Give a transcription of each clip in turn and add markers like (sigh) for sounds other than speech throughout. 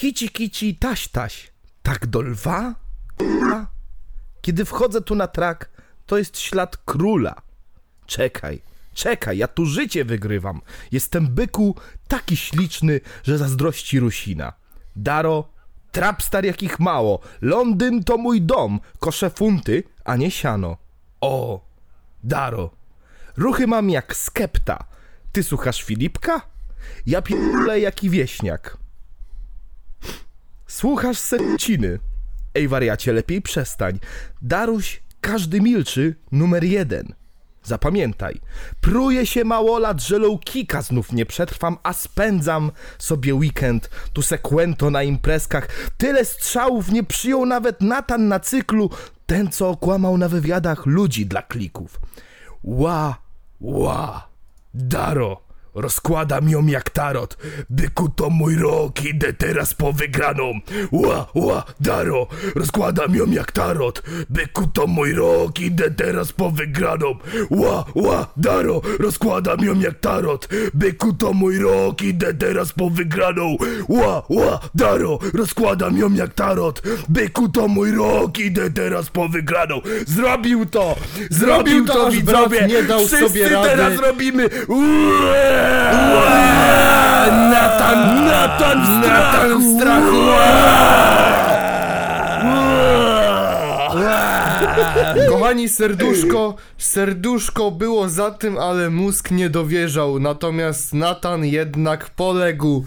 Kici, kici, taś, taś. Tak do lwa? A? Kiedy wchodzę tu na trak, to jest ślad króla. Czekaj, czekaj, ja tu życie wygrywam. Jestem byku taki śliczny, że zazdrości Rusina. Daro, trapstar jakich mało. Londyn to mój dom, kosze funty, a nie siano. O, Daro, ruchy mam jak skepta. Ty słuchasz Filipka? Ja pierdolę jaki wieśniak. Słuchasz seciny. Ej wariacie, lepiej przestań. Daruś, każdy milczy, numer jeden. Zapamiętaj, pruje się mało lat, że low kicka znów nie przetrwam, a spędzam sobie weekend, tu sekwento na imprezkach. Tyle strzałów nie przyjął nawet Natan na cyklu, ten co okłamał na wywiadach ludzi dla klików. Ła, ła, Daro, rozkładam ją jak tarot. Byku to mój rok, idę teraz po wygraną. Ła, ła, Daro, rozkładam ją jak tarot. Byku to mój rok, idę teraz po wygraną. Ła, ła, Daro, rozkładam ją jak tarot. Byku to mój rok, idę teraz po wygraną. Ła, ła, Daro, rozkładam ją jak tarot. Byku to mój rok, idę teraz po wygraną. Zrobił to! Zrobił to, aż brat widzowie! nie dał Wszyscy sobie rady. teraz robimy! Uaa! Natan! Natan w strachu! w strachu! Kochani, serduszko, serduszko było za tym, ale mózg nie dowierzał. Natomiast Natan jednak poległ.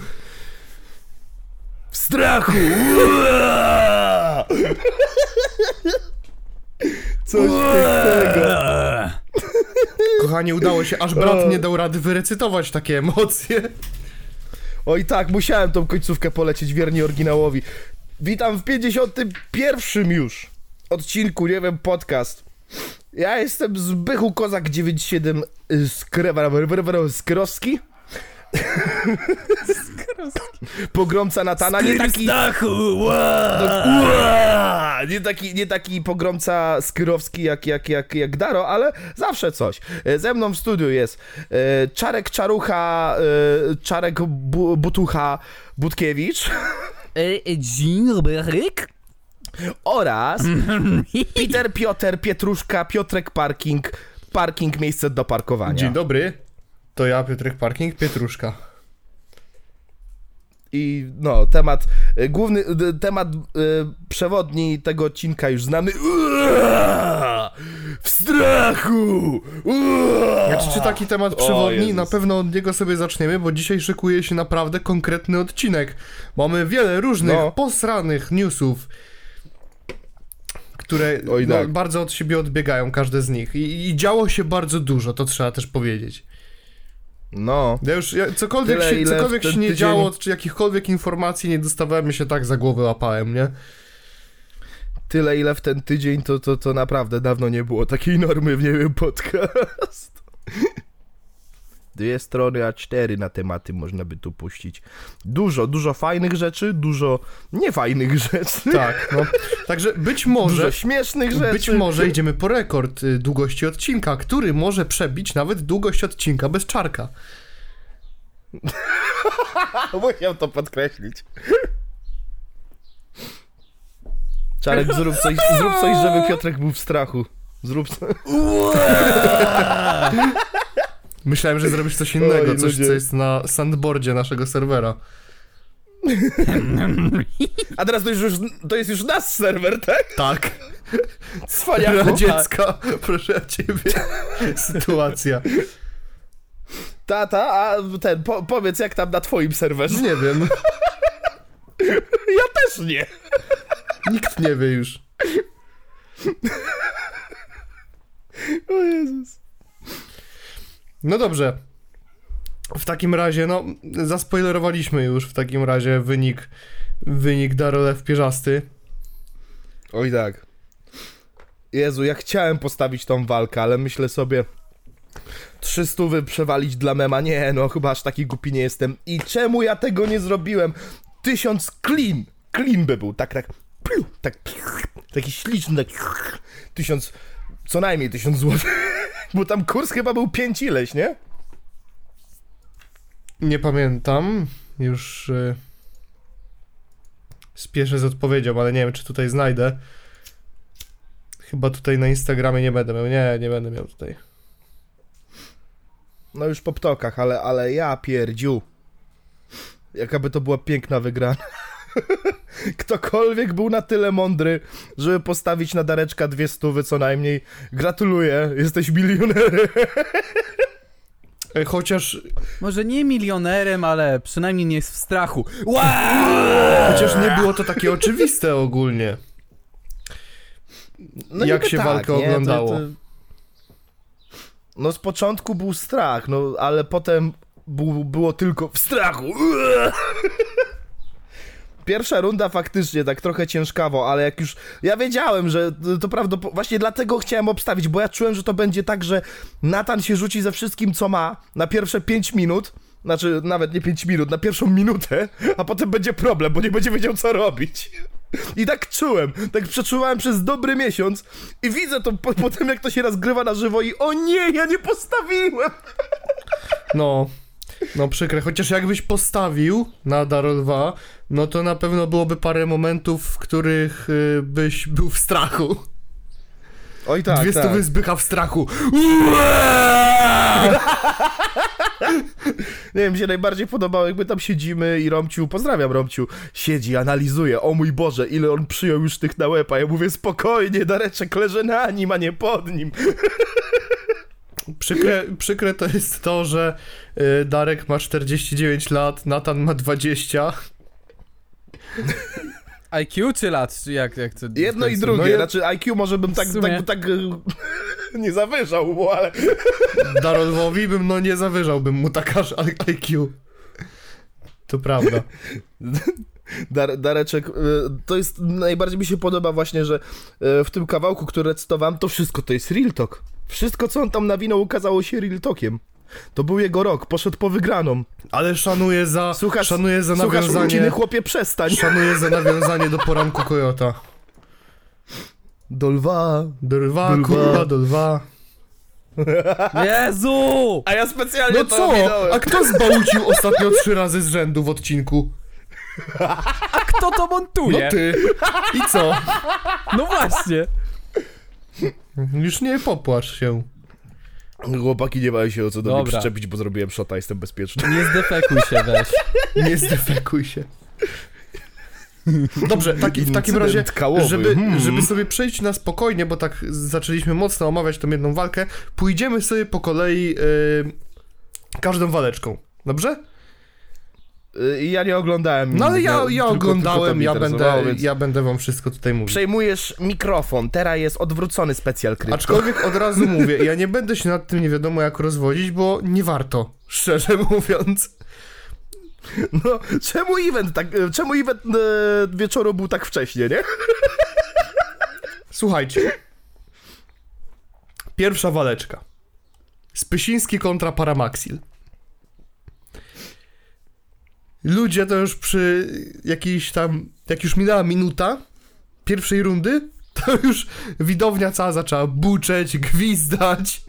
W strachu! Coś pięknego. Kochani, udało się, aż brat nie dał rady wyrecytować takie emocje. Oj tak, musiałem tą końcówkę polecieć wiernie oryginałowi. Witam w 51 już odcinku, nie wiem, podcast. Ja jestem Zbychu Kozak 97 y, Skrowski. (laughs) Pogromca Natana, nie taki... Ua! Nie taki, nie taki pogromca skyrowski jak, jak, jak, jak Daro, ale zawsze coś. E, Ze mną w studiu jest e, Czarek Czarucha, e, Czarek Bu, Butucha Budkiewicz Dzień dobry. oraz (laughs) Peter Piotr Pietruszka Piotrek Parking, parking miejsce do parkowania. Dzień dobry. To ja, Piotrek Parking, Pietruszka. I no, temat e, główny, e, temat e, przewodni tego odcinka już znamy. W strachu! Znaczy, czy taki temat przewodni? Na pewno od niego sobie zaczniemy, bo dzisiaj szykuje się naprawdę konkretny odcinek. Mamy wiele różnych No. posranych newsów, które no, tak. bardzo od siebie odbiegają, każde z nich. I, I działo się bardzo dużo, to trzeba też powiedzieć. No. Ja już, ja, cokolwiek Tyle, się, cokolwiek się nie tydzień- działo, czy jakichkolwiek informacji nie dostawałem, się tak za głowę łapałem, nie? Tyle, ile w ten tydzień, to, to, to naprawdę dawno nie było takiej normy w nie wiem, podcast. Dwie strony A4 na tematy można by tu puścić. Dużo, dużo fajnych rzeczy, dużo niefajnych rzeczy. Tak, no. Także być może... Dużo śmiesznych rzeczy. Być może idziemy po rekord y, długości odcinka, który może przebić nawet długość odcinka bez czarka. (laughs) Musiał to podkreślić. Czarek, zrób coś, zrób coś, żeby Piotrek był w strachu. Zrób coś. Myślałem, że zrobisz coś innego, Oj, coś ludzie. co jest na sandboardzie naszego serwera. (laughs) A teraz to, już, to jest już nasz serwer, tak? Tak. Cwaniaku. Radziecka, proszę ciebie, sytuacja. Tata, a ten, po, powiedz jak tam na twoim serwerze. Nie wiem, Ja też nie. nikt nie wie już. O Jezus. No dobrze. W takim razie, no, zaspoilerowaliśmy już w takim razie wynik, wynik Darolew Pierzasty. Oj tak. Jezu, ja chciałem postawić tą walkę, ale myślę sobie... Trzy stówy przewalić dla mema? Nie, no chyba aż taki głupi nie jestem. I czemu ja tego nie zrobiłem? Tysiąc clean. Clean by był, tak, tak. piu, Tak, taki śliczny, tak. Tysiąc, co najmniej tysiąc złotych. (laughs) Bo tam kurs chyba był pięć ileś, nie? Nie pamiętam, już... y, spieszę z odpowiedzią, ale nie wiem, czy tutaj znajdę. Chyba tutaj na Instagramie nie będę miał. Nie, nie będę miał tutaj. No już po ptokach, ale, ale ja pierdziu. Jakaby to była piękna wygrana. (laughs) Ktokolwiek był na tyle mądry, żeby postawić na Dareczka dwie stówy co najmniej. Gratuluję, jesteś milionerem. E, Chociaż, Może nie milionerem, ale przynajmniej nie jest w strachu. Wow! chociaż nie było to takie oczywiste ogólnie. No Jak się walkę nie? oglądało? No z początku był strach, no ale potem bu- było tylko w strachu. Pierwsza runda faktycznie tak trochę ciężkawo, ale jak już. Ja wiedziałem, że to- prawdopodobnie. Właśnie dlatego chciałem obstawić, bo ja czułem, że to będzie tak, że Natan się rzuci ze wszystkim, co ma na pierwsze 5 minut. Znaczy, nawet nie 5 minut, na pierwszą minutę, a potem będzie problem, bo nie będzie wiedział, co robić. I tak czułem, tak przeczuwałem przez dobry miesiąc i widzę to po, potem, jak to się rozgrywa na żywo i o nie, ja nie postawiłem! No, no przykre. Chociaż jakbyś postawił na Darol 2, no to na pewno byłoby parę momentów, w których y, byś był w strachu. Oj tak, Dwie tak. stówy zbycha w strachu. (laughs) Nie wiem, mi się najbardziej podobało, jakby tam siedzimy i Romciu, pozdrawiam Romciu, siedzi, analizuje, o mój Boże, ile on przyjął już tych na łeb, a ja mówię, spokojnie, Dareczek leży na nim, a nie pod nim. (laughs) Przykre, przykre to jest to, że y, Darek ma 49 lat, Natan ma 20. IQ czy lat? Czy jak, jak to Jedno i drugie, no ja- znaczy IQ może bym tak, tak, tak (laughs) e, nie zawyżał mu, ale Darolwowi bym, no nie zawyżałbym mu tak aż IQ. To prawda. Dar, Dareczek, e, to jest, najbardziej mi się podoba właśnie, że e, w tym kawałku, który recytowałem, to wszystko to jest real talk. Wszystko, co on tam nawinął, ukazało się real talkiem. To był jego rok, poszedł po wygraną. Ale szanuję za, Słuchasz, szanuję za słuchasz nawiązanie... Luciny, chłopie, przestań. Szanuję za nawiązanie do poranku Kojota. Do lwa. Do lwa, Do lwa. kurwa, do lwa. Jezu! A ja specjalnie No to co? ominąłem. A kto zbałcił ostatnio trzy razy z rzędu w odcinku? A kto to No montuje? ty. I co? No właśnie. (laughs) Już nie popłacz się. Chłopaki nie mają się o co do mnie Dobra. przyczepić, bo zrobiłem shota, jestem bezpieczny. Nie zdefekuj się, weź. (laughs) Nie zdefekuj się. Dobrze, taki, w takim Incydent razie, kałowy. żeby, Hmm. żeby sobie przejść na spokojnie, bo tak zaczęliśmy mocno omawiać tą jedną walkę, pójdziemy sobie po kolei yy, każdą waleczką. Dobrze? Y, Ja nie oglądałem. No ale ja, ja oglądałem, ja będę, więc ja będę wam wszystko tutaj mówił. Przejmujesz mikrofon, teraz jest odwrócony specjal krypto. Aczkolwiek od razu (laughs) mówię, ja nie będę się nad tym nie wiadomo jak rozwodzić, bo nie warto, szczerze mówiąc. No, czemu event tak, e, czemu event e, wieczoru był tak wcześnie, nie? (laughs) Słuchajcie. Pierwsza waleczka. Spysiński kontra Paramaxil. Ludzie to już przy jakiejś tam, jak już minęła minuta pierwszej rundy, to już widownia cała zaczęła buczeć, gwizdać.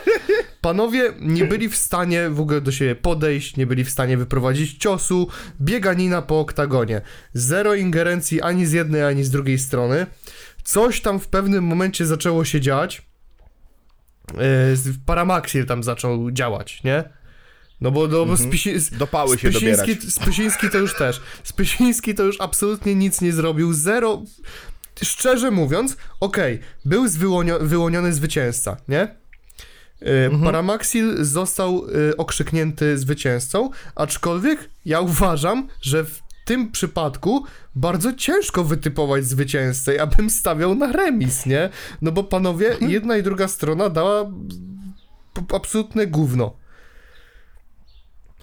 (laughs) Panowie nie byli w stanie w ogóle do siebie podejść, nie byli w stanie wyprowadzić ciosu, bieganina po oktagonie. Zero ingerencji ani z jednej, ani z drugiej strony. Coś tam w pewnym momencie zaczęło się dziać. Z- Paramaxil tam zaczął działać, nie? No bo, no, bo Mhm. Spisi, Dopały się dobierać. Spysiński, Spysiński to już też. Spysiński to już absolutnie nic nie zrobił. Zero. Szczerze mówiąc, okej, był wyłonio, wyłoniony zwycięzca, nie? Yy, Paramaxil został yy, okrzyknięty zwycięzcą, aczkolwiek ja uważam, że w tym przypadku bardzo ciężko wytypować zwycięzcę. Ja bym stawiał na remis, nie? No bo panowie, jedna i druga strona dała absolutne gówno.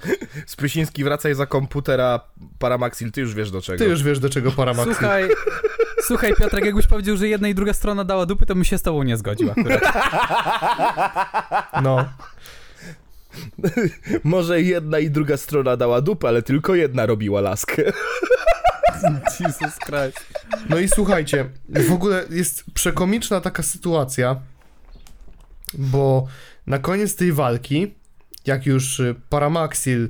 (laughs) Spysiński, wracaj za komputera, Paramaxil, ty już wiesz do czego. Ty już wiesz, do czego Paramaxil. Słuchaj, (laughs) słuchaj Piotrek, jakbyś powiedział, że jedna i druga strona dała dupy, to bym się z tobą nie zgodził akurat. No. (laughs) Może jedna i druga strona dała dupę, ale tylko jedna robiła laskę. Jesus Christ. No i słuchajcie, w ogóle jest przekomiczna taka sytuacja, bo na koniec tej walki, jak już y, Paramaxil,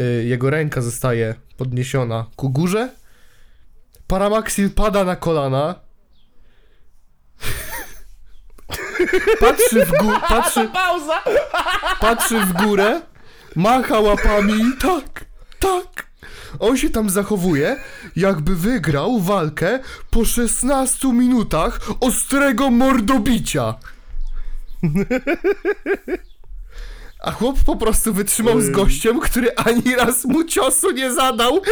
y, jego ręka zostaje podniesiona ku górze, Paramaxil pada na kolana. Patrzy w górę, patrzy, (laughs) Pauza! patrzy w górę, macha łapami i tak, tak. On się tam zachowuje, jakby wygrał walkę po 16 minutach ostrego mordobicia. (laughs) A chłop po prostu wytrzymał z gościem, który ani raz mu ciosu nie zadał. (laughs)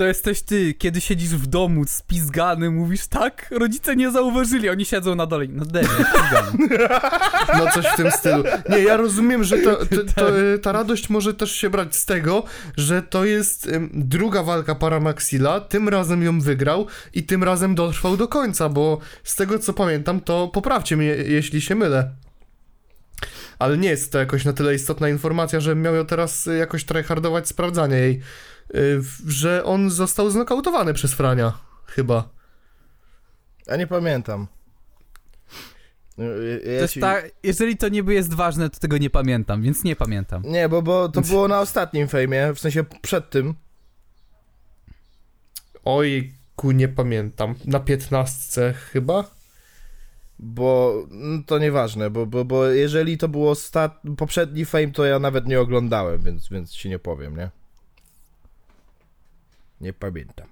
To jesteś ty, kiedy siedzisz w domu spizgany, mówisz tak, rodzice nie zauważyli, oni siedzą na dole, no spizgany. (laughs) No coś w tym stylu. Nie, ja rozumiem, że to, to, to, y, ta radość może też się brać z tego, że to jest ym, druga walka Paramaxila, tym razem ją wygrał i tym razem dotrwał do końca, bo z tego co pamiętam, to poprawcie mnie, jeśli się mylę. Ale nie jest to jakoś na tyle istotna informacja, że miał ją teraz y, jakoś tryhardować sprawdzanie jej, że on został znokautowany przez Frania, chyba. Ja nie pamiętam. Ja, To ja ci- tak, jeżeli to niby jest ważne, to tego nie pamiętam, więc nie pamiętam. Nie, bo, bo to było na ostatnim fejmie, w sensie przed tym. Ojku, nie pamiętam. Na piętnastce chyba? Bo no, to nieważne, bo, bo, bo jeżeli to było stat... poprzedni fame, to ja nawet nie oglądałem, więc, więc ci nie powiem, nie? Nie pamiętam.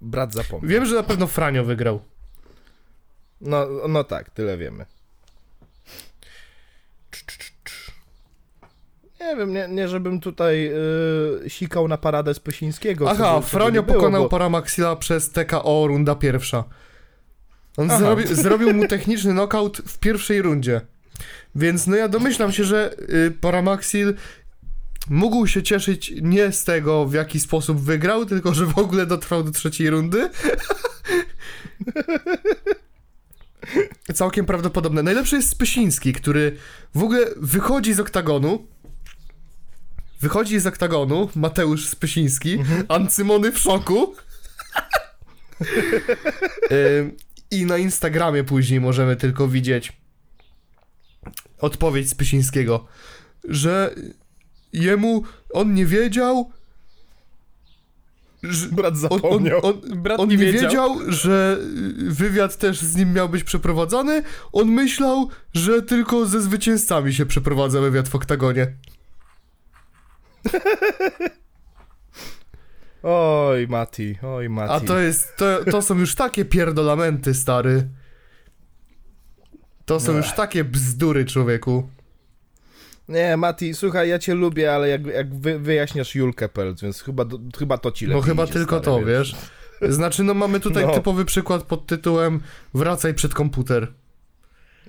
Brat zapomniał. Wiem, że na pewno Franio wygrał. No, no tak, tyle wiemy. Nie wiem, nie, nie żebym tutaj yy, sikał na paradę z Pysińskiego. Aha, Franio było, pokonał bo- Paramaxila przez TKO runda pierwsza. On zrobi, zrobił mu techniczny knockout w pierwszej rundzie. Więc no ja domyślam się, że y, Paramaxil mógł się cieszyć nie z tego, w jaki sposób wygrał, tylko że w ogóle dotrwał do trzeciej rundy. Całkiem prawdopodobne. Najlepszy jest Spysiński, który w ogóle wychodzi z oktagonu. Wychodzi z oktagonu Mateusz Spysiński, Ancymony w szoku. I na Instagramie później możemy tylko widzieć odpowiedź Spysińskiego, że jemu on nie wiedział, że Brat on, on, zapomniał. on, Brat on nie wiedział. wiedział, że y, wywiad też z nim miał być przeprowadzany. On myślał, że tylko ze zwycięzcami się przeprowadza wywiad w oktagonie. (laughs) Oj, Mati, oj, Mati. A to jest, to, to są już takie pierdolamenty, stary. To są Ech. już takie bzdury, człowieku. Nie, Mati, słuchaj, ja cię lubię, ale jak, jak wy, wyjaśniasz Julkę Pelc, więc chyba, do- chyba to ci lepiej No chyba idzie, tylko stary, to, wiesz. Znaczy, no mamy tutaj No. typowy przykład pod tytułem Wracaj przed komputer.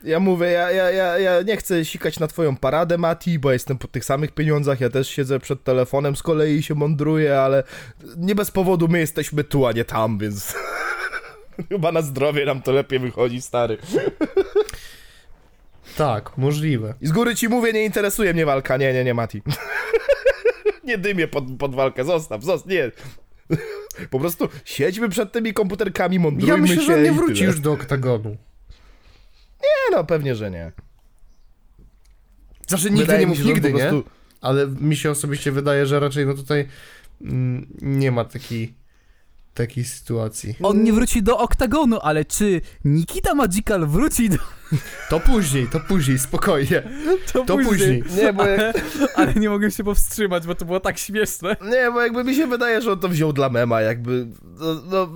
Ja mówię, ja, ja, ja, ja nie chcę sikać na twoją paradę, Mati, bo jestem po tych samych pieniądzach, ja też siedzę przed telefonem, z kolei się mądruję, ale nie bez powodu my jesteśmy tu, a nie tam, więc (laughs) chyba na zdrowie nam to lepiej wychodzi, stary. Tak, możliwe. I z góry ci mówię, nie interesuje mnie walka, nie, nie, nie, Mati. (laughs) nie dymię pod, pod walkę, zostaw, zostaw, nie. Po prostu siedźmy przed tymi komputerkami, mądrujmy Ja myślę, się że on nie wróci już do oktagonu. Nie no, pewnie, że nie. Znaczy nigdy Wydaje nie mów się, nigdy, po nie? prostu- Ale mi się osobiście wydaje, że raczej no tutaj mm, nie ma takiej takiej sytuacji. On nie wróci do oktagonu, ale czy Nikita Magical wróci do... To później, to później, spokojnie. To później. Nie, bo jak, Ale nie mogłem się powstrzymać, bo to było tak śmieszne. Nie, bo jakby mi się wydaje, że on to wziął dla mema, jakby, no, no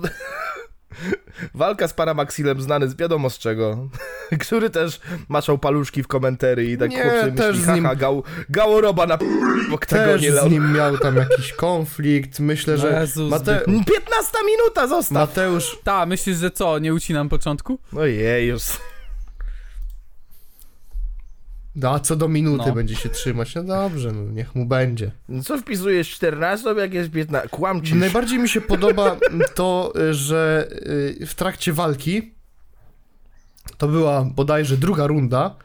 walka z Paramaxilem znany z wiadomo z czego, (laughs) który też maczał paluszki w komentary i tak Nie, chłopcy też myśli, z nim- haha, gał, gałoroba na Też z nim miał tam jakiś konflikt. Myślę, że Jezus, Mate 15 minuta, zostaw! Mateusz... Ta, myślisz, że co, nie ucinam początku? Ojej, już. No, a co do minuty No. będzie się trzymać. No dobrze, no niech mu będzie. Co wpisujesz 14, jak jest 15? Kłamczysz. Najbardziej mi się (laughs) podoba to, że y, w trakcie walki to była bodajże druga runda.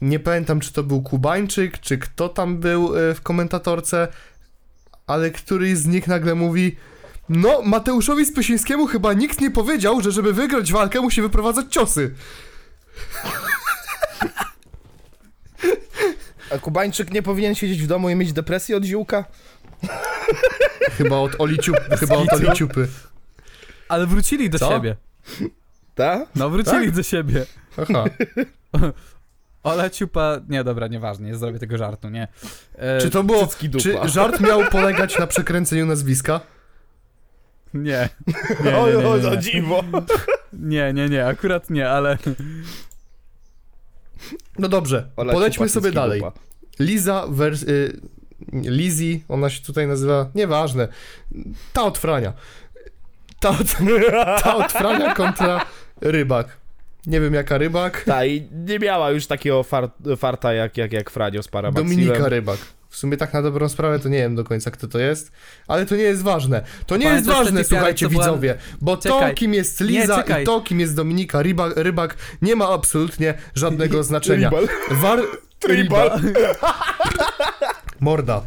Nie pamiętam, czy to był Kubańczyk, czy kto tam był y, w komentatorce, ale któryś z nich nagle mówi no, Mateuszowi Spysińskiemu chyba nikt nie powiedział, że żeby wygrać walkę musi wyprowadzać ciosy. A Kubańczyk nie powinien siedzieć w domu i mieć depresję od ziółka? Chyba od Oli Ciup, (laughs) chyba od Oli Ciupy. Ale wrócili do Co? siebie. Tak? No, wrócili Tak? do siebie. Aha. (laughs) Ola Ciupa... Nie, dobra, nieważne, nie zrobię tego żartu, nie. E, Czy to było, czy (laughs) żart miał polegać na przekręceniu nazwiska? Nie. Nie, Oj, nie, oj, nie, o nie, dziwo. nie, nie, nie, akurat nie, ale... No dobrze, Ola polećmy sobie dalej. dupa. Liza vers... Y, Lizzie, ona się tutaj nazywa... Nieważne. Ta od Frania. Ta od, (laughs) ta od Frania kontra Rybak. Nie wiem jaka Rybak. Ta i nie miała już takiego far, farta jak, jak, jak Franio z Paramaxilem. Dominika Rybak. W sumie tak na dobrą sprawę to nie wiem do końca kto to jest, ale to nie jest ważne. To nie jest Pamiętasz ważne, słuchajcie widzowie, bo to Czekaj. kim jest Liza Nie, i to kim jest Dominika Rybak, Rybak nie ma absolutnie żadnego (laughs) znaczenia. Tribal. War... Tribal. (laughs) Morda.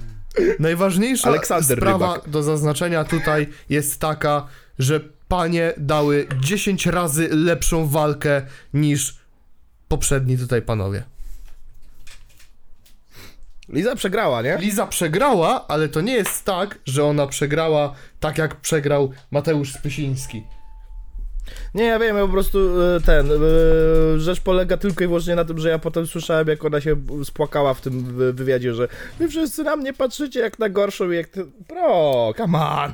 Najważniejsza Aleksander sprawa Rybak. do zaznaczenia tutaj jest taka, że panie dały 10 razy lepszą walkę niż poprzedni tutaj panowie. Liza przegrała, nie? Liza przegrała, ale to nie jest tak, że ona przegrała tak jak przegrał Mateusz Spysiński. Nie, ja wiem, ja po prostu e, ten, e, rzecz polega tylko i wyłącznie na tym, że ja potem słyszałem, jak ona się spłakała w tym wy- wywiadzie, że wy wszyscy na mnie patrzycie jak na gorszą i jak ty... Bro, come on.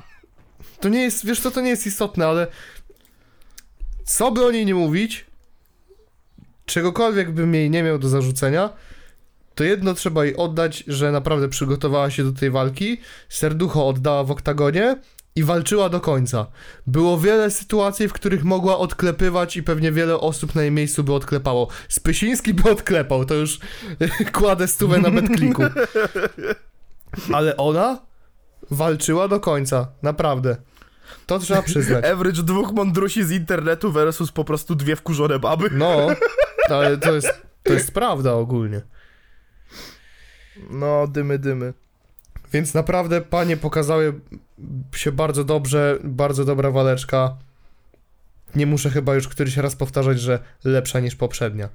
To nie jest, wiesz co, to nie jest istotne, ale co by o niej nie mówić, czegokolwiek bym jej nie miał do zarzucenia, to jedno trzeba jej oddać, że naprawdę przygotowała się do tej walki, serducho oddała w oktagonie i walczyła do końca. Było wiele sytuacji, w których mogła odklepywać i pewnie wiele osób na jej miejscu by odklepało. Spysiński by odklepał, to już (laughs) kładę stówę na betkliku. (laughs) Ale ona walczyła do końca, naprawdę. To trzeba przyznać. Average dwóch mądrusi z internetu versus po prostu dwie wkurzone baby. No, (laughs) ale to jest, to jest prawda ogólnie. No, dymy, dymy. Więc naprawdę panie pokazały się bardzo dobrze, bardzo dobra waleczka. Nie muszę chyba już któryś raz powtarzać, że lepsza niż poprzednia.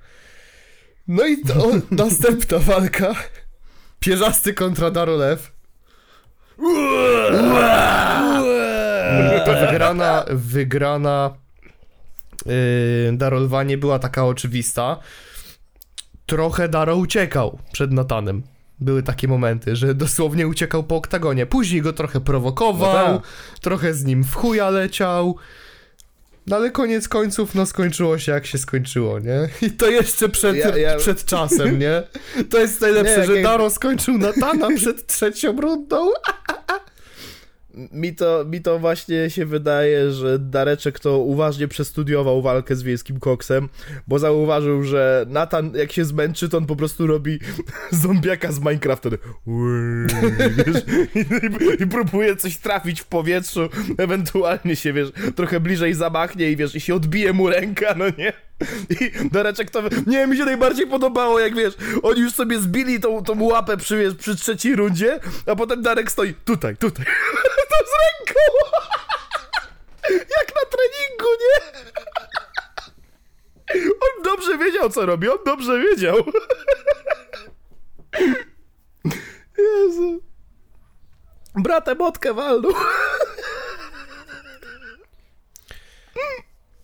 No i to (laughs) następna walka. Pierzasty kontra Darolew. To wygrana, wygrana yy, Darolwa nie była taka oczywista. Trochę Daro uciekał przed Natanem. Były takie momenty, że dosłownie uciekał po oktagonie. Później go trochę prowokował, No tak. trochę z nim w chuja leciał. No ale koniec końców, no skończyło się jak się skończyło, nie? I to jeszcze przed, Ja- ja- przed czasem, nie? To jest najlepsze, Nie, że Daro skończył Natana przed trzecią rundą. (laughs) Mi to, mi to właśnie się wydaje, że Dareczek to uważnie przestudiował walkę z wiejskim koksem, bo zauważył, że Nathan jak się zmęczy, to on po prostu robi (laughs) zombiaka z Minecrafta. i, i, i próbuje coś trafić w powietrzu, ewentualnie się, wiesz, trochę bliżej zamachnie i wiesz, i się odbije mu ręka, no nie? I Dareczek to, nie, mi się najbardziej podobało, jak wiesz, oni już sobie zbili tą, tą łapę przy, wiesz, przy trzeciej rundzie, a potem Darek stoi tutaj, tutaj, (laughs) to z ręką, jak na treningu, nie? On dobrze wiedział, co robi, on dobrze wiedział. Jezu. Bratę Motkę walnął.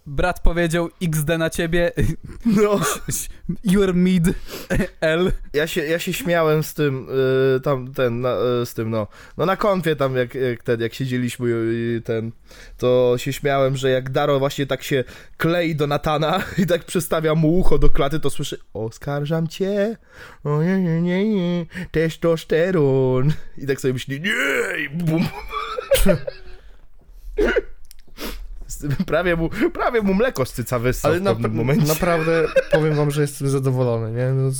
Brat powiedział XD na ciebie, (laughs) No. (laughs) you're mid L. Ja się, ja się śmiałem z tym, y, tam ten, na, y, z tym, no, no na konfie tam, jak, jak ten, jak siedzieliśmy i ten, to się śmiałem, że jak Daro właśnie tak się klei do Natana (laughs) i tak przystawia mu ucho do klaty, to słyszy, oskarżam cię, o nie, nie, nie, nie, testosteron. I tak sobie myśli, nie, i bum. (laughs) Prawie mu, prawie mu mleko z cyca wyssał Ale w na, pewnym momencie. naprawdę (laughs) powiem wam, że jestem zadowolony, nie? No,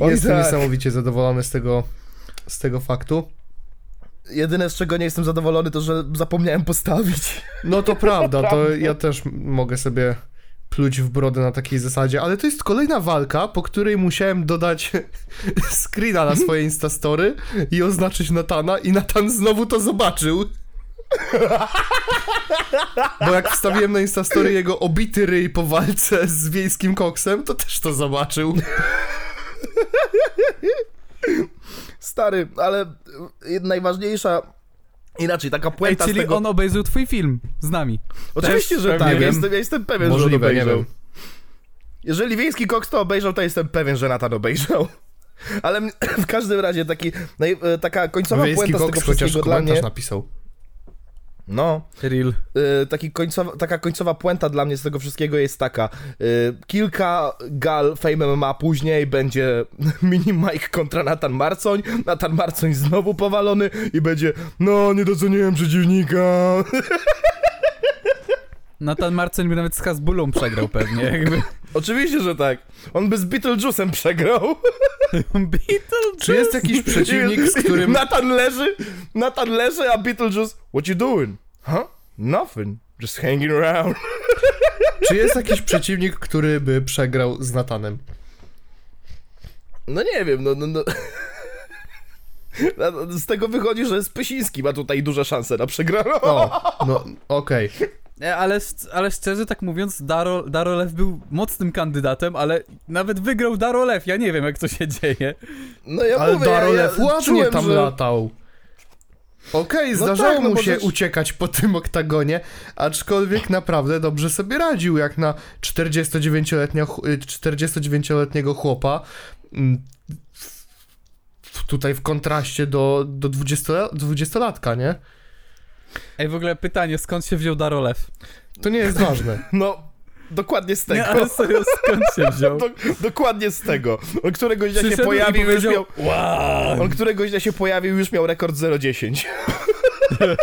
Oj, jestem tak. niesamowicie zadowolony z tego, z tego faktu. Jedyne, z czego nie jestem zadowolony, to że zapomniałem postawić. No to (laughs) prawda, to ja też mogę sobie pluć w brodę na takiej zasadzie, ale to jest kolejna walka, po której musiałem dodać screena na swoje Instastory i oznaczyć Natana i Natan znowu to zobaczył. Bo jak wstawiłem na Instastory jego obity ryj po walce z wiejskim koksem, to też to zobaczył. Stary, ale y, najważniejsza... Inaczej, taka Ej, puenta czyli z tego... on obejrzał twój film z nami. Oczywiście, Też że tak, ja jestem, ja jestem pewien, że on Możliwe, nie obejrzał. wiem. Jeżeli Wiejski Koks to obejrzał, to jestem pewien, że Natan obejrzał. Ale (clears throat) w każdym razie taki, e, taka końcowa Wiejski puenta z tego chociaż wszystkiego dla komentarz mnie... napisał. No, Real. y, taki końcowa, taka końcowa puenta dla mnie z tego wszystkiego jest taka. Y, kilka gal Fame MMA później będzie (laughs) Mini Mike kontra Nathan Marcoń. Nathan Marcoń znowu powalony i będzie no, nie doceniłem przeciwnika. (laughs) Nathan Marcin by nawet z Hasbulą przegrał pewnie, jakby. Oczywiście, że tak. On by z Beetlejuice'em przegrał. (laughs) Beatles! Czy jest jakiś przeciwnik, z którym... Nathan leży, Nathan leży, a Beetlejuice, what you doing? Huh? Nothing. Just hanging around. (laughs) Czy jest jakiś przeciwnik, który by przegrał z Natanem? No nie wiem, no... no, no. (laughs) Z tego wychodzi, że Spysiński ma tutaj duże szanse na przegraną. O, no okej. E, Ale, ale szczerze tak mówiąc, Daro, Darolew był mocnym kandydatem, ale nawet wygrał Darolew. Ja nie wiem, jak to się dzieje. No ja Ale mówię, Darolew ja, ja ładnie czułem, tam że... latał. Okej, No zdarzało tak, no mu bo się uciekać po tym oktagonie, aczkolwiek naprawdę dobrze sobie radził, jak na 49-letnia, ch- y, 49-letniego chłopa. Mm, Tutaj w kontraście do, do 20, 20-latka, nie? Ej, w ogóle pytanie, skąd się wziął Darolew? To nie jest ważne. No, dokładnie z tego. Nie, ale serio, skąd się (laughs) wziął? Do, dokładnie z tego. On któregoś dnia się i pojawił, już miał... Wow! On któregoś dnia się pojawił, już miał rekord 0,10. (laughs)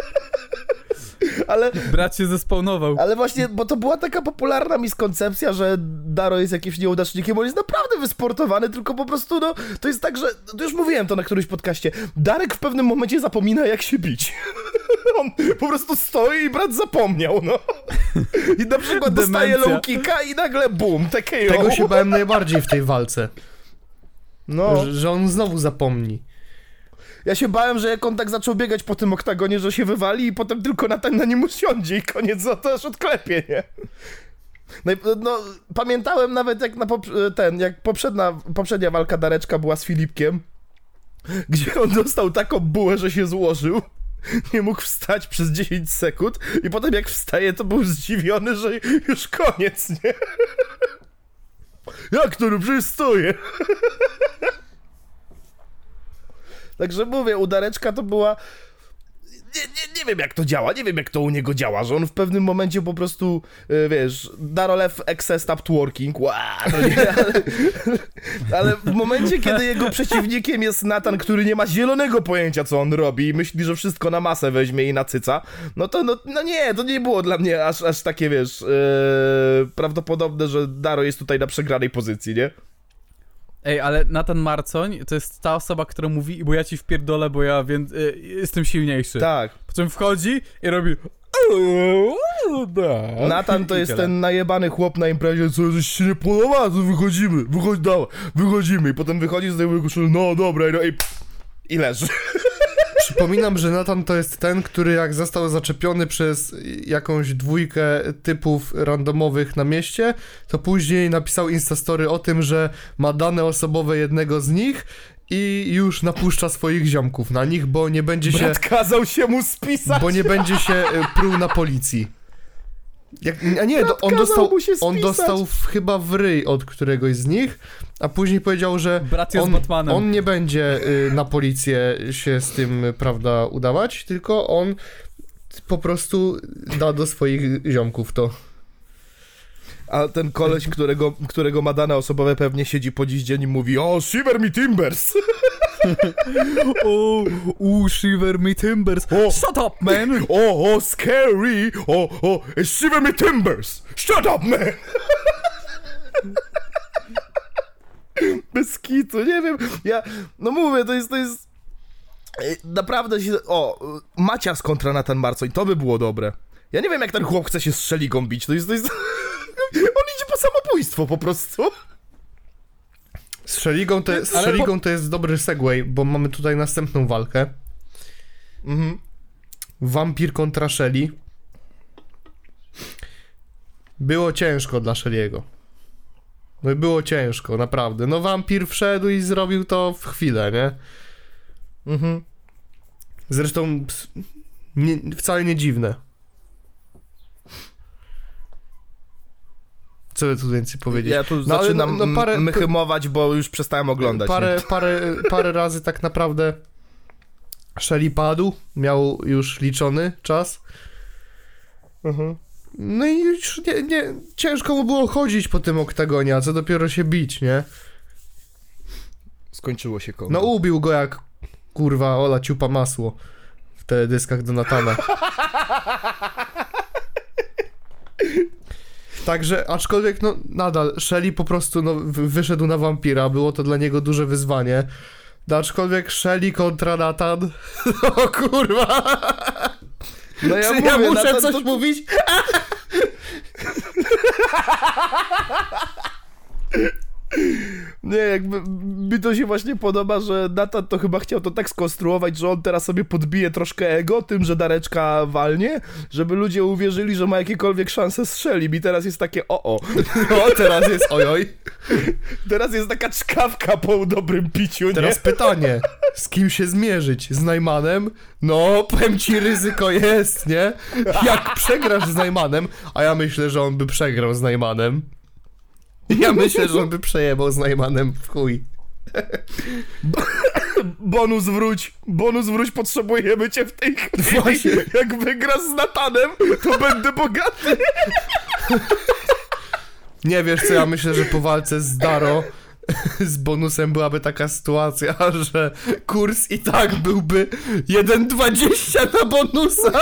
ale, Brat się zespawnował. ale właśnie, bo to była taka popularna miskoncepcja, że Daro jest jakimś nieudacznikiem, on jest naprawdę wysportowany, tylko po prostu, no, to jest tak, że, to już mówiłem to na którymś podcaście, Darek w pewnym momencie zapomina, jak się bić. (laughs) (laughs) On po prostu stoi i brat zapomniał, no. I na przykład dostaje low kicka i nagle bum, TKO. Tego się bałem najbardziej w tej walce, No. że, że on znowu zapomni. Ja się bałem, że jak on tak zaczął biegać po tym oktagonie, że się wywali i potem tylko na, na nim usiądzie i koniec, no to aż odklepie, nie? No, no, pamiętałem nawet jak na ten, jak poprzednia, poprzednia walka Dareczka była z Filipkiem, gdzie on dostał taką bułę, że się złożył. (laughs) Nie mógł wstać przez 10 sekund i potem jak wstaje, to był zdziwiony, że już koniec, nie? (laughs) Jak to? Przecież stoję. (laughs) Także mówię, u Dareczka to była... Nie, nie, nie wiem jak to działa, nie wiem jak to u niego działa, że on w pewnym momencie po prostu, y, wiesz, Darolew excess stopped working, wow, nie, (laughs) ale, ale w momencie, kiedy jego przeciwnikiem jest Nathan, który nie ma zielonego pojęcia, co on robi i myśli, że wszystko na masę weźmie i nacyca, no to no, no nie, to nie było dla mnie aż, aż takie, wiesz, yy, prawdopodobne, że Daro jest tutaj na przegranej pozycji, nie? Ej, ale Nathan Marcoń to jest ta osoba, która mówi, bo ja ci wpierdolę, bo ja więc, y, jestem silniejszy. Tak. Po czym wchodzi i robi... Natan (laughs) to I jest ten najebany chłop na imprezie, co żeś się nie podoba, to wychodzimy, wychodź, dawaj, wychodzimy. I potem wychodzi z tego no dobra, no i i leży. (laughs) Przypominam, że Nathan to jest ten, który jak został zaczepiony przez jakąś dwójkę typów randomowych na mieście, to później napisał instastory o tym, że ma dane osobowe jednego z nich i już napuszcza swoich ziomków na nich, bo nie będzie się, Brat kazał się mu spisać. bo nie będzie się e, pruł na policji. Jak, a nie, on dostał, mu się on dostał w, chyba w ryj od któregoś z nich, a później powiedział, że Brat jest on, Batmanem. on nie będzie y, na policję się z tym, y, prawda, udawać, tylko on po prostu da do swoich ziomków to. A ten koleś, którego, którego ma dane osobowe pewnie siedzi po dziś dzień i mówi, o, shiver me timbers. (laughs) (laughs) O, u, shiver me timbers. O. Shut up, man! O, o, scary. O, o, shiver me timbers. Shut up, man. (laughs) Bez kitu, nie wiem, ja, no mówię, to jest, to jest, Ej, naprawdę się, o, Macias kontra Nathan Marcoń, to by było dobre. Ja nie wiem, jak ten chłop chce się szeligą bić, to jest, to jest, (laughs) on idzie po samobójstwo po prostu. Z Szeligą to, z Szeligą to jest dobry segway, bo mamy tutaj następną walkę. Mhm. Wampir kontra Shelly. Było ciężko dla Shelly'ego. No i było ciężko, naprawdę. No wampir wszedł i zrobił to w chwilę, nie? Mhm. Zresztą nie, wcale nie dziwne. Co tu więcej powiedzieć? Ja tu No, ale zaczynam no, no, parę- mychymować, bo już przestałem oglądać. Parę, nie? parę, parę razy tak naprawdę Shelly padł, miał już liczony czas. Mhm. No i już nie, nie, ciężko mu było chodzić po tym oktagonie, a co dopiero się bić, nie? Skończyło się koło. No ubił go jak kurwa Ola ciupa masło w teledyskach Donatana. (laughs) Także, aczkolwiek no nadal Shelly po prostu no, wy- wyszedł na wampira, było to dla niego duże wyzwanie. No, aczkolwiek Shelly kontra Nathan, (laughs) o kurwa, no czy ja muszę Nathan, coś to- mówić? (laughs) Nie, jakby mi to się właśnie podoba, że Nathan to chyba chciał to tak skonstruować, że on teraz sobie podbije troszkę ego tym, że Dareczka walnie, żeby ludzie uwierzyli, że ma jakiekolwiek szanse strzeli. I teraz jest takie o-o. No, (laughs) teraz jest ojoj. Teraz jest taka czkawka po dobrym piciu, Teraz nie? pytanie, (laughs) z kim się zmierzyć? Z Najmanem? No, powiem ci, ryzyko jest, nie? Jak przegrasz z Najmanem, a ja myślę, że on by przegrał z Najmanem. Ja myślę, że on by przejebał z Najmanem w chuj. (laughs) Bonus wróć, bonus wróć, potrzebujemy cię w tej chwili. Właśnie. Jak wygrasz z Natanem, to będę bogaty. (laughs) Nie wiesz co, ja myślę, że po walce z Daro (laughs) z bonusem byłaby taka sytuacja, że kurs i tak byłby 1,20 na bonusa.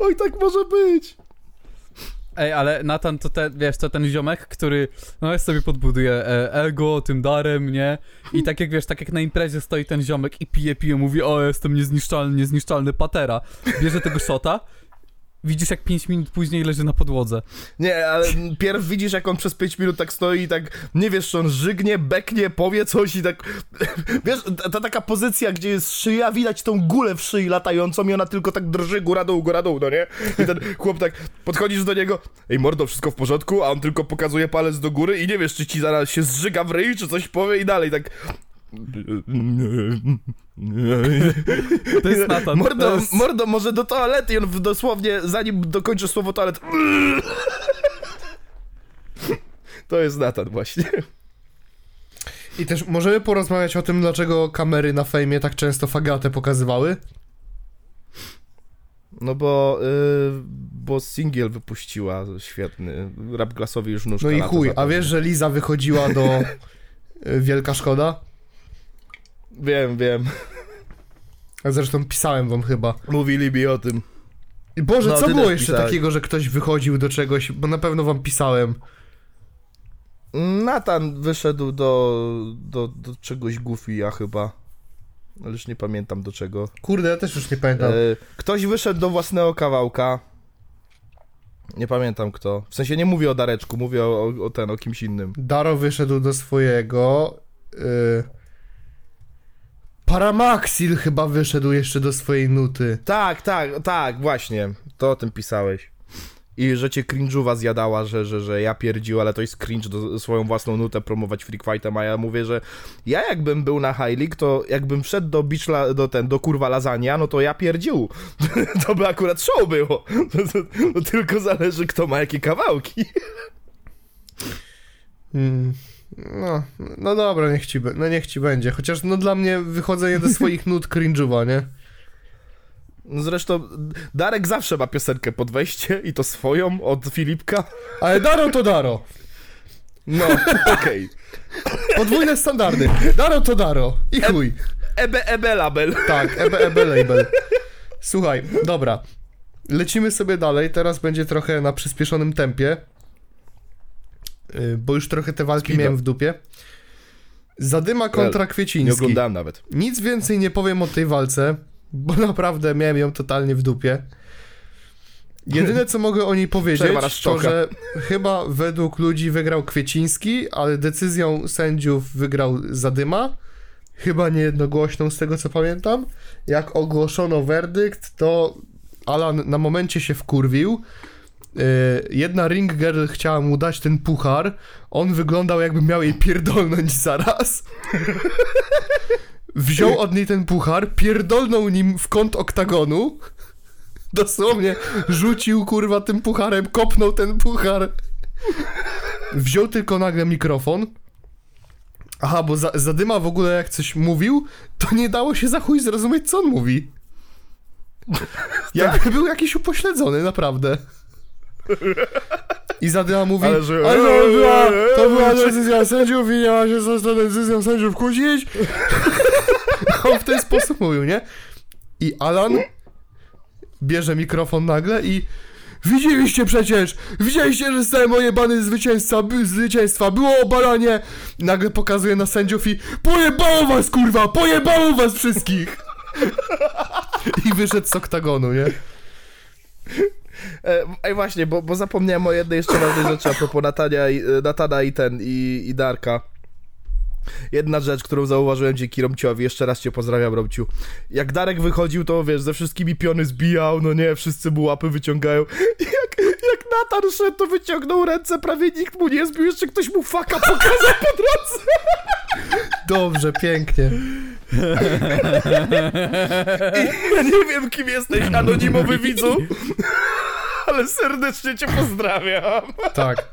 Oj, tak może być. Ej, ale Nathan to ten, wiesz, to ten ziomek, który, no sobie podbuduje ego tym darem, nie? I tak jak, wiesz, tak jak na imprezie stoi ten ziomek i pije, pije, mówi, o, jestem niezniszczalny, niezniszczalny patera. Bierze tego shota, widzisz jak 5 minut później leży na podłodze. Nie, ale pierw widzisz, jak on przez 5 minut tak stoi i tak nie wiesz, czy on żygnie, beknie, powie coś i tak... (laughs) Wiesz, ta, ta taka pozycja, gdzie jest szyja, widać tą gulę w szyi latającą i ona tylko tak drży góra dół, góra dół, no nie? I ten chłop tak, podchodzisz do niego, ej mordo, wszystko w porządku, a on tylko pokazuje palec do góry i nie wiesz, czy ci zaraz się zżyga w ryj, czy coś powie i dalej, tak... (laughs) To jest Nathan. Mordo, jest... mordo, może do toalety i on dosłownie, zanim dokończy słowo toalet... (laughs) To jest Nathan właśnie. I też możemy porozmawiać o tym, dlaczego kamery na fejmie tak często fagatę pokazywały? No bo, y, bo singiel wypuściła świetny. Rap glasowi już nóżka No i chuj, a wiesz, że Liza wychodziła do (laughs) y, Wielka Szkoda? Wiem, wiem. A zresztą pisałem wam chyba. Mówili mi o tym. I Boże, No, co było jeszcze pisałeś. takiego, że ktoś wychodził do czegoś, bo na pewno wam pisałem. Nathan wyszedł do, do, do czegoś Goofy'a chyba. Ale już nie pamiętam do czego. Kurde, ja też już nie pamiętam. E, ktoś wyszedł do własnego kawałka. Nie pamiętam kto. W sensie nie mówię o Dareczku, mówię o, o, o ten, o kimś innym. Daro wyszedł do swojego. Y... Paramaxil chyba wyszedł jeszcze do swojej nuty. Tak, tak, tak, właśnie. To o tym pisałeś. I że cię cringe'uwa zjadała, że, że, że ja pierdził, ale to jest cringe do swoją własną nutę promować Freak Fightem, a ja mówię, że ja jakbym był na High League, to jakbym wszedł do beach, la, do ten, do kurwa lasagna, no to ja pierdził. (laughs) to by akurat show było. To tylko zależy, kto ma jakie kawałki. Mm. No, no dobra, niech ci, no niech ci będzie. Chociaż no dla mnie wychodzenie do swoich nut (laughs) cringe'uwa, nie? No Zresztą Darek zawsze ma piosenkę pod wejście i to swoją od Filipka. Ale Daro to Daro. No, (laughs) okej. Podwójne standardy. Daro to Daro. I chuj. Ebe, ebe label. Tak, ebe, ebe label. Słuchaj, dobra. Lecimy sobie dalej. Teraz będzie trochę na przyspieszonym tempie. Yy, Bo już trochę te walki Speedo. miałem w dupie. Zadyma kontra Nie Kwieciński. oglądałem nawet. Nic więcej nie powiem o tej walce, bo (laughs) naprawdę miałem ją totalnie w dupie. Jedyne co mogę o niej powiedzieć, to że chyba według ludzi wygrał Kwieciński, ale decyzją sędziów wygrał Zadyma. Chyba niejednogłośną z tego co pamiętam. Jak ogłoszono werdykt, to Alan na momencie się wkurwił. Y, jedna ring girl chciała mu dać ten puchar, on wyglądał jakby miał jej pierdolnąć zaraz. (laughs) Wziął od niej ten puchar, pierdolnął nim w kąt oktagonu. Dosłownie rzucił kurwa tym pucharem, kopnął ten puchar. Wziął tylko nagle mikrofon. Aha, bo za, Zadyma w ogóle jak coś mówił, to nie dało się za chuj zrozumieć, co on mówi. (laughs) Jakby był jakiś upośledzony, naprawdę. I Zadyma mówi, Ale że- ale to była, to była decyzja sędziów i nie ma się za tą decyzją sędziów kłócić. (laughs) On w ten sposób mówił, nie? I Alan bierze mikrofon nagle i Widzieliście przecież! Widzieliście, że zostałem ojebany zwycięzca, by, zwycięstwa, było obalanie! Nagle pokazuje na sędziów i pojebało was, kurwa! Pojebało was wszystkich! (laughs) I wyszedł z oktagonu, nie? E, Ej, właśnie, bo, bo zapomniałem o jednej jeszcze ważnej rzeczy a propos Natania, i- e, Natana i ten, i, i Darka. Jedna rzecz, którą zauważyłem dzięki Romciowi, jeszcze raz cię pozdrawiam Romciu. Jak Darek wychodził, to wiesz, ze wszystkimi piony zbijał, no nie, wszyscy mu łapy wyciągają. Jak, jak Natan szedł, to wyciągnął ręce, prawie nikt mu nie zbił, jeszcze ktoś mu faka pokazał po drodze. Dobrze, pięknie. I ja nie wiem, kim jesteś, anonimowy widzu, ale serdecznie cię pozdrawiam. Tak.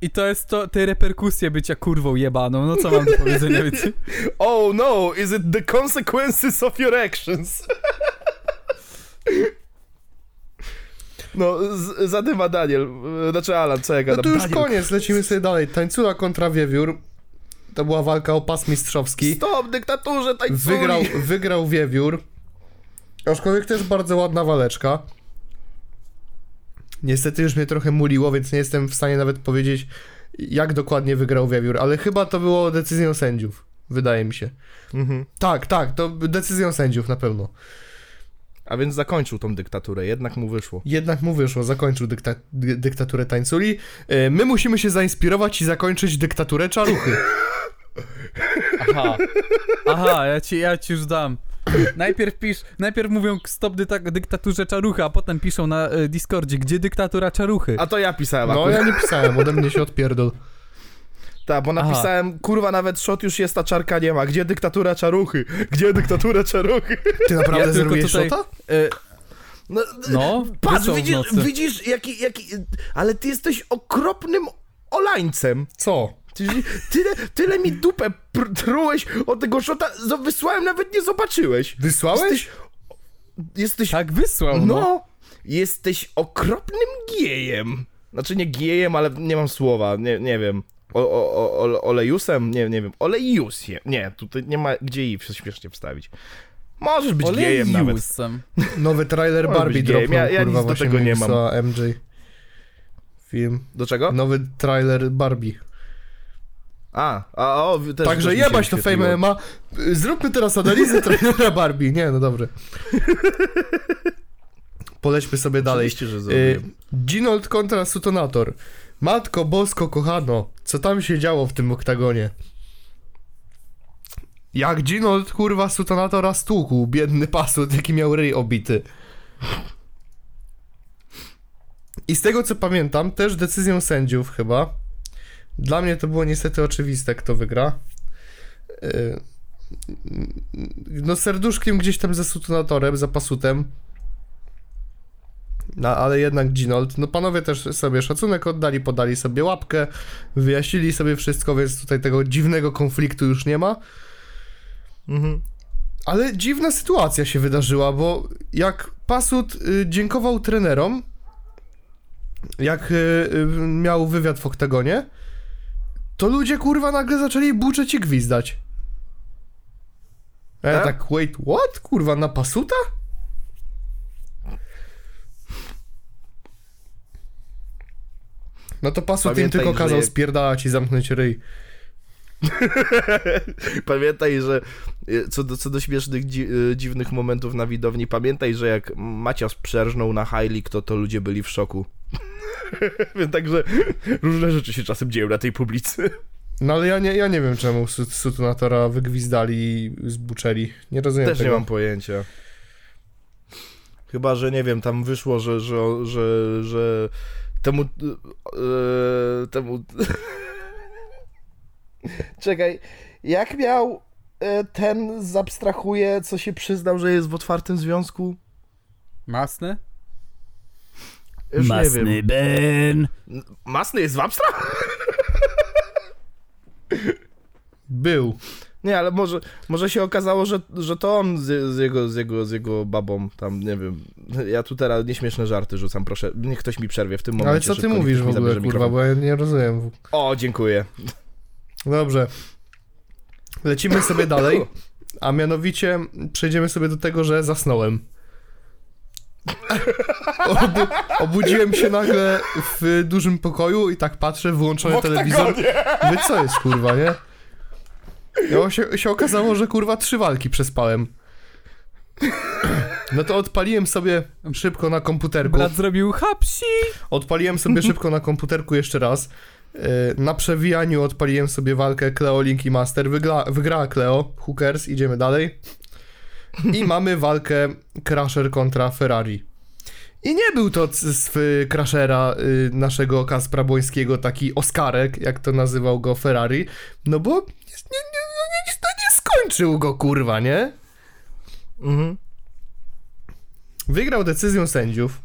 I to jest to, te reperkusje bycia kurwą jebaną, no co mam do powiedzenia, wiecie? Oh no, is it the consequences of your actions? No, z, zadyma Daniel, e, znaczy Alan, co ja No gadam? to już Daniel, koniec, lecimy sobie dalej. Tańcula kontra Wiewiór. To była walka o pas mistrzowski. Stop, dyktaturze, tańculi! Wygrał, wygrał Wiewiór. Aczkolwiek też bardzo ładna waleczka. Niestety już mnie trochę muliło, więc nie jestem w stanie nawet powiedzieć, jak dokładnie wygrał Wiewiór, ale chyba to było decyzją sędziów. Wydaje mi się. Mhm. Tak, tak, to decyzją sędziów na pewno. A więc zakończył tą dyktaturę, jednak mu wyszło. Jednak mu wyszło, zakończył dykta dy dyktaturę tańculi. E, My musimy się zainspirować i zakończyć dyktaturę czaruchy. (laughs) Aha. Aha, ja ci, ja ci już dam. Najpierw pisz, najpierw mówią stop dyta- dyktaturze czaruchy, a potem piszą na y, Discordzie, gdzie dyktatura czaruchy. A to ja pisałem No akurat. ja nie pisałem, ode mnie się odpierdol. Tak, bo Aha. napisałem, kurwa, nawet shot już jest, a czarka nie ma. Gdzie dyktatura czaruchy? Gdzie dyktatura czaruchy? Ty naprawdę Ja tylko zrobiłeś tutaj- szota? Y, No, no, patrz, wysłał w widzisz, nocy. widzisz jaki, jaki... Ale ty jesteś okropnym olańcem. Co? Ty, tyle, tyle mi dupę pr- trułeś od tego szota, zo- wysłałem, nawet nie zobaczyłeś. Wysłałeś? Jesteś... Jesteś... Tak wysłał, no. No, jesteś okropnym gejem. Znaczy nie gejem, ale nie mam słowa, nie, nie wiem. O, o, o, ole- olejusem? Nie, nie wiem. Olejusiem. Nie, tutaj nie ma gdzie i śmiesznie wstawić. Możesz być gejem nawet. Olejusem. Nowy trailer Barbie dropnął, Ja- ja kurwa, nic do tego nie mam. MJ. Film. Do czego? Nowy trailer Barbie. A, a o, też, Także też jebać to. Fame MMA. Zróbmy teraz analizę (laughs) trailera Barbie. Nie, no dobrze. Polećmy sobie dalej. Oczywiście, że Y. Ginold kontra Sutonator. Matko Bosko, kochano, co tam się działo w tym oktagonie? Jak Ginold, kurwa, Sutonatora stłukł, biedny pasut, jaki miał ryj obity. I z tego co pamiętam, też decyzją sędziów chyba. Dla mnie to było niestety oczywiste, kto wygra. Y, No serduszkiem gdzieś tam za Sutonatorem, za pasutem. No, ale jednak Ginold, no panowie też sobie szacunek oddali, podali sobie łapkę, wyjaśnili sobie wszystko, więc tutaj tego dziwnego konfliktu już nie ma. Mhm. Ale dziwna sytuacja się wydarzyła, bo jak Pasut y, dziękował trenerom, jak y, miał wywiad w oktagonie, to ludzie kurwa nagle zaczęli buczeć i gwizdać. A ja Tak? tak, wait, what? Kurwa, na Pasuta? No to Pasut im Pamiętaj, tylko że kazał jak- spierdalać i zamknąć ryj. (laughs) Pamiętaj, że y, co do, co do śmiesznych, dzi, y, dziwnych momentów na widowni, pamiętaj, że jak Macias przerżnął na League, to to ludzie byli w szoku. (laughs) Więc Także różne rzeczy się czasem dzieją na tej publicy. No ale ja nie, ja nie wiem czemu Sut- Sutunatora wygwizdali i zbuczeli. Nie rozumiem Też tego. nie mam pojęcia. Chyba, że nie wiem, tam wyszło, że, że, że, że temu, e, temu... (laughs) Czekaj, jak miał e, ten zabstrahuje, co się przyznał, że jest w otwartym związku? Masny? Już nie wiem. Ben. Masny jest w abstra? (laughs) Był. Nie, ale może, może się okazało, że, że to on z, z, jego, z, jego, z jego babą, tam nie wiem. Ja tu teraz nieśmieszne żarty rzucam, proszę. Niech ktoś mi przerwie w tym momencie. Ale co ty mówisz w ogóle, kurwa, mikrofon. bo ja nie rozumiem. O, dziękuję. Dobrze. Lecimy sobie dalej, a mianowicie przejdziemy sobie do tego, że zasnąłem. Obu obudziłem się nagle w dużym pokoju i tak patrzę, wyłączony telewizor. Mówię, co jest, kurwa, nie? I się, się okazało, że kurwa trzy walki przespałem. No to odpaliłem sobie szybko na komputerku. Brat zrobił hapsi. Odpaliłem sobie (laughs) szybko na komputerku jeszcze raz. Yy, Na przewijaniu odpaliłem sobie walkę Cleo Link i Master. Wygra, wygrała Cleo, Hookers, idziemy dalej. I mamy walkę Crusher kontra Ferrari. I nie był to z Crushera y, naszego Kaspra Błońskiego taki Oskarek, jak to nazywał go Ferrari, no bo nie, nie, nie, nie skończył go, kurwa, nie? Mhm. Wygrał decyzją sędziów.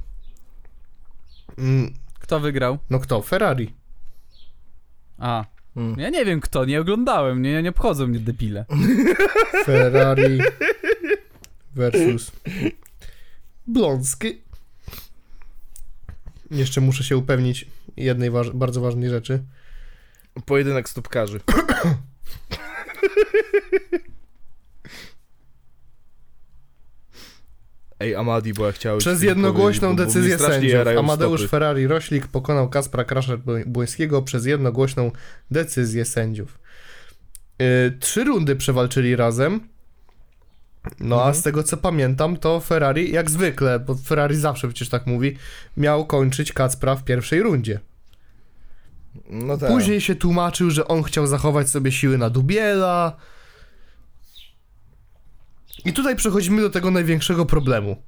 Mm, Kto wygrał? No kto? Ferrari. A. Mm. Ja nie wiem kto, nie oglądałem, nie, nie obchodzą mnie debile. (laughs) Ferrari versus Bląski. Jeszcze muszę się upewnić jednej waż- bardzo ważnej rzeczy. Pojedynek stópkarzy. (coughs) Ej, Amadi, bo ja chciałem... Przez jednogłośną powiedzieć, bo- bo decyzję sędziów Amadeusz stopy. Ferrari Roślik pokonał Kaspra Kraszer Błońskiego przez jednogłośną decyzję sędziów. Yy, trzy rundy przewalczyli razem. No a Mhm. z tego co pamiętam, to Ferrari jak zwykle, bo Ferrari zawsze przecież tak mówi, miał kończyć Kacpra w pierwszej rundzie. No tak. Później się tłumaczył, że on chciał zachować sobie siły na Dubiela. I tutaj przechodzimy do tego największego problemu.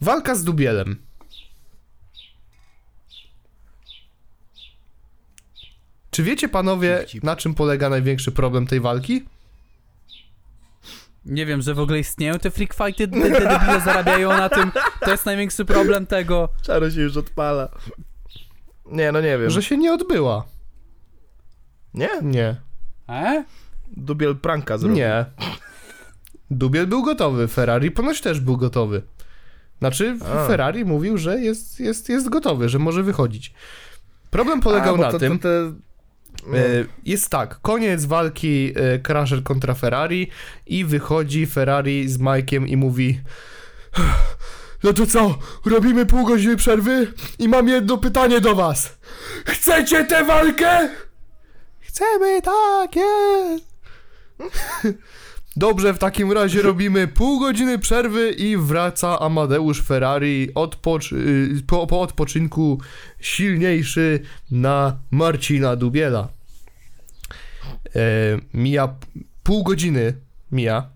Walka z Dubielem. Czy wiecie panowie, na czym polega największy problem tej walki? Nie wiem, że w ogóle istnieją te freak fighty, te, te debile zarabiają na tym. To jest największy problem tego. Czaro się już odpala. Nie, no nie wiem. Że się nie odbyła. Nie? Nie. E? Dubiel pranka zrobił. Nie. Dubiel był gotowy, Ferrari ponoć też był gotowy. Znaczy, A. Ferrari mówił, że jest, jest, jest gotowy, że może wychodzić. Problem polegał A, na to, tym, To, te... no. e, jest tak, koniec walki e, Crusher kontra Ferrari i wychodzi Ferrari z Mike'iem i mówi no to co, robimy pół godziny przerwy i mam jedno pytanie do was. Chcecie tę walkę? Chcemy, tak jest. (laughs) Dobrze, w takim razie (laughs) robimy pół godziny przerwy i wraca Amadeusz Ferrari odpocz y, po, po odpoczynku silniejszy na Marcina Dubiela. E, mija pół godziny, mija.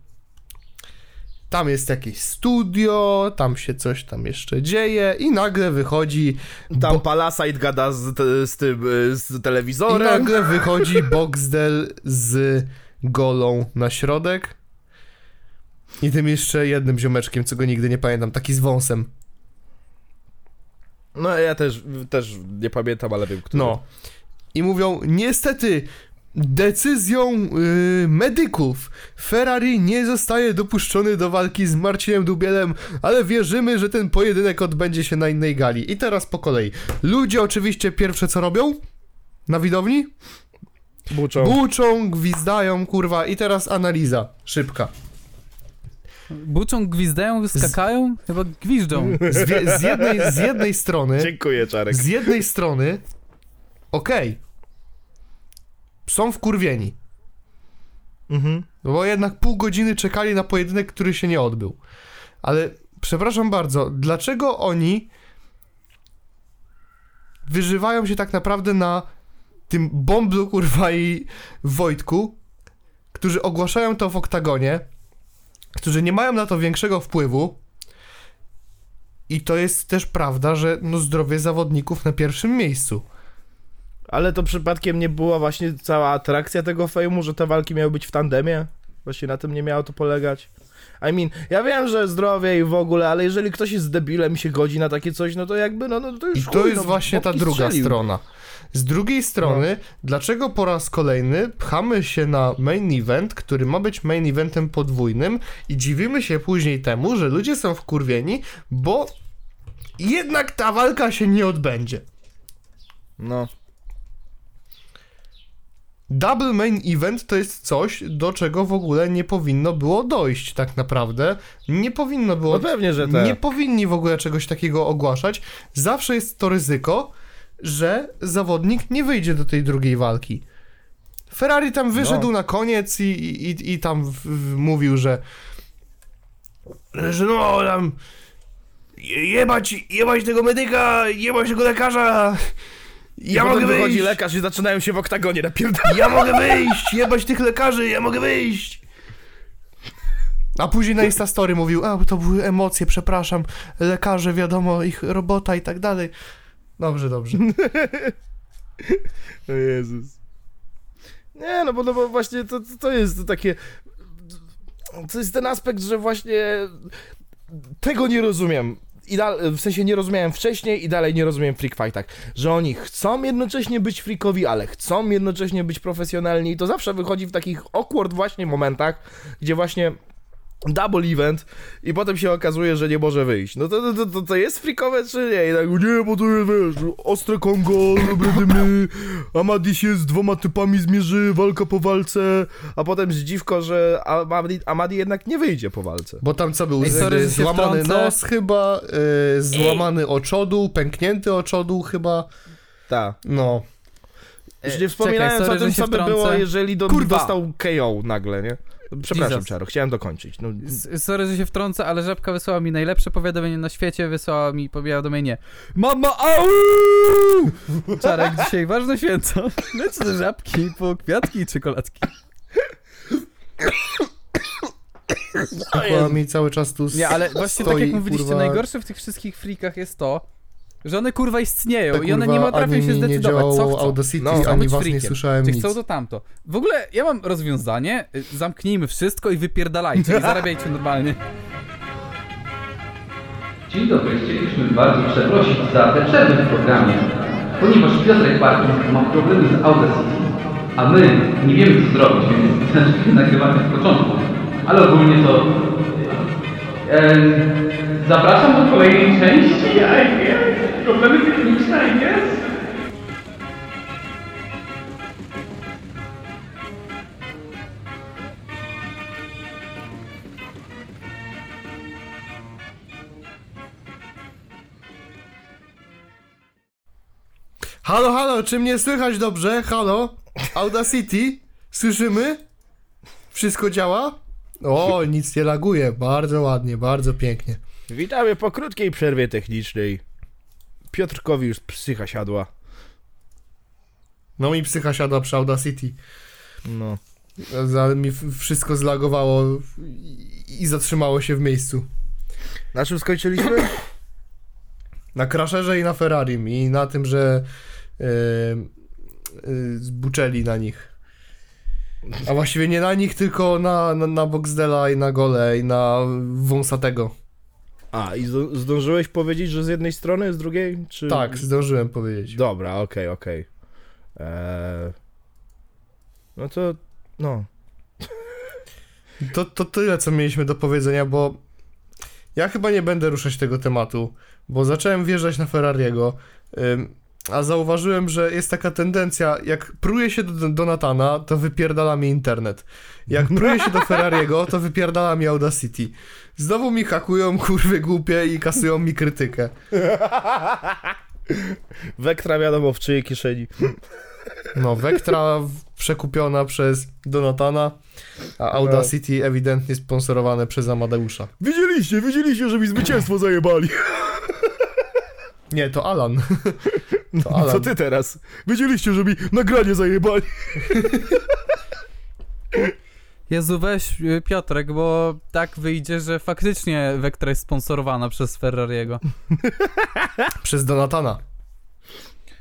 Tam jest jakieś studio, tam się coś tam jeszcze dzieje i nagle wychodzi Tam bo- Palasite gada z, z tym, y, z i telewizorem. nagle wychodzi Boxdel z golą na środek i tym jeszcze jednym ziomeczkiem, co go nigdy nie pamiętam, taki z wąsem. No ja też, też nie pamiętam, ale wiem, kto. No. I mówią, niestety, decyzją yy, medyków Ferrari nie zostaje dopuszczony do walki z Marcinem Dubielem, ale wierzymy, że ten pojedynek odbędzie się na innej gali. I teraz po kolei. Ludzie oczywiście pierwsze co robią? Na widowni? Buczą. Buczą, gwizdają, kurwa. I teraz analiza. Szybka. Buczą, gwizdają, skakają? Chyba gwiżdżą. Z, wie- z, jednej, z jednej strony... Dziękuję, Czarek. Z jednej strony, okej, są wkurwieni, Mhm. no bo jednak pół godziny czekali na pojedynek, który się nie odbył. Ale przepraszam bardzo, dlaczego oni wyżywają się tak naprawdę na tym Bomblu, kurwa, i Wojtku, którzy ogłaszają to w oktagonie, którzy nie mają na to większego wpływu I to jest też prawda, że no zdrowie zawodników na pierwszym miejscu. Ale to przypadkiem nie była właśnie cała atrakcja tego fejmu, że te walki miały być w tandemie? Właśnie na tym nie miało to polegać? I mean, ja wiem, że zdrowie i w ogóle, ale jeżeli ktoś jest debilem i się godzi na takie coś, no to jakby, no, no to już I to chuj, jest no, właśnie ta druga strzelił. strona. Z drugiej strony, dlaczego po raz kolejny pchamy się na main event, który ma być main eventem podwójnym i dziwimy się później temu, że ludzie są wkurwieni, bo jednak ta walka się nie odbędzie. No. Double main event to jest coś, do czego w ogóle nie powinno było dojść tak naprawdę. Nie powinno było... No pewnie, że tak. Nie powinni w ogóle czegoś takiego ogłaszać. Zawsze jest to ryzyko, że zawodnik nie wyjdzie do tej drugiej walki. Ferrari tam wyszedł No. na koniec i, i, i tam w, w, mówił, że że no tam jebać, jebać tego medyka, jebać tego lekarza I ja potem mogę wychodzi wyjść, lekarz i zaczynają się w oktagonie napierdalać. ja mogę wyjść, jebać tych lekarzy, ja mogę wyjść. A później na Instastory mówił, a to były emocje, przepraszam, lekarze, wiadomo, ich robota i tak dalej. Dobrze, dobrze. (laughs) O Jezus. Nie, no bo, no bo właśnie to, to- jest takie... To jest ten aspekt, że właśnie tego nie rozumiem. I w sensie nie rozumiałem wcześniej i dalej nie rozumiem freak fightach, że oni chcą jednocześnie być freakowi, ale chcą jednocześnie być profesjonalni i to zawsze wychodzi w takich awkward właśnie momentach, gdzie właśnie double event i potem się okazuje, że nie może wyjść. No to, to, to, to jest freakowe czy nie? I tak, nie, bo to jest, wiesz, ostre Kongo, dymy, Amadi się z dwoma typami zmierzy, walka po walce, a potem zdziwko, że Amadi, Amadi jednak nie wyjdzie po walce. Bo tam co był? Ej, sorry, złamany nos chyba, y, złamany oczodół, pęknięty oczodół chyba, Tak. no. Już nie wspominając czekaj, sorry, o tym, co by było, jeżeli do, Kurwa! dostał KO nagle, nie? Przepraszam, Jesus. Czaro, chciałem dokończyć. No, Sorry, że się wtrącę, ale Żabka wysłała mi najlepsze powiadomienie na świecie, wysłała mi powiadomienie Mama, au! Czarek, dzisiaj ważne święto. Leć do Żabki po kwiatki i czekoladki. Chyba mi cały czas tu Nie, ale właśnie stoi, tak jak mówiliście, kurwa, najgorsze w tych wszystkich frikach jest to, że one kurwa istnieją tak, i one nie kurwa, potrafią się mi nie zdecydować, co chcą. Audacity, No, ani być was nie słyszałem Czy nic. chcą to tamto. W ogóle ja mam rozwiązanie, y, zamknijmy wszystko i wypierdalajcie i (laughs) zarabiajcie normalnie. Dzień dobry, chcielibyśmy bardzo przeprosić za tę przerwę w programie, ponieważ Piotrek Parkin ma problemy z Audacity, a my nie wiemy co zrobić, więc (laughs) zaczęliśmy nagrywanie od początku. Ale ogólnie to... Em, zapraszam do kolejnej części, a nie, problemy techniczne, jest? Halo, halo, czy mnie słychać dobrze? Halo? Audacity? Słyszymy? Wszystko działa? O, nic nie laguje. Bardzo ładnie, bardzo pięknie. Witamy po krótkiej przerwie technicznej. Piotrkowi już psycha siadła. No mi psycha siadła przy Audacity. No. Ale mi wszystko zlagowało i, i zatrzymało się w miejscu. Na czym skończyliśmy? Na Crasherze i na Ferrari i na tym, że yy, yy, zbuczeli na nich. A właściwie nie na nich, tylko na, na, na Boxdela i na Gole i na Wąsatego. A, i zdążyłeś powiedzieć, że z jednej strony, z drugiej? Czy... Tak, zdążyłem powiedzieć. Dobra, okej, okej. Eee... No to, no. To, to tyle, co mieliśmy do powiedzenia, bo ja chyba nie będę ruszać tego tematu, bo zacząłem wjeżdżać na Ferrariego, ym, a zauważyłem, że jest taka tendencja, jak pruje się do, do Natana, to wypierdala mi internet. Jak pruje się do Ferrariego, to wypierdala mi Audacity. Znowu mi hakują (laughs) kurwy głupie i kasują mi krytykę. (laughs) Wektra wiadomo w czyjej kieszeni. No, Vectra w- przekupiona przez Donatana, a Audacity ewidentnie sponsorowane przez Amadeusza. Widzieliście, widzieliście, że mi zwycięstwo zajebali. Nie, to Alan. (laughs) To Alan. Co ty teraz? Widzieliście, że mi nagranie zajebali. Jezu, weź y, Piotrek, bo tak wyjdzie, że faktycznie Vectra jest sponsorowana przez Ferrariego. Przez Donatana.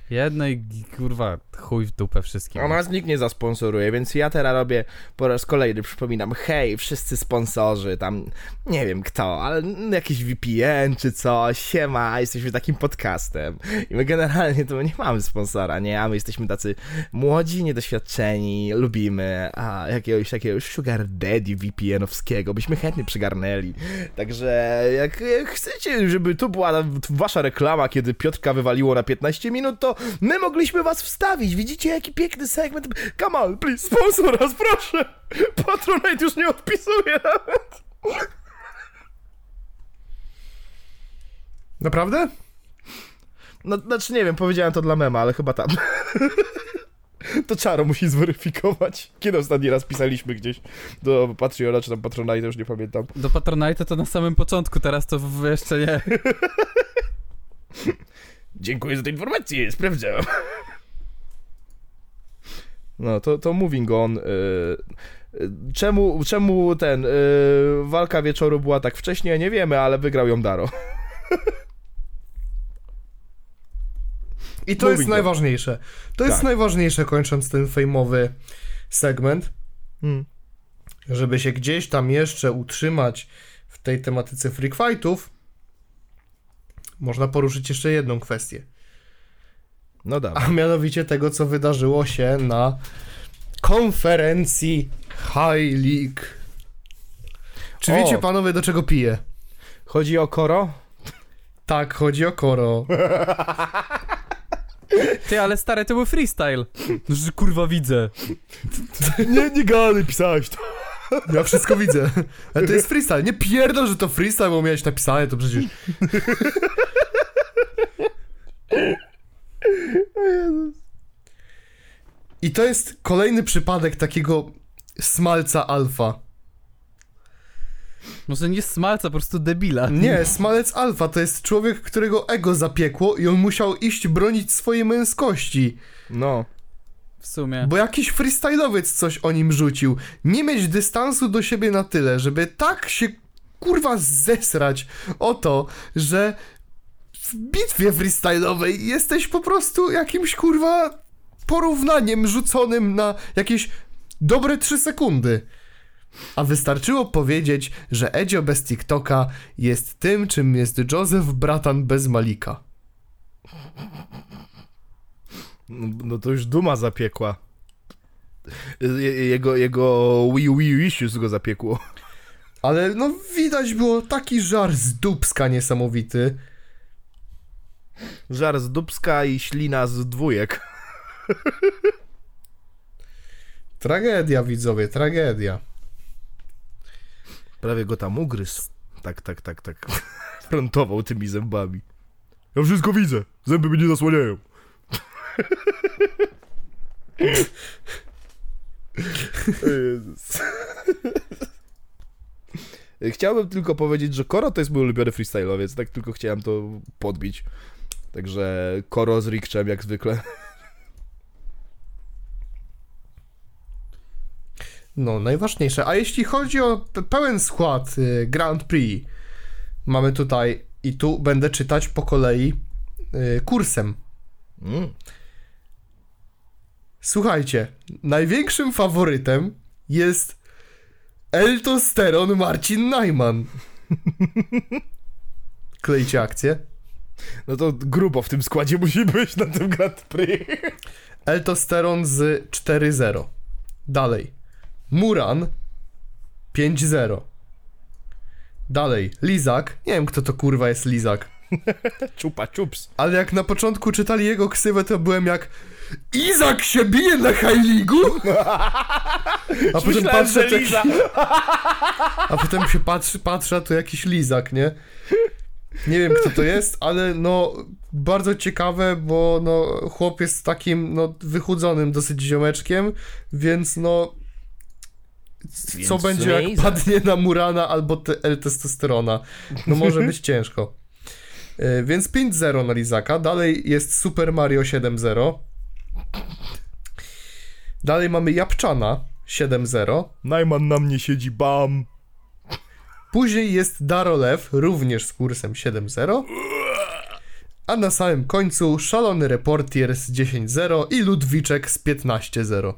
Jednej, kurwa, chuj w dupę wszystkim. A nas nikt nie zasponsoruje, więc ja teraz robię po raz kolejny, przypominam, hej, wszyscy sponsorzy, tam nie wiem kto, ale jakiś VPN czy coś, siema, jesteśmy takim podcastem. I my generalnie to nie mamy sponsora, nie, a my jesteśmy tacy młodzi, niedoświadczeni, lubimy, a jakiegoś takiego sugar daddy VPN-owskiego byśmy chętnie przygarnęli, także jak, jak chcecie, żeby tu była wasza reklama, kiedy Piotrka wywaliło na 15 minut, to my mogliśmy was wstawić. Widzicie, jaki piękny segment. Come on, please, sponsor nas, proszę. Patronite już nie odpisuje nawet. Naprawdę? No, znaczy nie wiem, powiedziałem to dla mema, ale chyba tam. To Czaro musi zweryfikować. Kiedy ostatni raz pisaliśmy gdzieś do Patreona, czy tam Patronite, już nie pamiętam. Do Patronite to na samym początku, teraz to jeszcze nie. (laughs) Dziękuję za tę informację, sprawdzałem. (laughs) No, to, to moving on. y, y, Czemu, czemu ten, y, walka wieczoru była tak wcześnie, nie wiemy, ale wygrał ją Daro. I to Moving jest on. najważniejsze. To jest Tak. najważniejsze, kończąc ten fejmowy segment, Hmm. żeby się gdzieś tam jeszcze utrzymać w tej tematyce freak fightów, można poruszyć jeszcze jedną kwestię. No dobra. A mianowicie tego, co wydarzyło się na konferencji High League. Czy O. wiecie, panowie, do czego piję? Chodzi o Koro? Tak, chodzi o Koro. Ty, ale stary, to był freestyle. Kurwa widzę. nie, nie gadaj, pisałeś to. Ja wszystko widzę. Ale to jest freestyle. Nie pierdol, że to freestyle, bo miałeś napisane, to przecież... I to jest kolejny przypadek takiego smalca alfa. Może nie smalca, po prostu debila. Nie, smalec alfa to jest człowiek, którego ego zapiekło i on musiał iść bronić swojej męskości. No. W sumie. Bo jakiś freestyle'owiec coś o nim rzucił. Nie mieć dystansu do siebie na tyle, żeby tak się kurwa zesrać o to, że w bitwie freestyle'owej jesteś po prostu jakimś kurwa porównaniem rzuconym na jakieś dobre 3 sekundy. A wystarczyło powiedzieć, że Edzio bez TikToka jest tym, czym jest Joseph Bratan bez Malika. No, no to już duma zapiekła. Je, jego, jego Wii Wii Issues go zapiekło. Ale no widać było taki żar z dubska niesamowity. Żar z dubska i ślina z dwójek. Tragedia, widzowie, tragedia. Prawie go tam ugryzł. Tak, tak, tak, tak. (laughs) Frontował tymi zębami. Ja wszystko widzę. Zęby mnie nie zasłaniają. O Jezus. (laughs) Chciałbym tylko powiedzieć, że Koro to jest mój ulubiony freestyle'owiec, tak tylko chciałem to podbić. Także Koro z Rikczem jak zwykle. No, najważniejsze. A jeśli chodzi o pe- pełen skład y, Grand Prix, mamy tutaj i tu będę czytać po kolei y, kursem. Mm. Słuchajcie, największym faworytem jest Eltosteron Marcin Najman. (laughs) Klejcie akcję. No to grubo w tym składzie (laughs) musi być na tym Grand Prix. Eltosteron z 4-0. Dalej. Muran 5-0. Dalej. Lizak. Nie wiem, kto to kurwa jest Lizak. (laughs) Czupa czups. Ale jak na początku czytali jego ksywę, to byłem jak Izak się bije na High (laughs) League'u? A potem patrzę, (laughs) a potem się patrzy, patrzę, to jakiś Lizak, nie? Nie wiem, kto to jest, ale no bardzo ciekawe, bo no chłop jest takim no wychudzonym dosyć ziomeczkiem, więc no co Więc w będzie jak Izak. padnie na Murana albo te, L-testosterona? No może być (laughs) ciężko. Y, Więc 5-0 na Lizaka. Dalej jest Super Mario 7-0. Dalej mamy Japczana 7-0. Najman na mnie siedzi, bam. Później jest Darolew, również z kursem 7-0. A na samym końcu szalony reportier z 10-0 i Ludwiczek z 15-0.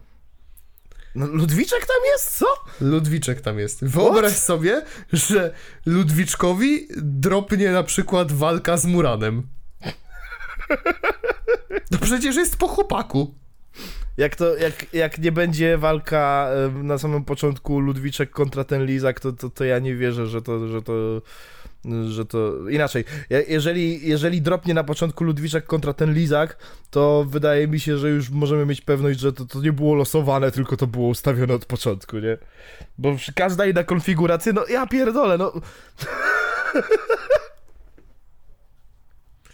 No, Ludwiczek tam jest, co? Ludwiczek tam jest. Wyobraź sobie, że Ludwiczkowi dropnie na przykład walka z Muranem. To przecież jest po chłopaku. Jak to, jak, jak nie będzie walka na samym początku Ludwiczek kontra ten Lizak, to, to, to ja nie wierzę, że to, że to, że to, inaczej, Je- jeżeli, jeżeli dropnie na początku Ludwiczek kontra ten Lizak, to wydaje mi się, że już możemy mieć pewność, że to, to nie było losowane, tylko to było ustawione od początku, nie? Bo każda inna konfiguracja, no ja pierdolę, no... (laughs)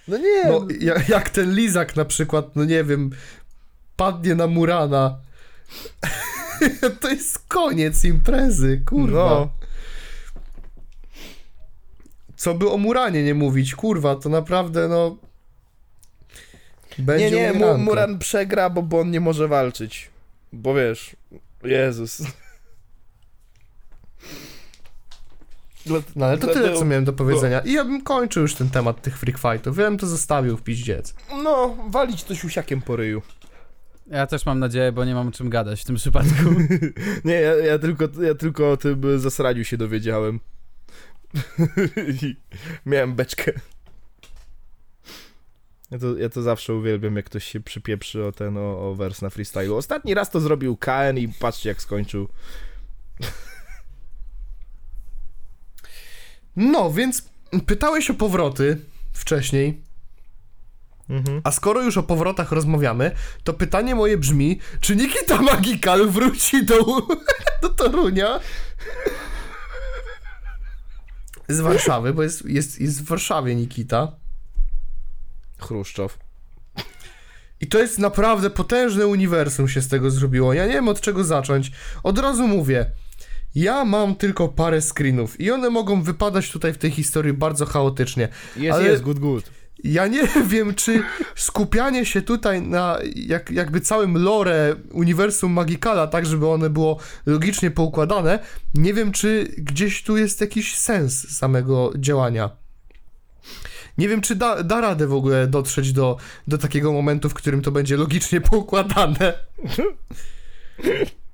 No nie, No, ja- jak ten Lizak na przykład, no nie wiem, padnie na Murana. (laughs) To jest koniec imprezy, kurwa. no. Co by o Muranie nie mówić, kurwa, to naprawdę, no... Będzie Nie, nie. Muran przegra, bo, bo on nie może walczyć. Bo wiesz, Jezus. Dla- No ale to dlatego- tyle, co miałem do powiedzenia. I ja bym kończył już ten temat tych freak fightów. Ja bym to zostawił w piździec. No, walić to siusiakiem po ryju. Ja też mam nadzieję, bo nie mam o czym gadać w tym przypadku. (laughs) Nie, ja, ja, tylko, ja tylko o tym zasraniu się dowiedziałem. (laughs) Miałem beczkę. Ja to, ja to zawsze uwielbiam, jak ktoś się przypieprzy o ten, o, o wers na freestylu. Ostatni raz to zrobił KN i patrzcie jak skończył. No, więc pytałeś o powroty wcześniej. Mhm. A skoro już o powrotach rozmawiamy, to pytanie moje brzmi, czy Nikita Magical wróci do, (laughs) do Torunia? Z Warszawy, bo jest, jest, jest w Warszawie Nikita. Chruszczow. I to jest naprawdę potężne uniwersum się z tego zrobiło. Ja nie wiem od czego zacząć. Od razu mówię. Ja mam tylko parę screenów i one mogą wypadać tutaj w tej historii bardzo chaotycznie. Jest, Ale- jest, good, good. Ja nie (laughs) wiem, czy skupianie się tutaj na jak, jakby całym lore uniwersum Magicala, tak żeby one było logicznie poukładane, nie wiem, czy gdzieś tu jest jakiś sens samego działania. Nie wiem, czy da, da radę w ogóle dotrzeć do, do takiego momentu, w którym to będzie logicznie poukładane. (laughs)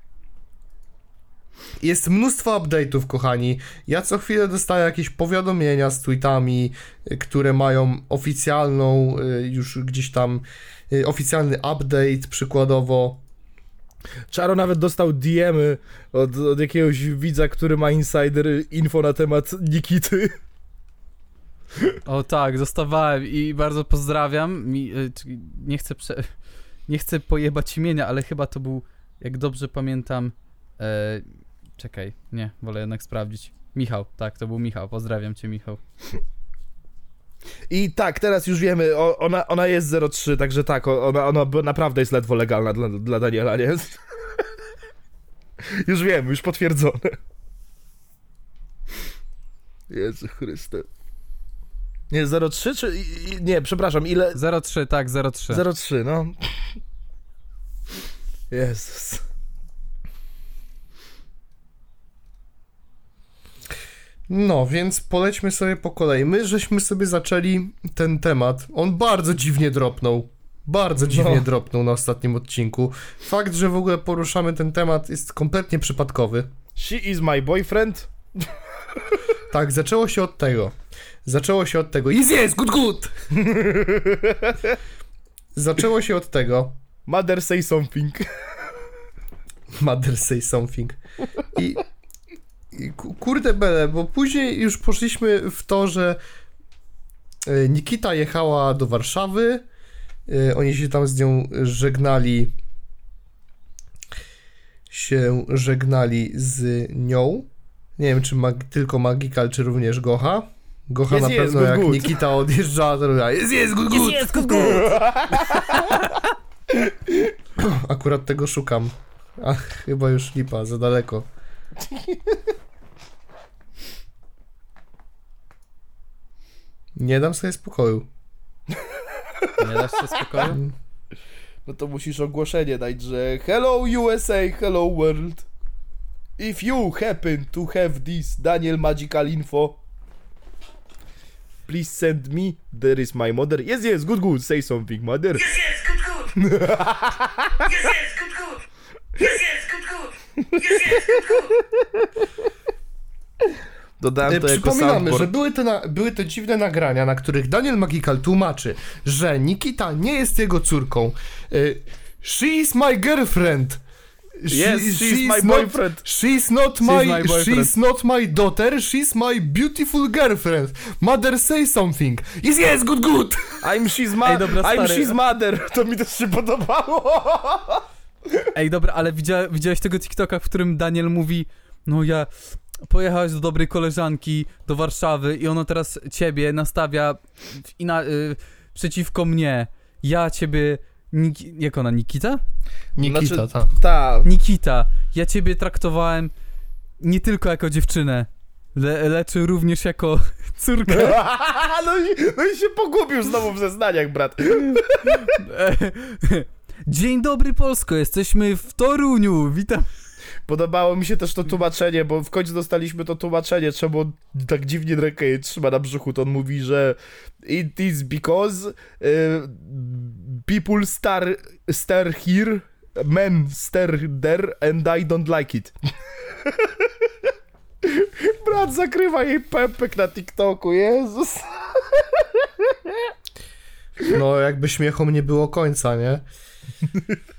Jest mnóstwo update'ów, kochani. Ja co chwilę dostaję jakieś powiadomienia z tweetami, y, które mają oficjalną, y, już gdzieś tam, y, oficjalny update przykładowo. Czaro nawet dostał DM-y od, od jakiegoś widza, który ma insider info na temat Nikity. O tak, zostawałem i bardzo pozdrawiam. Nie chcę prze... nie chcę pojebać imienia, ale chyba to był, jak dobrze pamiętam, e... czekaj, nie, wolę jednak sprawdzić. Michał, tak, to był Michał. Pozdrawiam cię, Michał. I tak, teraz już wiemy, o, ona, ona jest 03, także tak, ona, ona naprawdę jest ledwo legalna dla, dla Daniela, nie? (laughs) już wiem, już potwierdzone. Jezu Chryste. Nie, 03 czy... Nie, przepraszam, ile... 03, tak, 03. 03, no. Jezus. No, więc polećmy sobie po kolei. My żeśmy sobie zaczęli ten temat. On bardzo dziwnie dropnął. Bardzo dziwnie No. dropnął na ostatnim odcinku. Fakt, że w ogóle poruszamy ten temat jest kompletnie przypadkowy. She is my boyfriend. (laughs) Tak, zaczęło się od tego. Zaczęło się od tego. Jest, jest, good, good! (laughs) Zaczęło się od tego. Mother say something. Mother say something. I, kurde bele, bo później już poszliśmy w to, że e, Nikita jechała do Warszawy. e, Oni się tam z nią żegnali. Się żegnali z nią. Nie wiem, czy mag, tylko Magical, czy również Gocha. Gocha Jest, na pewno jak good. Nikita odjeżdżała, to robiła jest, jest, good, good. Jest, good, good. (laughs) Akurat tego szukam. A chyba już lipa, za daleko. Nie dam sobie spokoju. Nie dasz sobie spokoju? No to musisz ogłoszenie dać, że Hello USA, hello world. If you happen to have this Daniel Magical info, please send me. There is my mother. Yes, yes, good, good. Say something, mother. Yes, yes, good, good. yes, yes, good, good. Yes, yes, good, good. Yes, yes, good, good. (laughs) Dodałem E, to jako Przypominamy, soundboard. że były te, na, były te dziwne nagrania, na których Daniel Magical tłumaczy, że Nikita nie jest jego córką. E, She is my girlfriend. She, Yes, she's my not- boyfriend. She's not my, my boyfriend. she's not my daughter, she's my beautiful girlfriend. Mother say something. Yes, yes, good, good. I'm she's, dobra, I'm she's mother. (laughs) To mi też się podobało. Ej, dobra, ale widzia, widziałeś tego TikToka, w którym Daniel mówi, no ja pojechałeś do dobrej koleżanki do Warszawy i ona teraz ciebie nastawia w ina- y, przeciwko mnie. Ja ciebie... Nik- jak ona, Nikita? Nikita, Znaczy- tak. Ta. Nikita, ja ciebie traktowałem nie tylko jako dziewczynę, le- lecz również jako (laughs) córkę. (laughs) no, i, no i się pogubił znowu w zeznaniach, brat. (laughs) Dzień dobry Polsko, jesteśmy w Toruniu, witam. Podobało mi się też to tłumaczenie, bo w końcu dostaliśmy to tłumaczenie, czemu on tak dziwnie rękę jej trzyma na brzuchu, to on mówi, że it is because y, people star, stare here, men stare there and I don't like it. (laughs) Brat zakrywa jej pępek na TikToku, Jezus. No, jakby śmiechom nie było końca, nie? (laughs)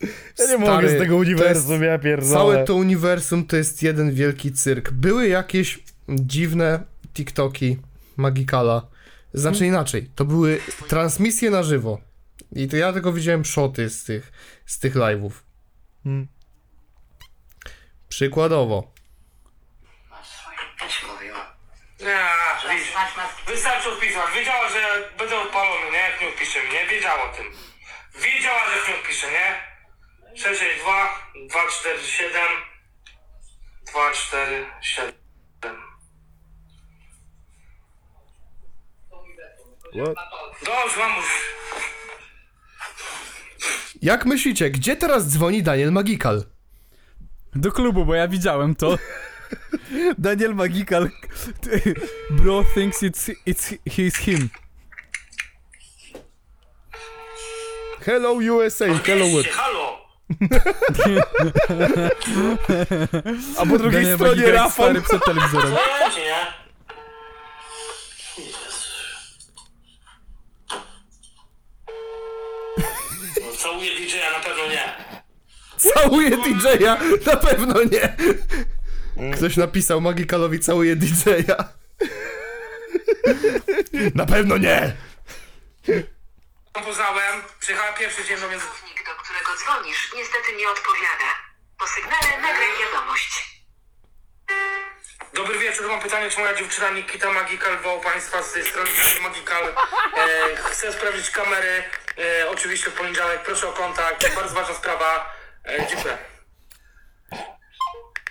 Ja nie Stary, mogę z tego to uniwersum, jest- ja pierdolę. Całe to uniwersum to jest jeden wielki cyrk. Były jakieś dziwne TikToki Magikala. Znaczy inaczej, to były transmisje na żywo. I to ja tylko widziałem szoty z tych, z tych live'ów. Hmm. Przykładowo. Nie, widzisz. Wystarczy odpisać. Wiedziała, że będę odpalony, nie? Jak nie odpisze mnie. Wiedziała o tym. Wiedziała, że jak nie odpisze, nie? 662 247 247 What? Dobrze, mamuś. Jak myślicie, gdzie teraz dzwoni Daniel Magikal? Do klubu, bo ja widziałem to. (laughs) Daniel Magikal. (laughs) Bro thinks it's, it's he's him. Hello USA, hello? Odbierzcie, halo. A po drugiej Daniel stronie Rafał. stary przed telewizorem. No, całuję DJ-a, na pewno nie. Całuje DJ-a! Na pewno nie! Ktoś napisał Magikalowi całuje DJ-a. Na pewno nie! Poznałem, przyjechała pierwszy dzień do mnie. Którego dzwonisz, niestety nie odpowiada. Po sygnale nagraj wiadomość. Dobry wieczór, mam pytanie, czy moja dziewczyna Nikita Magikal woła Państwa z tej strony Magikal. E, chcę sprawdzić kamery, e, oczywiście w poniedziałek, proszę o kontakt, bardzo ważna sprawa. E, dziękuję.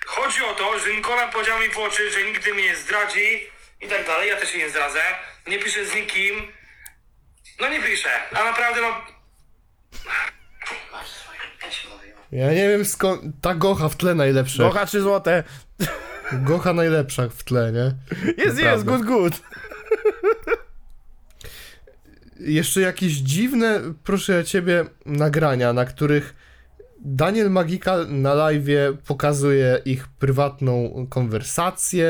Chodzi o to, że Nikola powiedział mi w oczy, że nigdy mnie nie zdradzi i tak dalej, ja też się nie zdradzę. Nie piszę z nikim. No nie piszę, a naprawdę no... Masz swoje. Ja ci mówiła. Ja nie wiem skąd... Ta Gocha w tle najlepsza. Gocha czy złote? Gocha najlepsza w tle, nie? Jest, jest, good, good. Jeszcze jakieś dziwne, proszę ja ciebie, nagrania, na których Daniel Magikal na live pokazuje ich prywatną konwersację,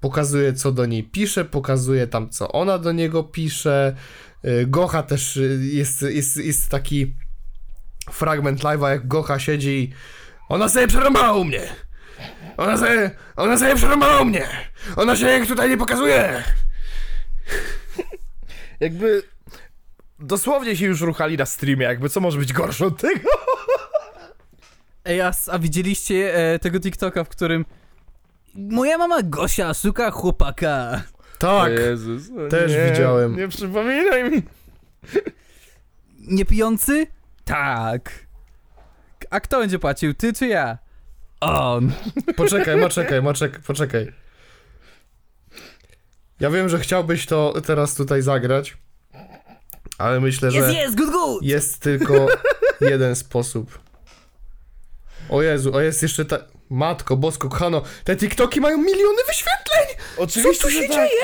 pokazuje co do niej pisze, pokazuje tam co ona do niego pisze. Y, Gocha też jest, jest, jest taki fragment live'a, jak Gocha siedzi i ona sobie przerąbała u mnie. Ona sobie, ona sobie przerąbała u mnie. Ona się jak tutaj nie pokazuje. Jakby dosłownie się już ruchali na streamie, jakby co może być gorsze od tego? Ej, a, a widzieliście e, tego TikToka, w którym moja mama Gosia szuka chłopaka. Tak. Jezus, o też nie, widziałem. Nie przypominaj mi. Nie pijący? Tak. A kto będzie płacił, ty czy ja? On. (laughs) Poczekaj, poczekaj, poczekaj, poczekaj. Ja wiem, że chciałbyś to teraz tutaj zagrać, ale myślę, że Jest, jest, good, good! jest tylko (laughs) jeden sposób. O Jezu, a jest jeszcze ta... Matko bosko, kochano, te TikToki mają miliony wyświetleń! Oczywiście, Co tu że się tak. dzieje?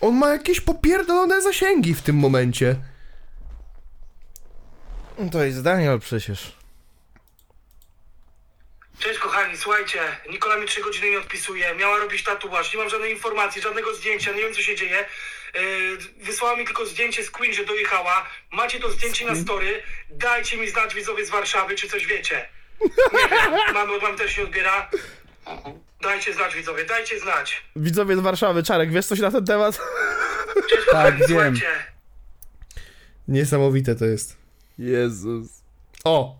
On ma jakieś popierdolone zasięgi w tym momencie. To jest Daniel przecież. Cześć kochani, słuchajcie, Nikola mi 3 godziny nie odpisuje, miała robić tatuaż, nie mam żadnej informacji, żadnego zdjęcia, nie wiem co się dzieje. Yy, wysłała mi tylko zdjęcie z Queen, że dojechała. Macie to zdjęcie na story, dajcie mi znać widzowie z Warszawy, czy coś wiecie. Nie wiem, (laughs) mamy, mam też się odbiera. Dajcie znać widzowie, dajcie znać. Widzowie z Warszawy, Czarek, wiesz coś na ten temat? Cześć kochani, wiem. słuchajcie. Niesamowite to jest. Jezus. O!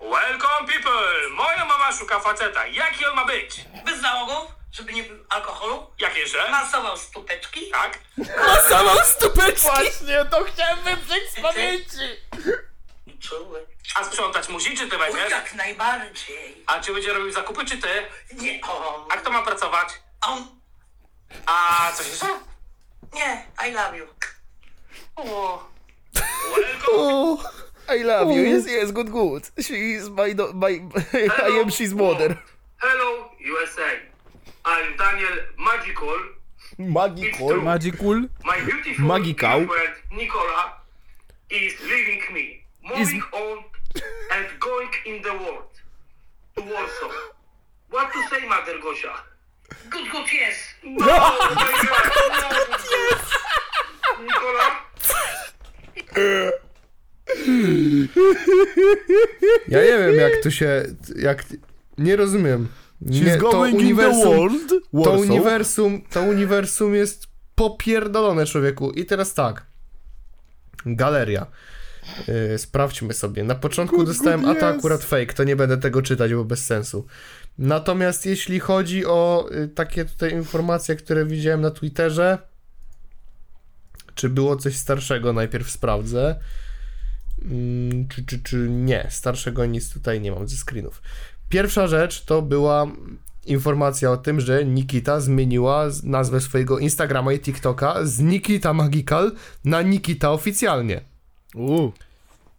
Welcome people! Moja mama szuka faceta, jaki on ma być? Bez załogów, żeby nie było alkoholu. Jak jeszcze? Masował stupeczki. Tak? Samą stupeczki! Właśnie, to chciałem wyprzeć z pamięci. Czuły. A sprzątać musi, czy ty będziesz? jak najbardziej. A czy będzie robił zakupy, czy ty? Nie on. A kto ma pracować? On. A coś jeszcze? Nie, I love you. O. Welcome. O! I love you, yes, yes, good, good. She is my, do, my I am she's mother. Hello, USA. I'm Daniel Magical. Magical. Magicool? My beautiful Magical. girlfriend Nicola is leaving me, moving on and going in the world to Warsaw. What to say, Mother Gosia? Good, good, yes. (laughs) No, my God, no. Nicola? Ja nie wiem jak tu się... jak... Nie rozumiem. Nie, to uniwersum... To uniwersum, to uniwersum jest popierdolone, człowieku. I teraz tak. Galeria. Yy, sprawdźmy sobie. Na początku Good, dostałem, good, a to akurat fake, to nie będę tego czytać, bo bez sensu. Natomiast jeśli chodzi o y, takie tutaj informacje, które widziałem na Twitterze, czy było coś starszego, najpierw sprawdzę. Mm, czy, czy, czy nie, starszego nic tutaj nie mam ze screenów. Pierwsza rzecz to była informacja o tym, że Nikita zmieniła nazwę swojego Instagrama i TikToka z Nikita Magical na Nikita oficjalnie. U,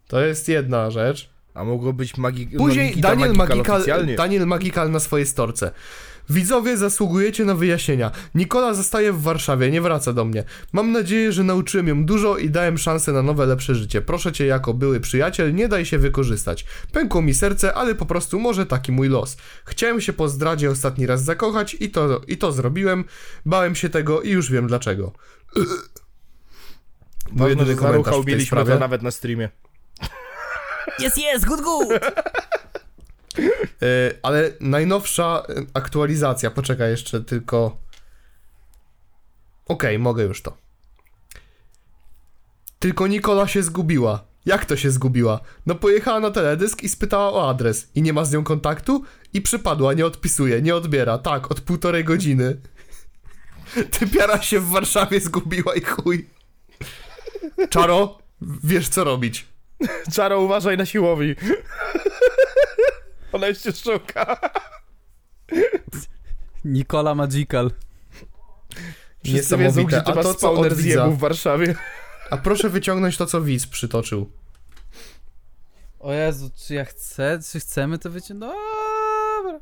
To jest jedna rzecz. a mogło być magi... Później no, Daniel Magical Magical. Daniel Magical na swojej storce. Widzowie, zasługujecie na wyjaśnienia. Nikola zostaje w Warszawie, nie wraca do mnie. Mam nadzieję, że nauczyłem ją dużo i dałem szansę na nowe, lepsze życie. Proszę cię, jako były przyjaciel, nie daj się wykorzystać. Pękło mi serce, ale po prostu może taki mój los. Chciałem się po zdradzie ostatni raz zakochać i to, i to zrobiłem. Bałem się tego i już wiem dlaczego. Ważne, jedyny że komentarz zaruchał w tej mieliśmy sprawie. to nawet na streamie. Jest, jest, good, good! (laughs) E, ale najnowsza aktualizacja, poczekaj jeszcze tylko. Okej, mogę już to. Tylko Nikola się zgubiła. Jak to się zgubiła? No pojechała na teledysk i spytała o adres. I nie ma z nią kontaktu? I przypadła, nie odpisuje, nie odbiera. Tak, od półtorej godziny. (laughs) Typiara się w Warszawie zgubiła i chuj. Czaro, wiesz co robić. Czaro, uważaj na siłowi. Ona jeszcze szuka. Nikola Magical. Wszyscy wiedzą, gdzie to A to co spawner od widza? w Warszawie. A proszę wyciągnąć to, co widz przytoczył. O Jezu, czy ja chcę, czy chcemy to wyciągnąć? Dobra.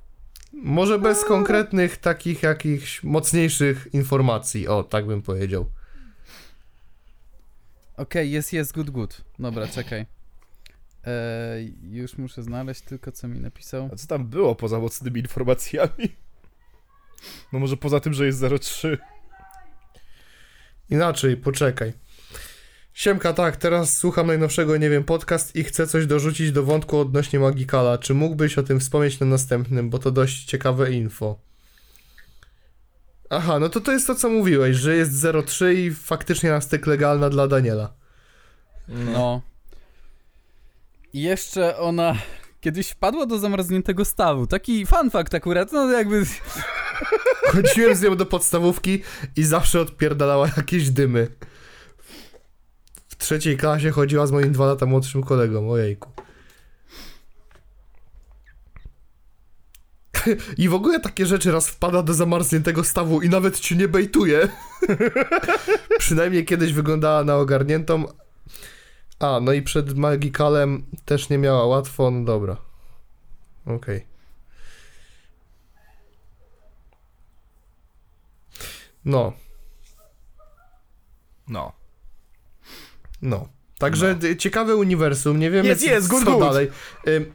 Może bez konkretnych takich jakichś mocniejszych informacji, o, tak bym powiedział. Okej, jest, jest, good, good. Dobra, czekaj. Eee, już muszę znaleźć tylko, co mi napisał. A co tam było poza mocnymi informacjami? No może poza tym, że jest 03. Inaczej, poczekaj. Siemka, tak, teraz słucham najnowszego, nie wiem, podcast i chcę coś dorzucić do wątku odnośnie Magikala. Czy mógłbyś o tym wspomnieć na następnym, bo to dość ciekawe info. Aha, no to to jest to, co mówiłeś, że jest 03 i faktycznie na styk legalna dla Daniela. No. I jeszcze ona kiedyś wpadła do zamarzniętego stawu. Taki fun fact akurat, no jakby... (laughs) Chodziłem z nią do podstawówki i zawsze odpierdalała jakieś dymy. W trzeciej klasie chodziła z moim dwa lata młodszym kolegą, ojejku. (laughs) I w ogóle takie rzeczy raz wpada do zamarzniętego stawu i nawet cię nie bejtuje. (laughs) Przynajmniej kiedyś wyglądała na ogarniętą, A, no i przed Magicalem też nie miała łatwo, no dobra. Okej. No, No. no. Także y, ciekawe uniwersum, nie wiemy Jest, co, jest, good, co good. dalej.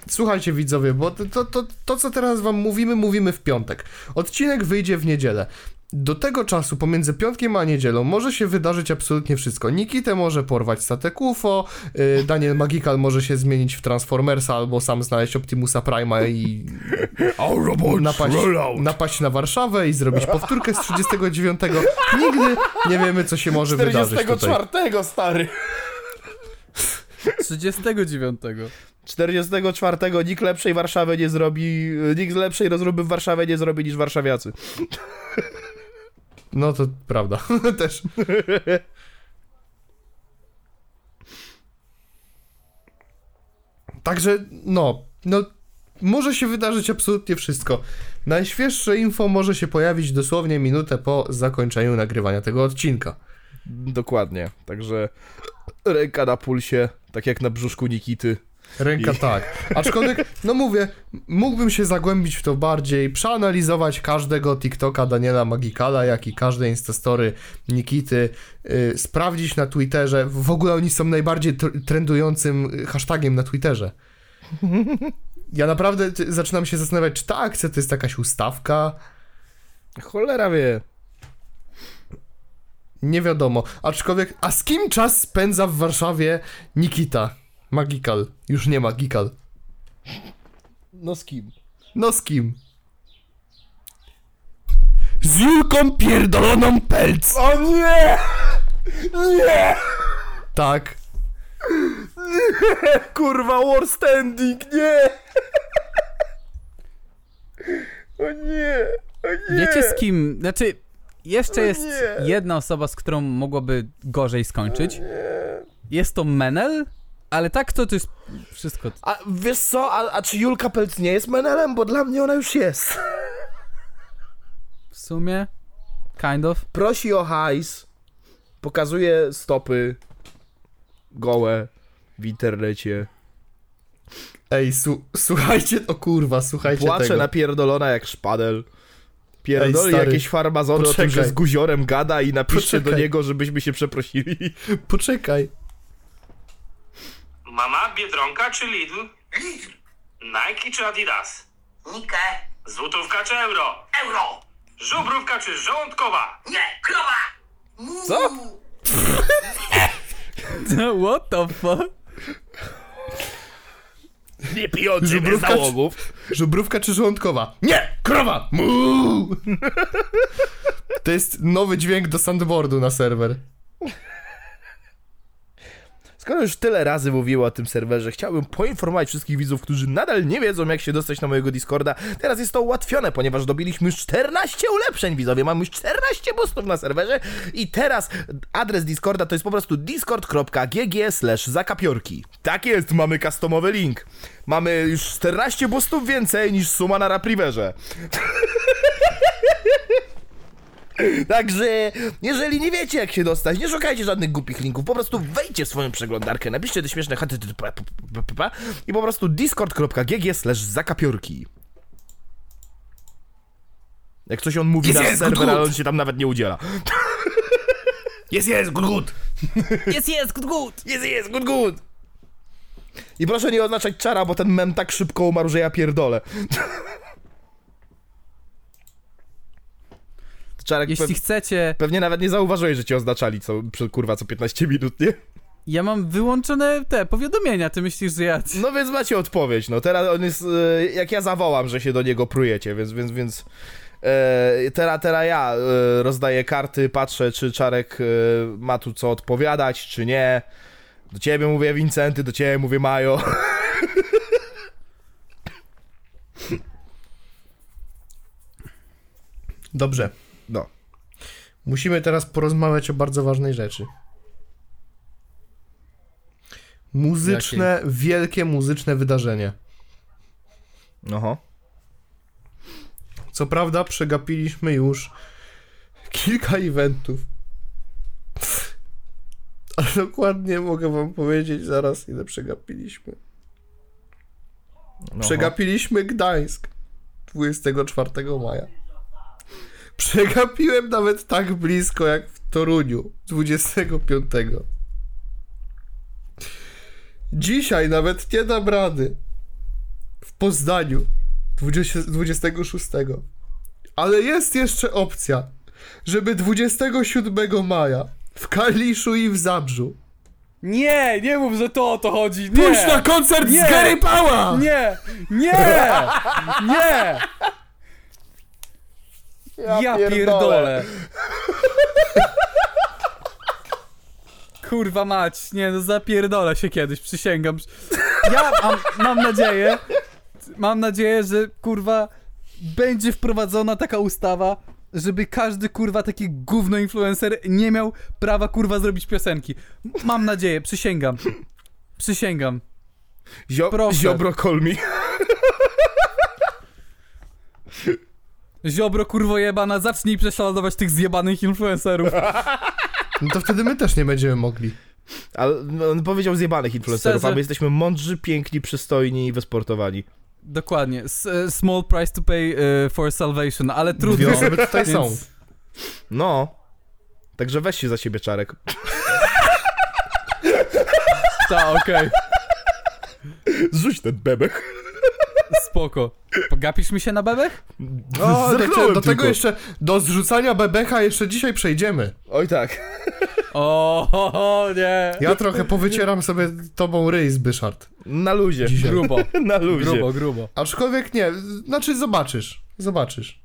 Słuchajcie widzowie, bo to, to, to, to co teraz wam mówimy, mówimy w piątek. Odcinek wyjdzie w niedzielę. Do tego czasu, pomiędzy piątkiem a niedzielą, może się wydarzyć absolutnie wszystko. Nikitę może porwać statek UFO, y, Daniel Magical może się zmienić w Transformersa, albo sam znaleźć Optimusa Prima i (laughs) napaść, napaść na Warszawę i zrobić powtórkę z 39. Nigdy nie wiemy, co się może wydarzyć tutaj. 44 stary. 39. 44 nikt lepszej Warszawy nie zrobi, nikt lepszej rozruby w Warszawie nie zrobi niż warszawiacy. No to prawda, (laughs) też. Także, no, no, może się wydarzyć absolutnie wszystko. Najświeższe info może się pojawić dosłownie minutę po zakończeniu nagrywania tego odcinka. Dokładnie. Także ręka na pulsie, tak jak na brzuszku Nikity. Ręka I- tak. Aczkolwiek, no mówię, mógłbym się zagłębić w to bardziej, przeanalizować każdego TikToka Daniela Magikala, jak i każde Instastory Nikity, yy, sprawdzić na Twitterze. W ogóle oni są najbardziej tr- trendującym hashtagiem na Twitterze. Ja naprawdę zaczynam się zastanawiać, czy ta akcja to jest jakaś ustawka. Cholera wie. Nie wiadomo. Aczkolwiek, a z kim czas spędza w Warszawie Nikita? Magikal. Już nie Magikal. No z kim? No z kim? Z Julką pierdoloną pelc! O nie! Nie! Tak. Kurwa, war standing, nie! O nie! O nie! Wiecie z kim? Znaczy, jeszcze jest nie. jedna osoba, z którą mogłoby gorzej skończyć. Jest to Menel, ale tak to to jest wszystko. A wiesz co, a, a czy Julka Pelc nie jest menelem? Bo dla mnie ona już jest. W sumie, kind of. Prosi o hajs, pokazuje stopy gołe w internecie. Ej, su słuchajcie, o kurwa, słuchajcie Płacze tego. napierdolona jak szpadel. Pierdoli Ej, stary, jakieś farmazony o tym, poczekaj. że z guziorem gada i napiszcie do Poczekaj. niego, żebyśmy się przeprosili. Poczekaj. Mama, Biedronka czy Lidl? Lidl, Nike czy Adidas? Nike, Złotówka czy euro? euro, Żubrówka czy żołądkowa? nie, krowa! Co? What the fuck? Nie pijący bez Żubrówka czy- załogów. Żubrówka czy żołądkowa? Nie! Krowa! Mu! To jest nowy dźwięk do sandboardu na serwer. Skoro już tyle razy mówiłem o tym serwerze, chciałbym poinformować wszystkich widzów, którzy nadal nie wiedzą, jak się dostać na mojego Discorda. Teraz jest to ułatwione, ponieważ dobiliśmy już 14 ulepszeń, widzowie. Mamy już 14 boostów na serwerze i teraz adres Discorda to jest po prostu discord.gg zakapiorki. Tak jest, mamy customowy link. Mamy już 14 boostów więcej niż suma na Rapriverze. (laughs) Także, jeżeli nie wiecie jak się dostać, nie szukajcie żadnych głupich linków, po prostu wejdźcie w swoją przeglądarkę, napiszcie te śmieszne http i po prostu discord.gg slash zakapiorki. Jak coś on mówi na serwer, ale on się tam nawet nie udziela. Jest, jest, good, good. Jest, jest, good, good. Jest, jest, good, good. I proszę nie oznaczać czara, bo ten mem tak szybko umarł, że ja pierdolę. Czarek Jeśli pe- chcecie, pewnie nawet nie zauważyłeś, że cię oznaczali co, przy- kurwa co 15 minut, nie? ja mam wyłączone te powiadomienia, ty myślisz, że ja... No więc macie odpowiedź, no teraz on jest, e, jak ja zawołam, że się do niego prujecie, więc, więc, więc e, teraz, teraz ja e, rozdaję karty, patrzę, czy Czarek e, ma tu co odpowiadać, czy nie. Do ciebie mówię Wincenty, do ciebie mówię Majo. Dobrze. Musimy teraz porozmawiać o bardzo ważnej rzeczy. Muzyczne, wielkie muzyczne wydarzenie. Oho. Co prawda przegapiliśmy już kilka eventów. A dokładnie mogę wam powiedzieć zaraz, ile przegapiliśmy. Przegapiliśmy Gdańsk 24 maja. Przegapiłem nawet tak blisko jak w Toruniu 25. Dzisiaj nawet nie dam rady w Poznaniu 20, 26. Ale jest jeszcze opcja, żeby 27 maja w Kaliszu i w Zabrzu Nie, nie mów, że to o to chodzi. Nie! pójść na koncert Nie! z Gary Pała! Nie! Nie! Nie! Ja, pierdolę. (laughs) Kurwa mać, nie no zapierdolę się kiedyś, przysięgam. Ja mam, mam nadzieję, mam nadzieję, że kurwa będzie wprowadzona taka ustawa, żeby każdy kurwa taki gówno influencer nie miał prawa kurwa zrobić piosenki. Mam nadzieję, przysięgam. Przysięgam. Zio- Proszę. Ziobro kolmi. (laughs) Ziobro kurwo jebana, zacznij prześladować tych zjebanych influencerów. No to wtedy my też nie będziemy mogli. Ale on powiedział zjebanych influencerów, Szczerze? a my jesteśmy mądrzy, piękni, przystojni i wysportowani. Dokładnie. S e, small price to pay e, for salvation, ale trudno. Dwie osoby tutaj są. No. Także weź się za siebie, Czarek. (laughs) Ta, okej. Zrzuć ten bebek. Spoko. Pogapisz mi się na bebech? No, (laughs) do, do tego tylko. jeszcze, do zrzucania bebecha jeszcze dzisiaj przejdziemy. Oj tak. O, ho, ho, nie. Ja trochę powycieram sobie tobą ryj, Zbyszard. Na luzie. Dzisiaj. Grubo, (laughs) Na luzie. grubo, grubo. Aczkolwiek nie, znaczy zobaczysz, zobaczysz.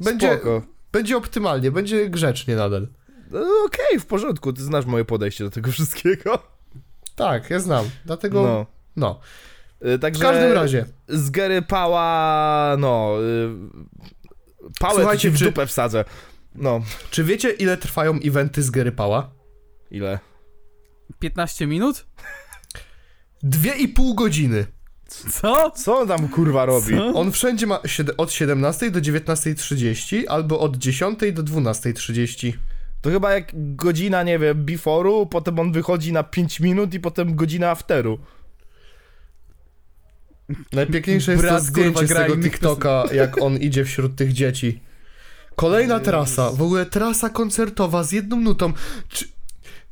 Będzie, Spoko. będzie optymalnie, będzie grzecznie nadal. No, Okej, w porządku, ty znasz moje podejście do tego wszystkiego. Tak, ja znam, dlatego, no. No. Y, W Także każdym razie, z Gary Pała, no... Y, pałę Słuchajcie, ci w czy- dupę wsadzę. No. czy wiecie ile trwają eventy z Gary Pała? Ile? 15 minut? Dwie i pół godziny. Co? Co on tam kurwa robi? Co? On wszędzie ma od 17 do 19.30 albo od 10 do 12.30. To chyba jak godzina, nie wiem, before'u, potem on wychodzi na 5 minut i potem godzina afteru. Najpiękniejsze jest Brat, to zdjęcie kurwa, z tego TikToka, jak on idzie wśród tych dzieci. Kolejna trasa, w ogóle trasa koncertowa z jedną nutą. Czy...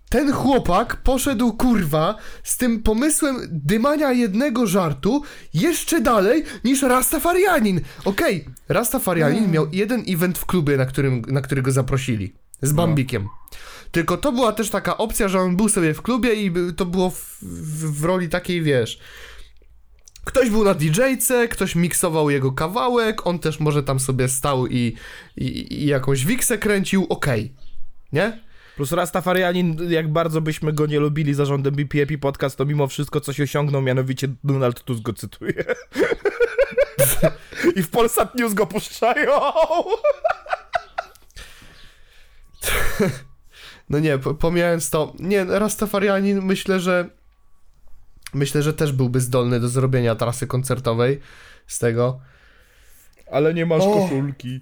Ten chłopak poszedł kurwa z tym pomysłem dymania jednego żartu jeszcze dalej niż Rastafarianin. Okej, Rastafarianin miał jeden event w klubie, na, którym, na który go zaprosili. Z Bambikiem. Tylko to była też taka opcja, że on był sobie w klubie i to było w, w, w roli takiej, wiesz, Ktoś był na DJ-ce, ktoś miksował jego kawałek, on też może tam sobie stał i, i, i jakąś wiksę kręcił, okej. Nie? Plus Rastafarianin, jak bardzo byśmy go nie lubili zarządem BPAP Podcast, to mimo wszystko coś osiągnął, mianowicie Donald Tusk go cytuje. (laughs) I w Polsat News go puszczają. (laughs) No nie, po- pomijając to, nie, Rastafarianin myślę, że myślę, że też byłby zdolny do zrobienia trasy koncertowej z tego. Ale nie masz O. koszulki.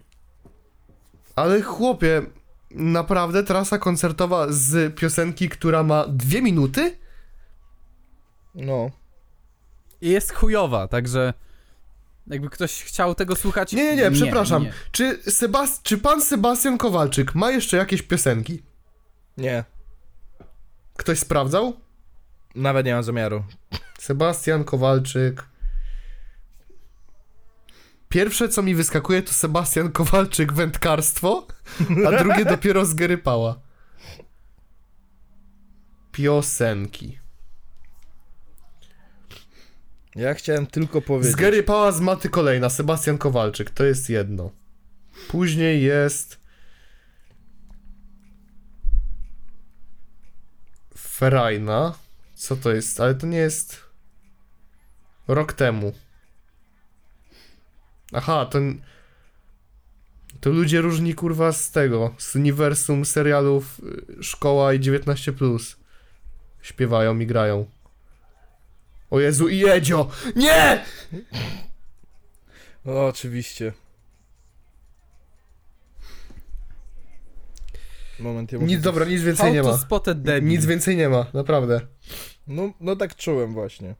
Ale chłopie, naprawdę trasa koncertowa z piosenki, która ma dwie minuty? No. I jest chujowa, także jakby ktoś chciał tego słuchać... Nie, nie, nie, przepraszam. nie. Czy, Sebas- czy pan Sebastian Kowalczyk ma jeszcze jakieś piosenki? Nie. Ktoś sprawdzał? Nawet nie mam zamiaru. Sebastian Kowalczyk. Pierwsze, co mi wyskakuje, to Sebastian Kowalczyk wędkarstwo, a drugie dopiero z Gerypała. Piosenki. Ja chciałem tylko powiedzieć. Z Gerypała z Maty kolejna, Sebastian Kowalczyk, to jest jedno. Później jest... Ferajna. Co to jest? Ale to nie jest... Rok temu. Aha, to... To ludzie różni kurwa z tego, z uniwersum serialów y, Szkoła i 19+. Śpiewają i grają. O Jezu, i Edzio! Nie! (laughs) O, oczywiście. Moment, ja Nic, dobra, nic więcej nie ma. spotted. Nic więcej nie ma, naprawdę. No, no tak czułem właśnie.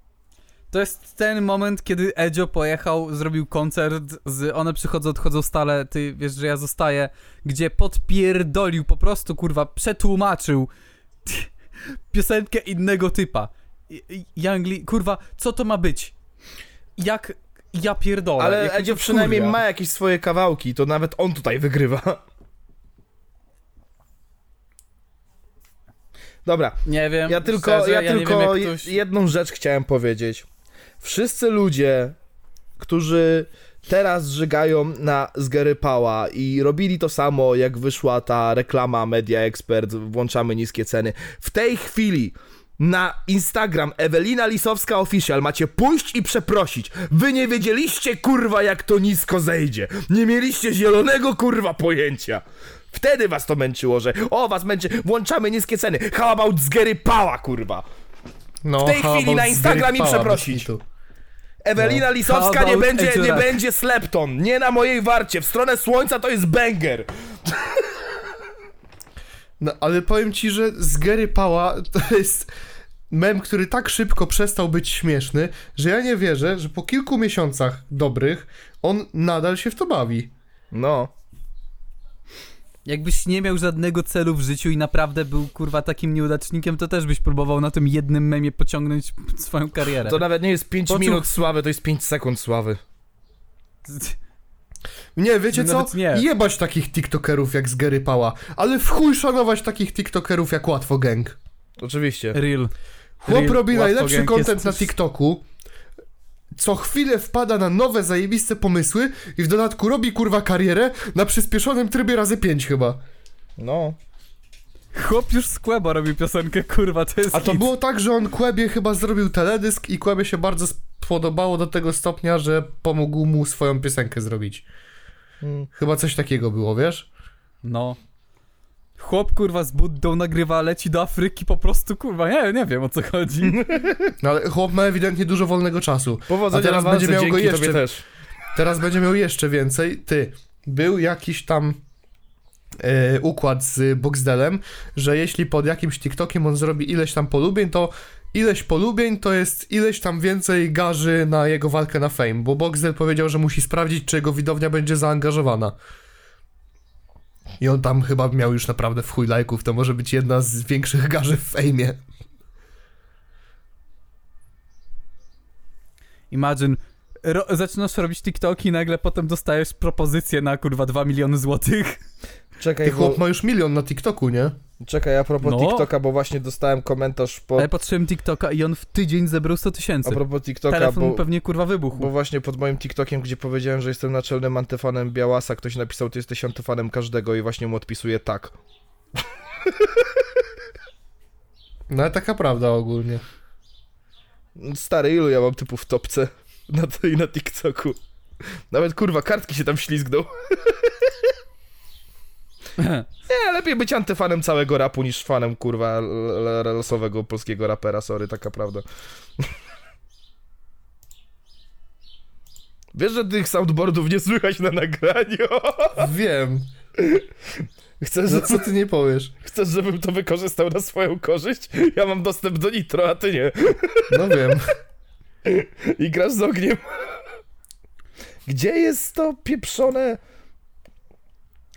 To jest ten moment, kiedy Edzio pojechał, zrobił koncert z One przychodzą, odchodzą stale, ty wiesz, że ja zostaję, gdzie podpierdolił, po prostu, kurwa, przetłumaczył (laughs) piosenkę innego typa. I- i- Youngli, kurwa, co to ma być? Jak... Ja pierdolę. Ale Edzio przynajmniej wkurwia. ma jakieś swoje kawałki, to nawet on tutaj wygrywa. Dobra, Nie wiem, ja tylko, szczerze, ja ja tylko wiem, ktoś... jedną rzecz chciałem powiedzieć. Wszyscy ludzie, którzy teraz żygają na Zgerypała i robili to samo, jak wyszła ta reklama Media Expert, włączamy niskie ceny. W tej chwili na Instagram Ewelina Lisowska Official macie pójść i przeprosić. Wy nie wiedzieliście, kurwa, jak to nisko zejdzie. Nie mieliście zielonego, kurwa, pojęcia. Wtedy was to męczyło, że o, was męczy, włączamy niskie ceny. How about Zgerypała, kurwa. No, W tej chwili na Instagram Zgrypała, i przeprosić. Ewelina No. Lisowska nie będzie, nie będzie Slepton. Nie na mojej warcie. W stronę słońca to jest banger. No, ale powiem ci, że z Gary Pała to jest mem, który tak szybko przestał być śmieszny, że ja nie wierzę, że po kilku miesiącach dobrych on nadal się w to bawi. No. Jakbyś nie miał żadnego celu w życiu i naprawdę był, kurwa, takim nieudacznikiem, to też byś próbował na tym jednym memie pociągnąć swoją karierę. To nawet nie jest 5 Poczuł- minut sławy, to jest 5 sekund sławy. Nie, wiecie co? Nawet nie. Jebać takich tiktokerów jak z Gary Pała, ale w chuj szanować takich tiktokerów jak Łatwo Gang. Oczywiście. Real. Chłop Real robi Łatwo najlepszy content na TikToku. Co chwilę wpada na nowe, zajebiste pomysły i w dodatku robi kurwa karierę na przyspieszonym trybie razy 5 chyba. No. Chłop już z Kłeba robi piosenkę, kurwa, to jest A to hit. było tak, że on Kłebie chyba zrobił teledysk i Kłebie się bardzo spodobało do tego stopnia, że pomógł mu swoją piosenkę zrobić. Mm. Chyba coś takiego było, wiesz? No. Chłop, kurwa, z Buddą nagrywa, leci do Afryki, po prostu, kurwa, nie, nie wiem o co chodzi. No ale chłop ma ewidentnie dużo wolnego czasu. Powodzenia A teraz walce, będzie miał go jeszcze- też. Teraz będzie miał jeszcze więcej. Ty, był jakiś tam e, układ z Boxdelem, że jeśli pod jakimś TikTokiem on zrobi ileś tam polubień, to ileś polubień to jest ileś tam więcej garzy na jego walkę na fame, bo Boxdel powiedział, że musi sprawdzić, czy jego widownia będzie zaangażowana. I on tam chyba miał już naprawdę w chuj lajków, to może być jedna z większych garzy w fejmie. Imagine, ro- zaczynasz robić TikToki i nagle potem dostajesz propozycję na, kurwa, 2 miliony złotych. Czekaj, Ty bo, chłop ma już milion na TikToku, nie? Czekaj, a propos No. TikToka, bo właśnie dostałem komentarz po... Ale patrzyłem TikToka i on w tydzień zebrał 100 A tysięcy. propos TikToka, Telefon bo, pewnie, kurwa, wybuchł. bo właśnie pod moim TikTokiem, gdzie powiedziałem, że jestem naczelnym antyfanem Białasa, ktoś napisał, ty jesteś antyfanem każdego i właśnie mu odpisuje tak. No ale taka prawda ogólnie. Stary, ilu ja mam typów w topce na, i na TikToku? Nawet kurwa, kartki się tam ślizgną. (laughs) Nie, lepiej być antyfanem całego rapu niż fanem kurwa losowego polskiego rapera, sorry, taka prawda. (laughs) Wiesz, że tych soundboardów nie słychać na nagraniu? (laughs) Wiem. Chcesz, No co ty nie powiesz? chcesz, żebym to wykorzystał na swoją korzyść? Ja mam dostęp do nitro, a ty nie. No wiem. I grasz z ogniem. Gdzie jest to pieprzone...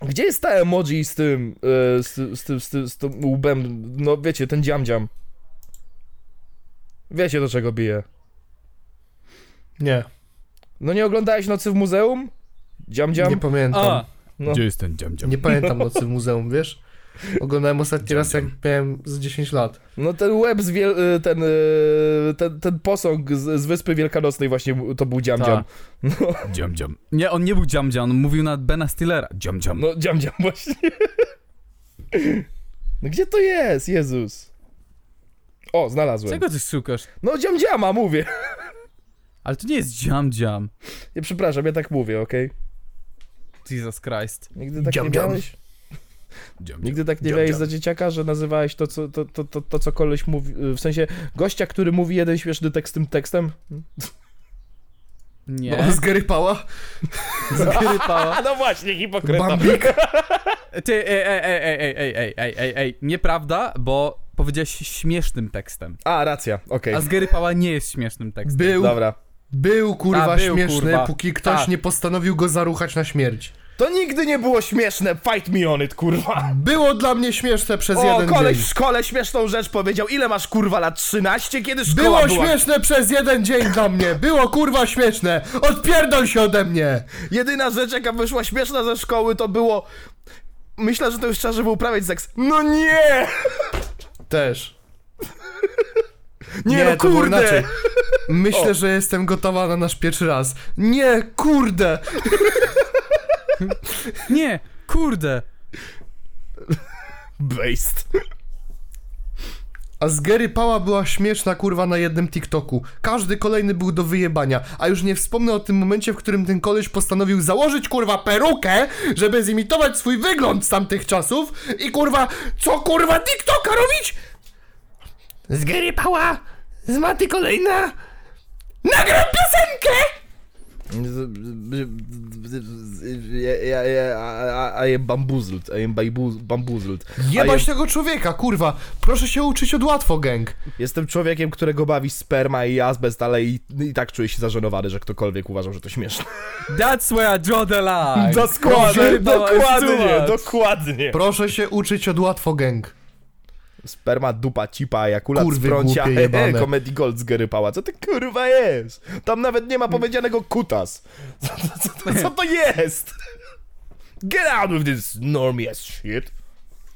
Gdzie jest ta emoji z tym, e, z, z, tym- z, tym- z tym łbem, no wiecie, ten dziam-dziam. Wiecie do czego bije. Nie, No nie oglądałeś Nocy w Muzeum? Dziam-dziam? nie pamiętam. A, No. gdzie jest ten dziam, dziam? Nie pamiętam Nocy w muzeum, wiesz? Oglądałem ostatni raz jak miałem z 10 lat. No ten łeb z wiel... e, ten, e, ten, ten posąg z, z Wyspy Wielkanocnej właśnie to był dziam-dziam. No, Dziam, dziam. Nie, on nie był dziam, dziam, on mówił na Bena Stillera. Dziam, dziam. no dziam-dziam właśnie. No gdzie to jest? Jezus. O, znalazłem. Czego ty szukasz? No dziam-dziama, mówię. Ale to nie jest dziam, dziam. Nie, przepraszam, ja tak mówię, okej? Jesus Christ. Nigdy tak Dziam, nie dziam. miałeś? Dziam, Nigdy tak nie Dziam, miałeś dziam. za dzieciaka, że nazywałeś to co, to, to, to, to, co koleś mówi, w sensie gościa, który mówi jeden śmieszny tekst tym tekstem? Nie. Z Gary Pała? Zgrypała. A no właśnie, hipokryta. Bambik? Ty, ej, ej, ej, ej, ej, ej, ej, ej, ej, nieprawda, bo powiedziałeś śmiesznym tekstem. A, racja, okej. A Zgrypała nie jest śmiesznym tekstem. Był, Dobra. był kurwa A, był, śmieszny, kurwa. póki ktoś Tak. nie postanowił go zaruchać na śmierć. To nigdy nie było śmieszne, fight me on it, kurwa. Było dla mnie śmieszne przez O, jeden koleś dzień. w szkole śmieszną rzecz powiedział. Ile masz kurwa lat? 13? Kiedy szkoła Było była? śmieszne przez jeden dzień dla mnie. Było kurwa śmieszne. Odpierdol się ode mnie. Jedyna rzecz, jaka wyszła śmieszna ze szkoły, to było... Myślę, że to już trzeba, żeby uprawiać seks. No nie! Też. Nie, no to było kurde! Myślę, że jestem gotowa na nasz pierwszy raz. Nie, kurde. Nie, kurde. Based. A z Gary Pała była śmieszna kurwa na jednym TikToku. Każdy kolejny był do wyjebania. A już nie wspomnę o tym momencie, w którym ten koleś postanowił założyć kurwa perukę, żeby zimitować swój wygląd z tamtych czasów i kurwa, co kurwa TikToka robić? Z Gary Pała, z Maty kolejna, nagram piosenkę! Ja, ja, ja, I am bamboozled. I am bamboozled. am, Jebać tego człowieka, kurwa. Proszę się uczyć od łatwo, gang. jestem człowiekiem, którego bawi sperma i azbest, ale i, i tak czuję się zażenowany, że ktokolwiek uważał, że to śmieszne. That's where I draw the line. Dokładnie, too dokładnie, dokładnie. Proszę się uczyć od łatwo, gang. Sperma, dupa, cipa, ejakulat Kurwy z prącia, głupie (laughs) he, Comedy Gold z Gary Pała. Co to kurwa jest? Tam nawet nie ma powiedzianego kutas. (laughs) Co, co, co, co to jest? Get out of this normie as shit.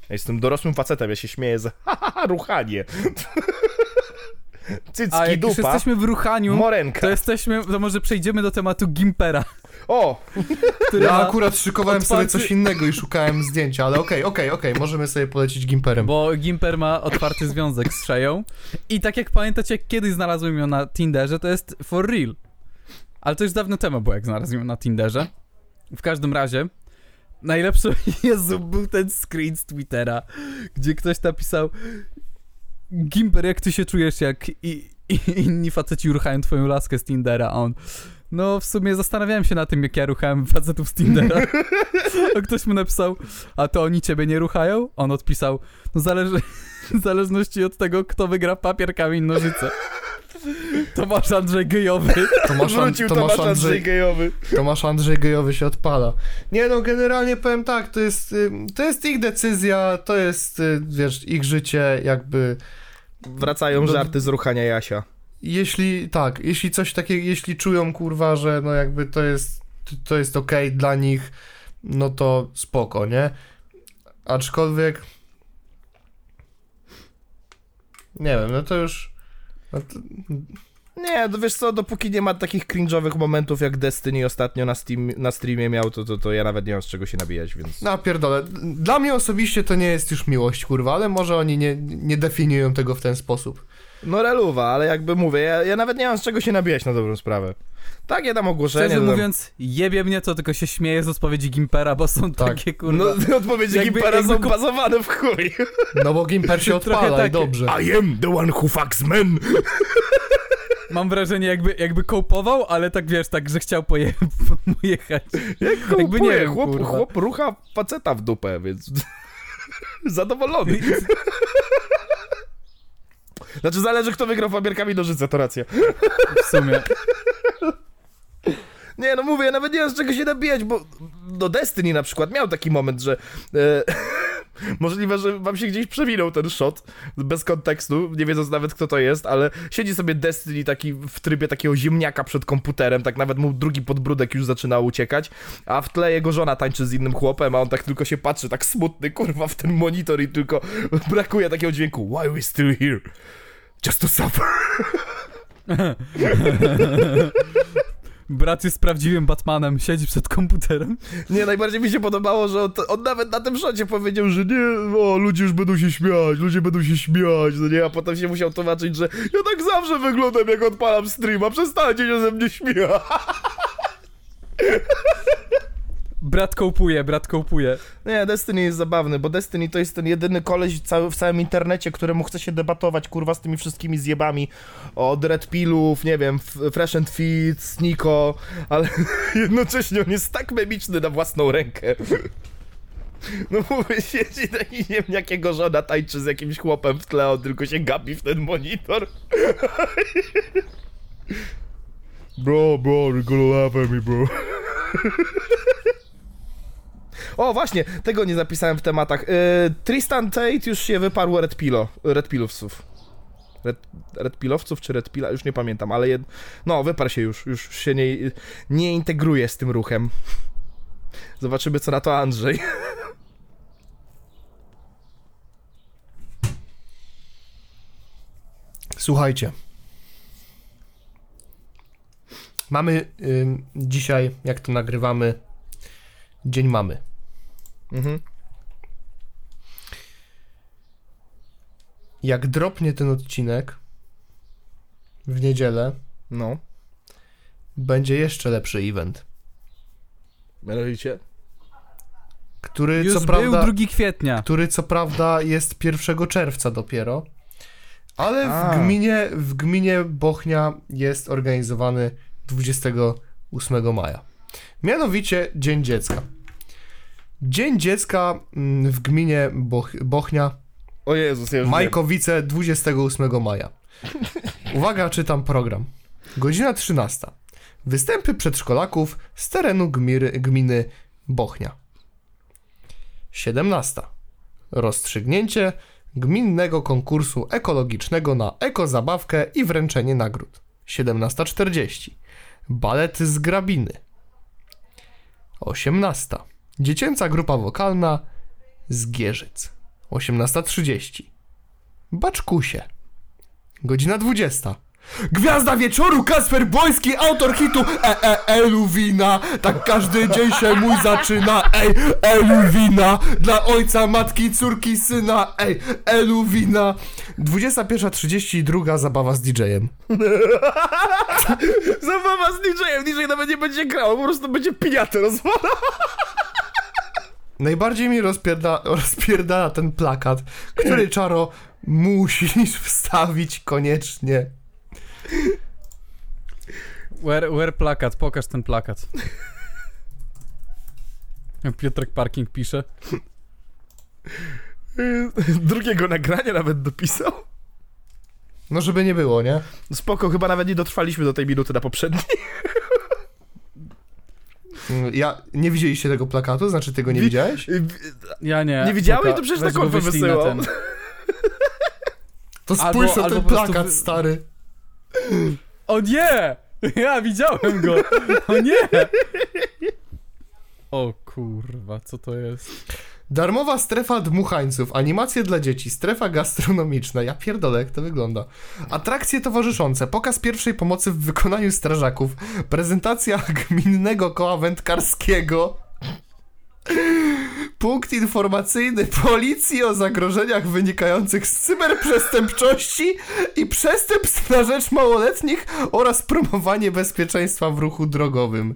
Ja jestem dorosłym facetem, ja się śmieję z (laughs) ha, ha, ha, ruchanie. A Cycki, jak już dupa, jesteśmy w ruchaniu, morenka. to jesteśmy, to może przejdziemy do tematu Gimpera, O, Ja akurat szykowałem sobie coś innego i szukałem zdjęcia, ale okej, okej, okej, możemy sobie polecić Gimperem. bo Gimper ma otwarty związek z Szeją i tak jak pamiętacie, jak kiedyś znalazłem ją na Tinderze, to jest for real. Ale to już dawno temu było, jak znalazłem ją na Tinderze. W każdym razie, najlepszy, (laughs) Jezu, był ten screen z Twittera, gdzie ktoś napisał Gimper, jak ty się czujesz, jak i, i inni faceci ruchają twoją laskę z Tindera, a on no, w sumie zastanawiałem się na tym, jak ja ruchałem facetów z Tindera. (laughs) A ktoś mu napisał, a to oni ciebie nie ruchają? On odpisał, no zależy, w zależności od tego, kto wygra papier, kamień, nożyce. Tomasz Andrzej Gejowy. Tomasz, An- wrócił Tomasz, Tomasz Andrzej Andrzej, Gejowy. Tomasz Andrzej Gejowy się odpala. Nie no, generalnie powiem tak, to jest, y, to jest ich decyzja, to jest, y, wiesz, ich życie, jakby... Wracają Do- żarty z ruchania Jasia. Jeśli, tak, jeśli coś takiego, jeśli czują, kurwa, że no jakby to jest, to jest okej dla nich, no to spoko, nie? Aczkolwiek... Nie wiem, no to już... No to, Nie, no wiesz co, dopóki nie ma takich cringe'owych momentów jak Destiny ostatnio na, Steam, na streamie miał, to, to, to ja nawet nie mam z czego się nabijać, więc... no pierdolę. Dla mnie osobiście to nie jest już miłość, kurwa, ale może oni nie, nie definiują tego w ten sposób. No reluwa, ale jakby mówię, ja, ja nawet nie mam z czego się nabijać na dobrą sprawę. Takie tam ogłoszenie... Szczerze mówiąc, jebie mnie to, tylko się śmieję z odpowiedzi Gimpera, bo są Tak. takie kurwa... No, (laughs) odpowiedzi Jakby- Gimpera jakby są kup- bazowane w chuj. No bo Gimper się (laughs) odpala i takie. dobrze. I am the one who fucks men. (laughs) Mam wrażenie, jakby, jakby kołpował, ale tak wiesz, tak, że chciał poje pojechać. Jakby nie wiem, chłop, chłop rucha faceta w dupę, więc... Zadowolony. Znaczy zależy kto wygrał papierkami nożyce, to racja. W sumie. Nie, no mówię, ja nawet nie mam z czego się nabijać, bo do Destiny na przykład miał taki moment, że e, (laughs) możliwe, że wam się gdzieś przewinął ten shot bez kontekstu, nie wiedząc nawet kto to jest, ale siedzi sobie Destiny taki w trybie takiego ziemniaka przed komputerem, tak nawet mu drugi podbródek już zaczyna uciekać, a w tle jego żona tańczy z innym chłopem, a on tak tylko się patrzy, tak smutny, kurwa, w ten monitor i tylko (laughs) brakuje takiego dźwięku, why we still here? Just to suffer. Brat jest prawdziwym Batmanem, siedzi przed komputerem. Nie, najbardziej mi się podobało, że on, on nawet na tym szocie powiedział, że nie, o, ludzie już będą się śmiać, ludzie będą się śmiać, no nie, a potem się musiał tłumaczyć, że ja tak zawsze wyglądam, jak odpalam streama, przestańcie się ze mnie śmiać. (laughs) Brat kołpuje, brat kołpuje. Nie, Destiny jest zabawny, bo Destiny to jest ten jedyny koleś cały, w całym internecie, któremu chce się debatować, kurwa, z tymi wszystkimi zjebami od Red Pillów, nie wiem, Fresh and Fit, Niko, ale (laughs) jednocześnie on jest tak memiczny na własną rękę. No mówię, siedzi taki, nie wiem, jakiego żona tańczy z jakimś chłopem w tle, on tylko się gapi w ten monitor. (laughs) Bro, bro, you're gonna laugh at me, bro. (laughs) O, właśnie, tego nie zapisałem w tematach. Yy, Tristan Tate już się wyparł Red Pilo, Red Pilowców. Red, Red Pilowców czy Red Pila? Już nie pamiętam, ale jed... no, wyparł się już, już się nie, nie integruje z tym ruchem. Zobaczymy, co na to Andrzej. (laughs) Słuchajcie. Mamy ym, dzisiaj, jak to nagrywamy, dzień mamy. Mhm. Jak dropnie ten odcinek w niedzielę, No, będzie jeszcze lepszy event, mianowicie. który Już co był prawda, 2 kwietnia. który co prawda jest 1 czerwca dopiero, ale w gminie, w gminie Bochnia jest organizowany 28 maja. Mianowicie Dzień Dziecka. Dzień Dziecka mm, w gminie Boch Bochnia, O Jezus, ja wiem. Majkowice 28 maja. Uwaga, czytam program. Godzina 13. Występy przedszkolaków z terenu gmiry, gminy Bochnia. 17. Rozstrzygnięcie gminnego konkursu ekologicznego na ekozabawkę i wręczenie nagród. 17.40. Balet z grabiny. 18. Dziecięca grupa wokalna z Gierzyc. 18.30. Baczkusie. Godzina 20. Gwiazda wieczoru Kasper Błoński, autor hitu E E Eluwina. Tak każdy dzień się mój zaczyna. Ej, Eluwina. Dla ojca, matki, córki, syna. Ej, Eluwina. 21.32 zabawa z DJ-em. (laughs) Zabawa z DJ-em, DJ nawet nie będzie grał, po prostu będzie piniatę rozwalał. Najbardziej mi rozpierda, (laughs) rozpierdala ten plakat, który (clears throat) Czaro musisz (laughs) wstawić koniecznie. Where, where plakat? Pokaż ten plakat. (laughs) Piotrek Parking pisze. Drugiego nagrania nawet dopisał. No żeby nie było, nie? Spoko, chyba nawet nie dotrwaliśmy do tej minuty na poprzedniej. Ja nie widzieliście tego plakatu, znaczy ty go nie Wi- widziałeś? Ja nie. Nie widziałeś? To przecież weź na konfę wyślij na wysyłał. ten. To Albo- spójrz na ten prostu plakat, wy- stary. O nie! (laughs) Ja widziałem go! O nie! O kurwa, co to jest? Darmowa strefa dmuchańców, animacje dla dzieci, strefa gastronomiczna. Ja pierdolę, jak to wygląda. Atrakcje towarzyszące, pokaz pierwszej pomocy w wykonaniu strażaków, prezentacja (laughs) gminnego koła wędkarskiego, punkt informacyjny policji o zagrożeniach wynikających z cyberprzestępczości i przestępstw na rzecz małoletnich oraz promowanie bezpieczeństwa w ruchu drogowym.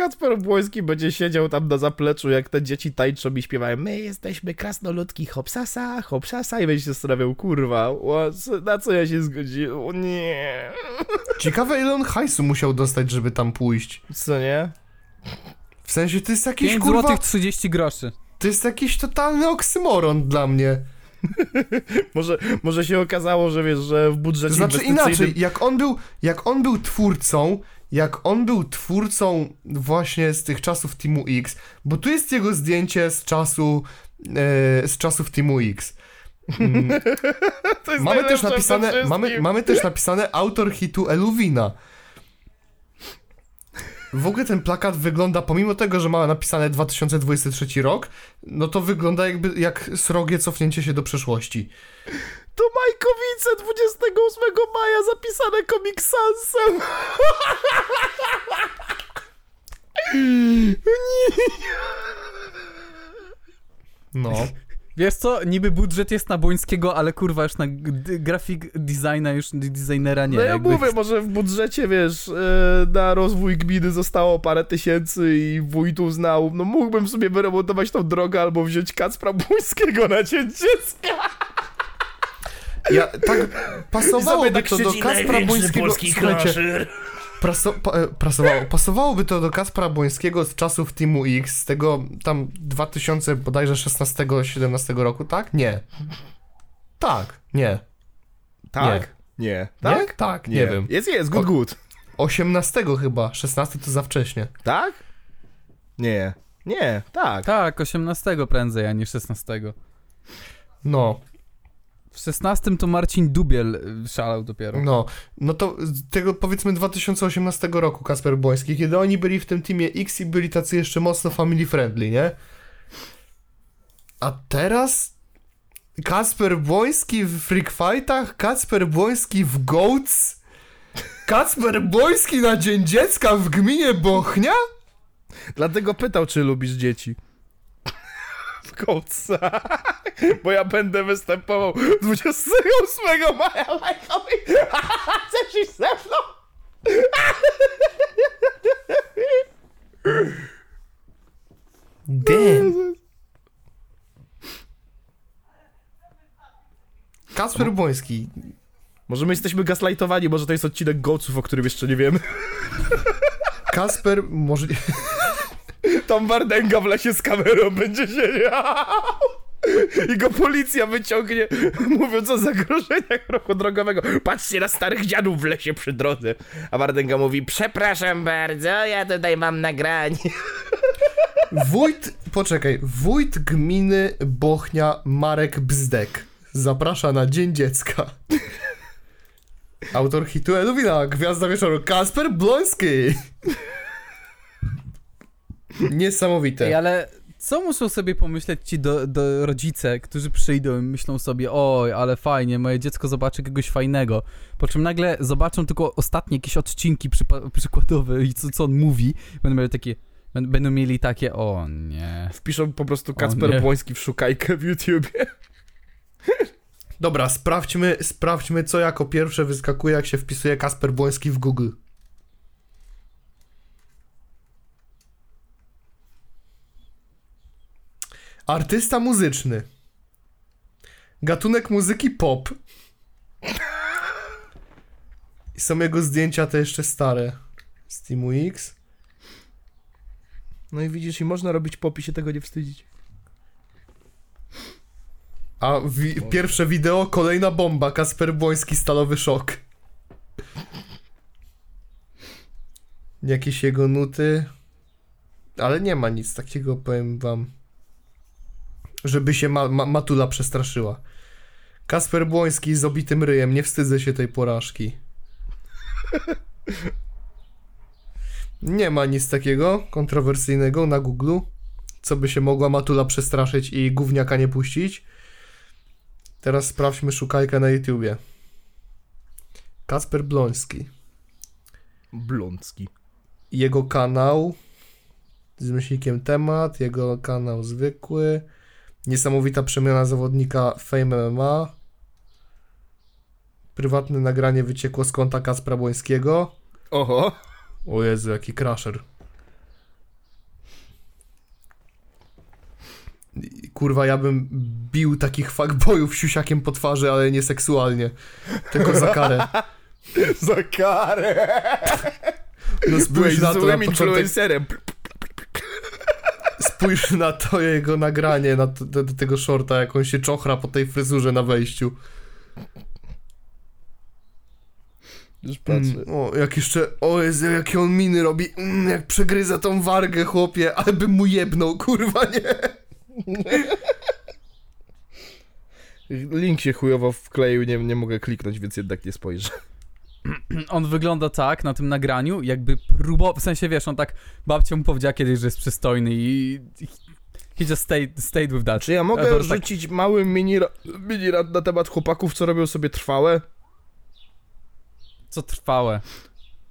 Kacper Błoński będzie siedział tam na zapleczu, jak te dzieci tańczą i śpiewają My jesteśmy krasnoludki hopsasa, hopsasa i będzie się zastanawiał, kurwa, o, co- na co ja się zgodziłem? Nie. Ciekawe ile on hajsu musiał dostać, żeby tam pójść. Co nie? W sensie to jest jakiś 5 kurwa... złotych 30 groszy. To jest jakiś totalny oksymoron dla mnie. (laughs) Może, może się okazało, że wiesz, że w To budżecie znaczy inwestycyjnym... inaczej, jak on był, jak on był twórcą, jak on był twórcą właśnie z tych czasów Teamu X, bo tu jest jego zdjęcie z czasu, e, z czasów Teamu X. Mm, (laughs) mamy, też napisane, mamy, mamy też napisane autor hitu Eluwina. W ogóle ten plakat wygląda, pomimo tego, że ma napisane 2023 rok, no to wygląda jakby jak srogie cofnięcie się do przeszłości. To Majkowice 28 maja zapisane Comic Sansem. (laughs) No. Wiesz co, niby budżet jest na Błońskiego, ale kurwa już na grafik designa, już designera nie. no ja jakby- mówię, może w budżecie, wiesz, e, na rozwój gminy zostało parę tysięcy i wójt uznał, no mógłbym sobie wyremontować tą drogę albo wziąć Kacpra Błońskiego na dzień dziecka. Ja, tak pasowałoby tak to do Kaspra Błońskiego. Słuchajcie, praso, pa, e, prasowało, pasowałoby to do Kaspra Błońskiego z czasów Teamu X, z tego tam 2000 bodajże 16-17 roku, tak? Nie. Tak, nie. Tak? Nie. Nie? Tak? Tak, nie, wiem. Jest, jest, good, good. 18 chyba, 16 to za wcześnie. Tak? Nie. Nie, tak. Tak, 18 prędzej, a nie 16. No, W 16 to Marcin Dubiel y, szalał dopiero. no. No to tego powiedzmy 2018 roku Kasper Błoński, kiedy oni byli w tym teamie X i byli tacy jeszcze mocno family friendly, nie? A teraz Kasper Błoński w Freak Fightach, Kasper Błoński w Goats, Kasper Błoński na Dzień Dziecka w gminie Bochnia? Dlatego pytał, czy lubisz dzieci. W kołca. (laughs) Bo ja będę występował 28 maja lajkowej. Chcesz iść ze mną? Damn. Kasper Błoński. Może my jesteśmy gaslightowani, może to jest odcinek Goców, o którym jeszcze nie wiemy. Kasper, może... Tam Wardęga w lesie z kamerą będzie siedział. I go policja wyciągnie, mówiąc o zagrożeniach ruchu drogowego. Patrzcie na starych dziadów w lesie przy drodze. A Wardęga mówi, przepraszam bardzo, ja tutaj mam nagranie. Wójt, poczekaj, wójt gminy Bochnia Marek Bzdek zaprasza na Dzień Dziecka. Autor hitu Elwina, Gwiazda Wieczoru, Kasper Bloński. Niesamowite. Ej, ale co muszą sobie pomyśleć ci do, do rodzice, którzy przyjdą i myślą sobie, oj, ale fajnie, moje dziecko zobaczy kogoś fajnego, po czym nagle zobaczą tylko ostatnie jakieś odcinki przypa- przykładowe i co, co on mówi, będą mieli takie, bę- będą mieli takie, o nie. Wpiszą po prostu Kacper. Błoński w szukajkę w YouTubie. Dobra, sprawdźmy, sprawdźmy, co jako pierwsze wyskakuje, jak się wpisuje Kasper Błoński w Google. Artysta muzyczny. Gatunek muzyki pop. I są jego zdjęcia te jeszcze stare. Z Teamu X. No i widzisz, i można robić pop i się tego nie wstydzić. A wi- pierwsze wideo, kolejna bomba, Kasper Błoński, stalowy szok. Jakieś jego nuty. Ale nie ma nic takiego, powiem wam. Żeby się ma- ma- Matula przestraszyła. Kasper Błoński z obitym ryjem, nie wstydzę się tej porażki. (laughs) Nie ma nic takiego kontrowersyjnego na Google, co by się mogła Matula przestraszyć i gówniaka nie puścić. Teraz sprawdźmy szukajkę na YouTubie. Kasper Bloński. Blącki. Jego kanał z myślnikiem temat, jego kanał zwykły. Niesamowita przemiana zawodnika Fame MMA. Prywatne nagranie wyciekło z konta Kaspra Błońskiego. Oho. O Jezu, jaki crasher. I, Kurwa, ja bym bił takich fuckboyów siusiakiem po twarzy, ale nie seksualnie. Tylko za karę. (laughs) Za karę. No Byłeś spójrz na to na złym początek, influencerem. Spójrz na to jego nagranie, na to, do, do tego shorta, jak on się czochra po tej fryzurze na wejściu. Już Mm, o, jak jeszcze, o Jezu, jakie on miny robi, mm, jak przegryza tą wargę, chłopie, ale bym mu jebnął, kurwa, nie? Link się chujowo wkleił, nie, nie mogę kliknąć, więc jednak nie spojrzę. (clears throat) On wygląda tak na tym nagraniu, jakby próbował, w sensie wiesz, on tak, babcia mu powiedziała kiedyś, że jest przystojny i he just stayed, stayed with that. Czy ja mogę tak- rzucić mały mini, mini rad na temat chłopaków, co robią sobie trwałe? Co trwałe.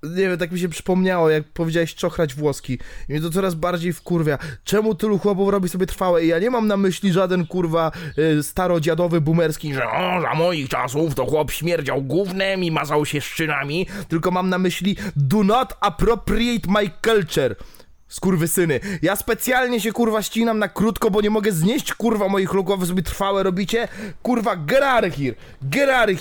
Nie wiem, tak mi się przypomniało, jak powiedziałeś czochrać włoski. I mnie to coraz bardziej wkurwia. Czemu tylu chłopów robi sobie trwałe? I ja nie mam na myśli żaden, kurwa, y, starodziadowy, boomerski, że o, za moich czasów to chłop śmierdział gównem i mazał się szczynami, tylko mam na myśli do not appropriate my culture. Skurwysyny. Ja specjalnie się kurwa ścinam na krótko, bo nie mogę znieść kurwa moich logów, wy sobie trwałe robicie. Kurwa, of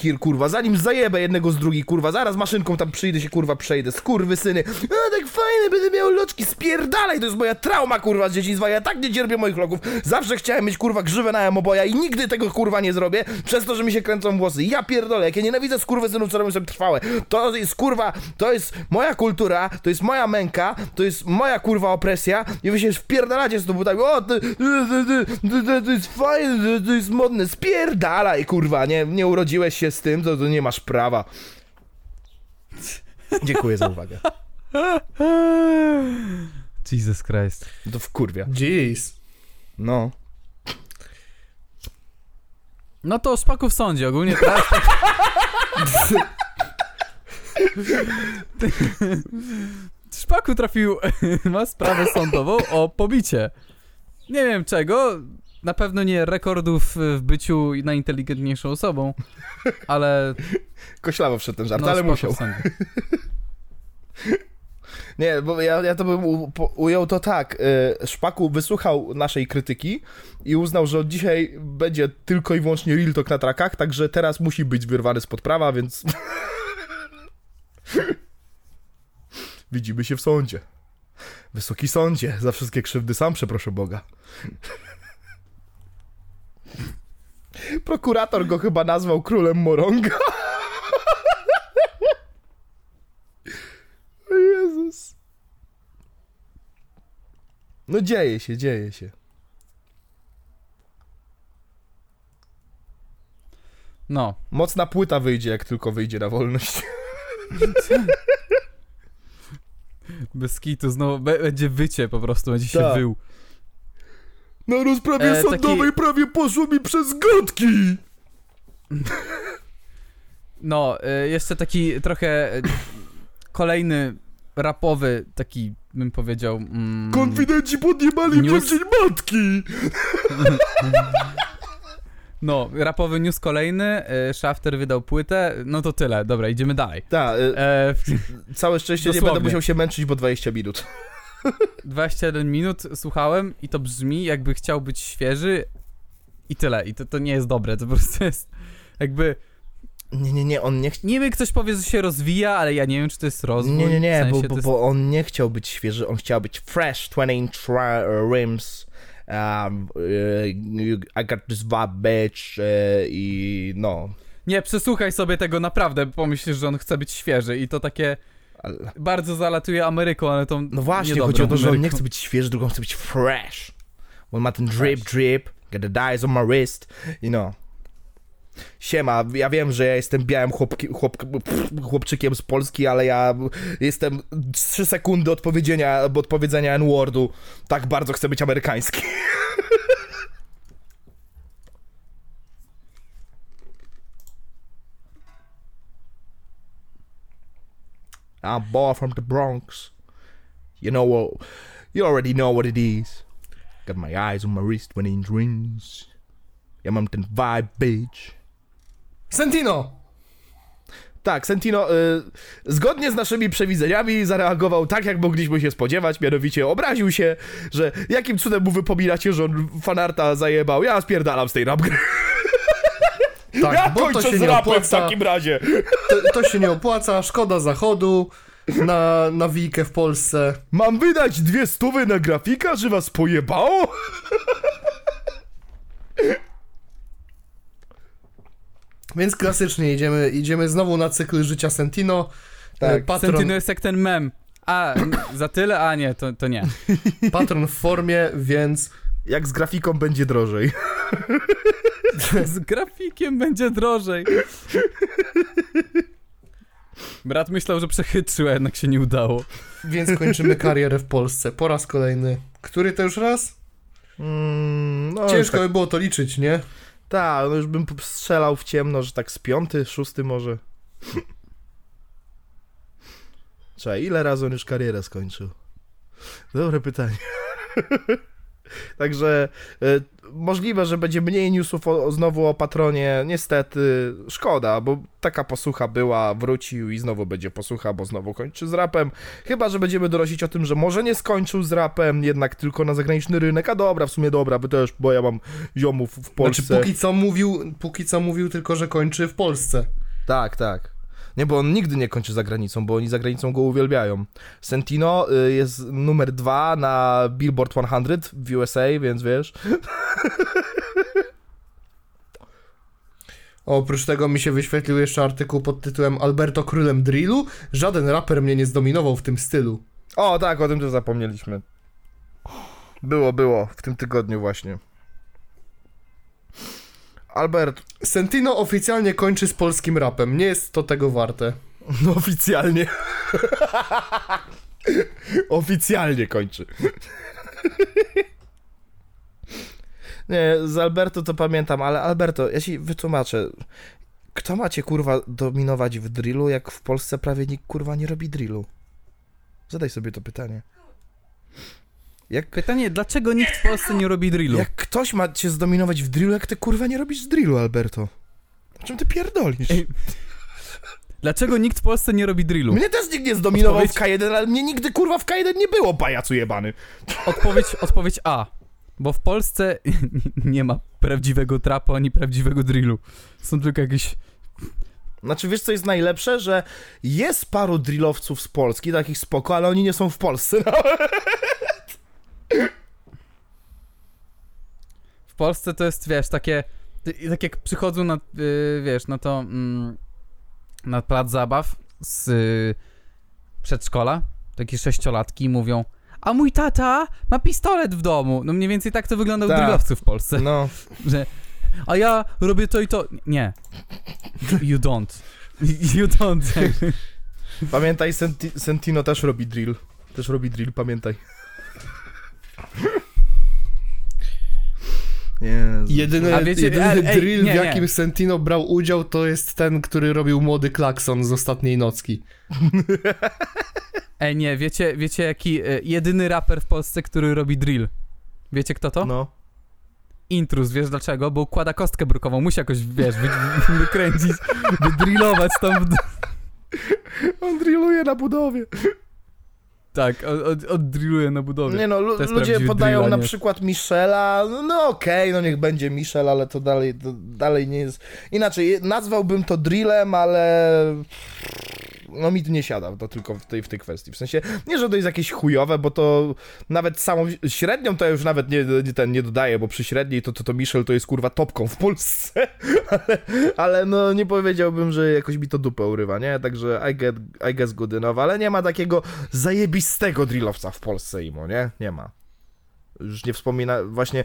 here. Kurwa. Zanim zajebę jednego z drugiej, kurwa. Zaraz maszynką tam przyjdę się kurwa przejdę. Skurwysyny. A tak fajne, będę miał loczki. Spierdalaj, to jest moja trauma kurwa z dzieciństwa. Ja tak nie cierpię moich logów. Zawsze chciałem mieć kurwa grzywę na emoboja i nigdy tego kurwa nie zrobię, przez to, że mi się kręcą włosy. Ja pierdolę, jak ja nienawidzę skurwysynów, co robią sobie trwałe. To jest kurwa, to jest moja kultura, to jest moja męka, to jest moja kurwa opresja i wy się wpierdalacie z tą butami. O, to, to, jest fajne, to, jest modne. Spierdalaj, kurwa, nie, nie urodziłeś się z tym, to, to nie masz prawa. Dziękuję za uwagę. Jesus Christ. To wkurwia. Jeez. No. No to szpaku w sądzie ogólnie teraz. (laughs) (laughs) Szpaku trafił, (laughs) ma sprawę sądową o pobicie. Nie wiem czego, na pewno nie rekordów w byciu najinteligentniejszą osobą, ale Koślawo wszedł ten żart, no, ale musiał. (laughs) Nie, bo ja, ja to bym u, po, ujął to tak. Y, Szpaku wysłuchał naszej krytyki i uznał, że od dzisiaj będzie tylko i wyłącznie real talk na trakach, także teraz musi być wyrwany spod prawa, więc... (laughs) Widzimy się w sądzie. Wysoki sądzie, za wszystkie krzywdy sam przeproszę Boga. Prokurator go chyba nazwał królem Moronga. O Jezus. No dzieje się, dzieje się. No, Mocna płyta wyjdzie, jak tylko wyjdzie na wolność. (laughs) bez kitu znowu będzie wycie po prostu, będzie się Tak. wył. Na rozprawie E, taki- sądowej prawie poszło mi przez gotki. No, y, jeszcze taki trochę y, kolejny rapowy, taki bym powiedział. Mm, Konfidenci w News. dzień matki. (laughs) no, rapowy news kolejny. Y, Shafter wydał płytę. No to tyle, dobra, idziemy dalej. Tak, E, całe szczęście nie dosłownie. będę musiał się męczyć, bo 20 minut. (laughs) 21 minut słuchałem i to brzmi jakby chciał być świeży i tyle. I to, to nie jest dobre, to po prostu jest jakby... Nie, nie, nie, on nie chciał... Niby ktoś powie, że się rozwija, ale ja nie wiem, czy to jest rozwój. Nie, nie, nie, w sensie bo, bo, jest... bo on nie chciał być świeży, on chciał być fresh, 20 inch ri- rims, um, I got this vibe, bitch, y, i no. Nie, przesłuchaj sobie tego naprawdę, bo pomyślisz, że on chce być świeży i to takie Ale- bardzo zalatuje Ameryką, ale tą No właśnie, chodzi o to, że on nie chce być świeży, on chce być fresh. On ma ten drip, drip, got the dyes on my wrist, i no. Siema, ja wiem, że ja jestem białym chłopki, chłop, chłopczykiem z Polski, ale ja jestem 3 sekundy odpowiedzenia, odpowiedzenia N-wordu. Tak bardzo chcę być amerykański. (laughs) I'm boy from the Bronx. You know what? You already know what it is. Got my eyes on my wrist when in dreams. Ja mam ten vibe, bitch. Sentino! Tak, Sentino y, zgodnie z naszymi przewidzeniami zareagował tak, jak mogliśmy się spodziewać, mianowicie obraził się, że jakim cudem mu wypominacie, że on fanarta zajebał. Ja spierdalam z tej rap gry. (laughs) Tak, ja bo to się z nie rapem w opłaca. takim razie. To, to się nie opłaca, szkoda zachodu na, na wijkę w Polsce. Mam wydać dwie stówy na grafika, że was pojebało? Więc klasycznie idziemy, idziemy znowu na cykl życia Sentino. Tak, E, patron, Sentino jest jak ten mem. A, za tyle? A nie, to, to nie. (laughs) patron w formie, więc Jak z grafiką będzie drożej. Z grafikiem będzie drożej. Brat myślał, że przechytrzył, a jednak się nie udało. Więc kończymy karierę w Polsce. Po raz kolejny. Który to już raz? Mm, no, Ciężko tak, by było to liczyć, nie? Tak, no już bym strzelał w ciemno, że tak z piąty, szósty może. Czekaj, ile razy on już karierę skończył? Dobre pytanie. (laughs) Także e, możliwe, że będzie mniej newsów o, o, znowu o patronie. Niestety, szkoda, bo taka posłucha była, wrócił i znowu będzie posłucha, bo znowu kończy z rapem. Chyba, że będziemy dorosić o tym, że może nie skończył z rapem, jednak tylko na zagraniczny rynek. A dobra, w sumie dobra, by też, bo ja mam ziomów w Polsce. Znaczy, póki co mówił, póki co mówił tylko, że kończy w Polsce. Tak, tak. Nie, bo on nigdy nie kończy za granicą, bo oni za granicą go uwielbiają. Sentino y, jest numer dwa na Billboard 100 w USA, więc wiesz. (laughs) Oprócz tego mi się wyświetlił jeszcze artykuł pod tytułem Alberto królem drillu. Żaden raper mnie nie zdominował w tym stylu. O, tak, o tym też zapomnieliśmy. Było, było, w tym tygodniu właśnie. Albert. Sentino oficjalnie kończy z polskim rapem. Nie jest to tego warte. (laughs) No oficjalnie. (laughs) oficjalnie kończy. (laughs) Nie, z Alberto to pamiętam, ale Alberto, ja ci wytłumaczę. Kto macie kurwa dominować w drillu, jak w Polsce prawie nikt kurwa nie robi drillu? Zadaj sobie to pytanie. Jak... Pytanie, dlaczego nikt w Polsce nie robi drillu? Jak ktoś ma cię zdominować w drillu, jak ty kurwa nie robisz drillu, Alberto? O czym ty pierdolisz? Ej, Dlaczego nikt w Polsce nie robi drillu? Mnie też nikt nie zdominował w K1, ale mnie nigdy kurwa w K1 nie było, pajacu jebany. Odpowiedź, odpowiedź A. Bo w Polsce (laughs) nie ma prawdziwego trapu ani prawdziwego drillu. Są tylko jakieś. Znaczy, wiesz co jest najlepsze? Że jest paru drillowców z Polski, takich spoko, ale oni nie są w Polsce. (laughs) No. W Polsce to jest, wiesz, takie. Tak jak przychodzą na, y, wiesz, na to. Mm, na plac zabaw z y, przedszkola, takie sześciolatki i mówią. A mój tata ma pistolet w domu. No mniej więcej tak to wygląda u Tak. drillowców w Polsce. no. (laughs) Że. A ja robię to i to. Nie. You don't. You don't. (laughs) Pamiętaj, Senti Sentino też robi drill. Też robi drill, pamiętaj. Jezu. Jedyny, A wiecie- jedyny ej, ej, drill, nie, w nie. jakim Sentino brał udział, to jest ten, który robił młody klakson z ostatniej nocki. (laughs) Ej, nie, wiecie, wiecie jaki e, jedyny raper w Polsce, który robi drill? Wiecie kto to? No. Intrus, wiesz dlaczego? Bo układa kostkę brukową, musi jakoś, wiesz, wy, wykręcić, wydrillować tam. (laughs) W... On drilluje na budowie. Tak, od, od, oddrilluje na budowie. Nie no, lu- ludzie podają na przykład Michela, no, no okej, no niech będzie Michel, ale to dalej, to dalej nie jest... Inaczej, nazwałbym to drillem, ale... No mi nie siada, to tylko w tej, w tej kwestii. W sensie, nie, że to jest jakieś chujowe, bo to nawet samą średnią to ja już nawet nie, nie, ten, nie dodaję, bo przy średniej to, to, to Michel to jest kurwa topką w Polsce, (laughs) ale, ale no nie powiedziałbym, że jakoś mi to dupę urywa, nie? Także I, get, I guess good enough, ale nie ma takiego zajebistego drillowca w Polsce, Imo, nie? Nie ma. Już nie wspomina, właśnie,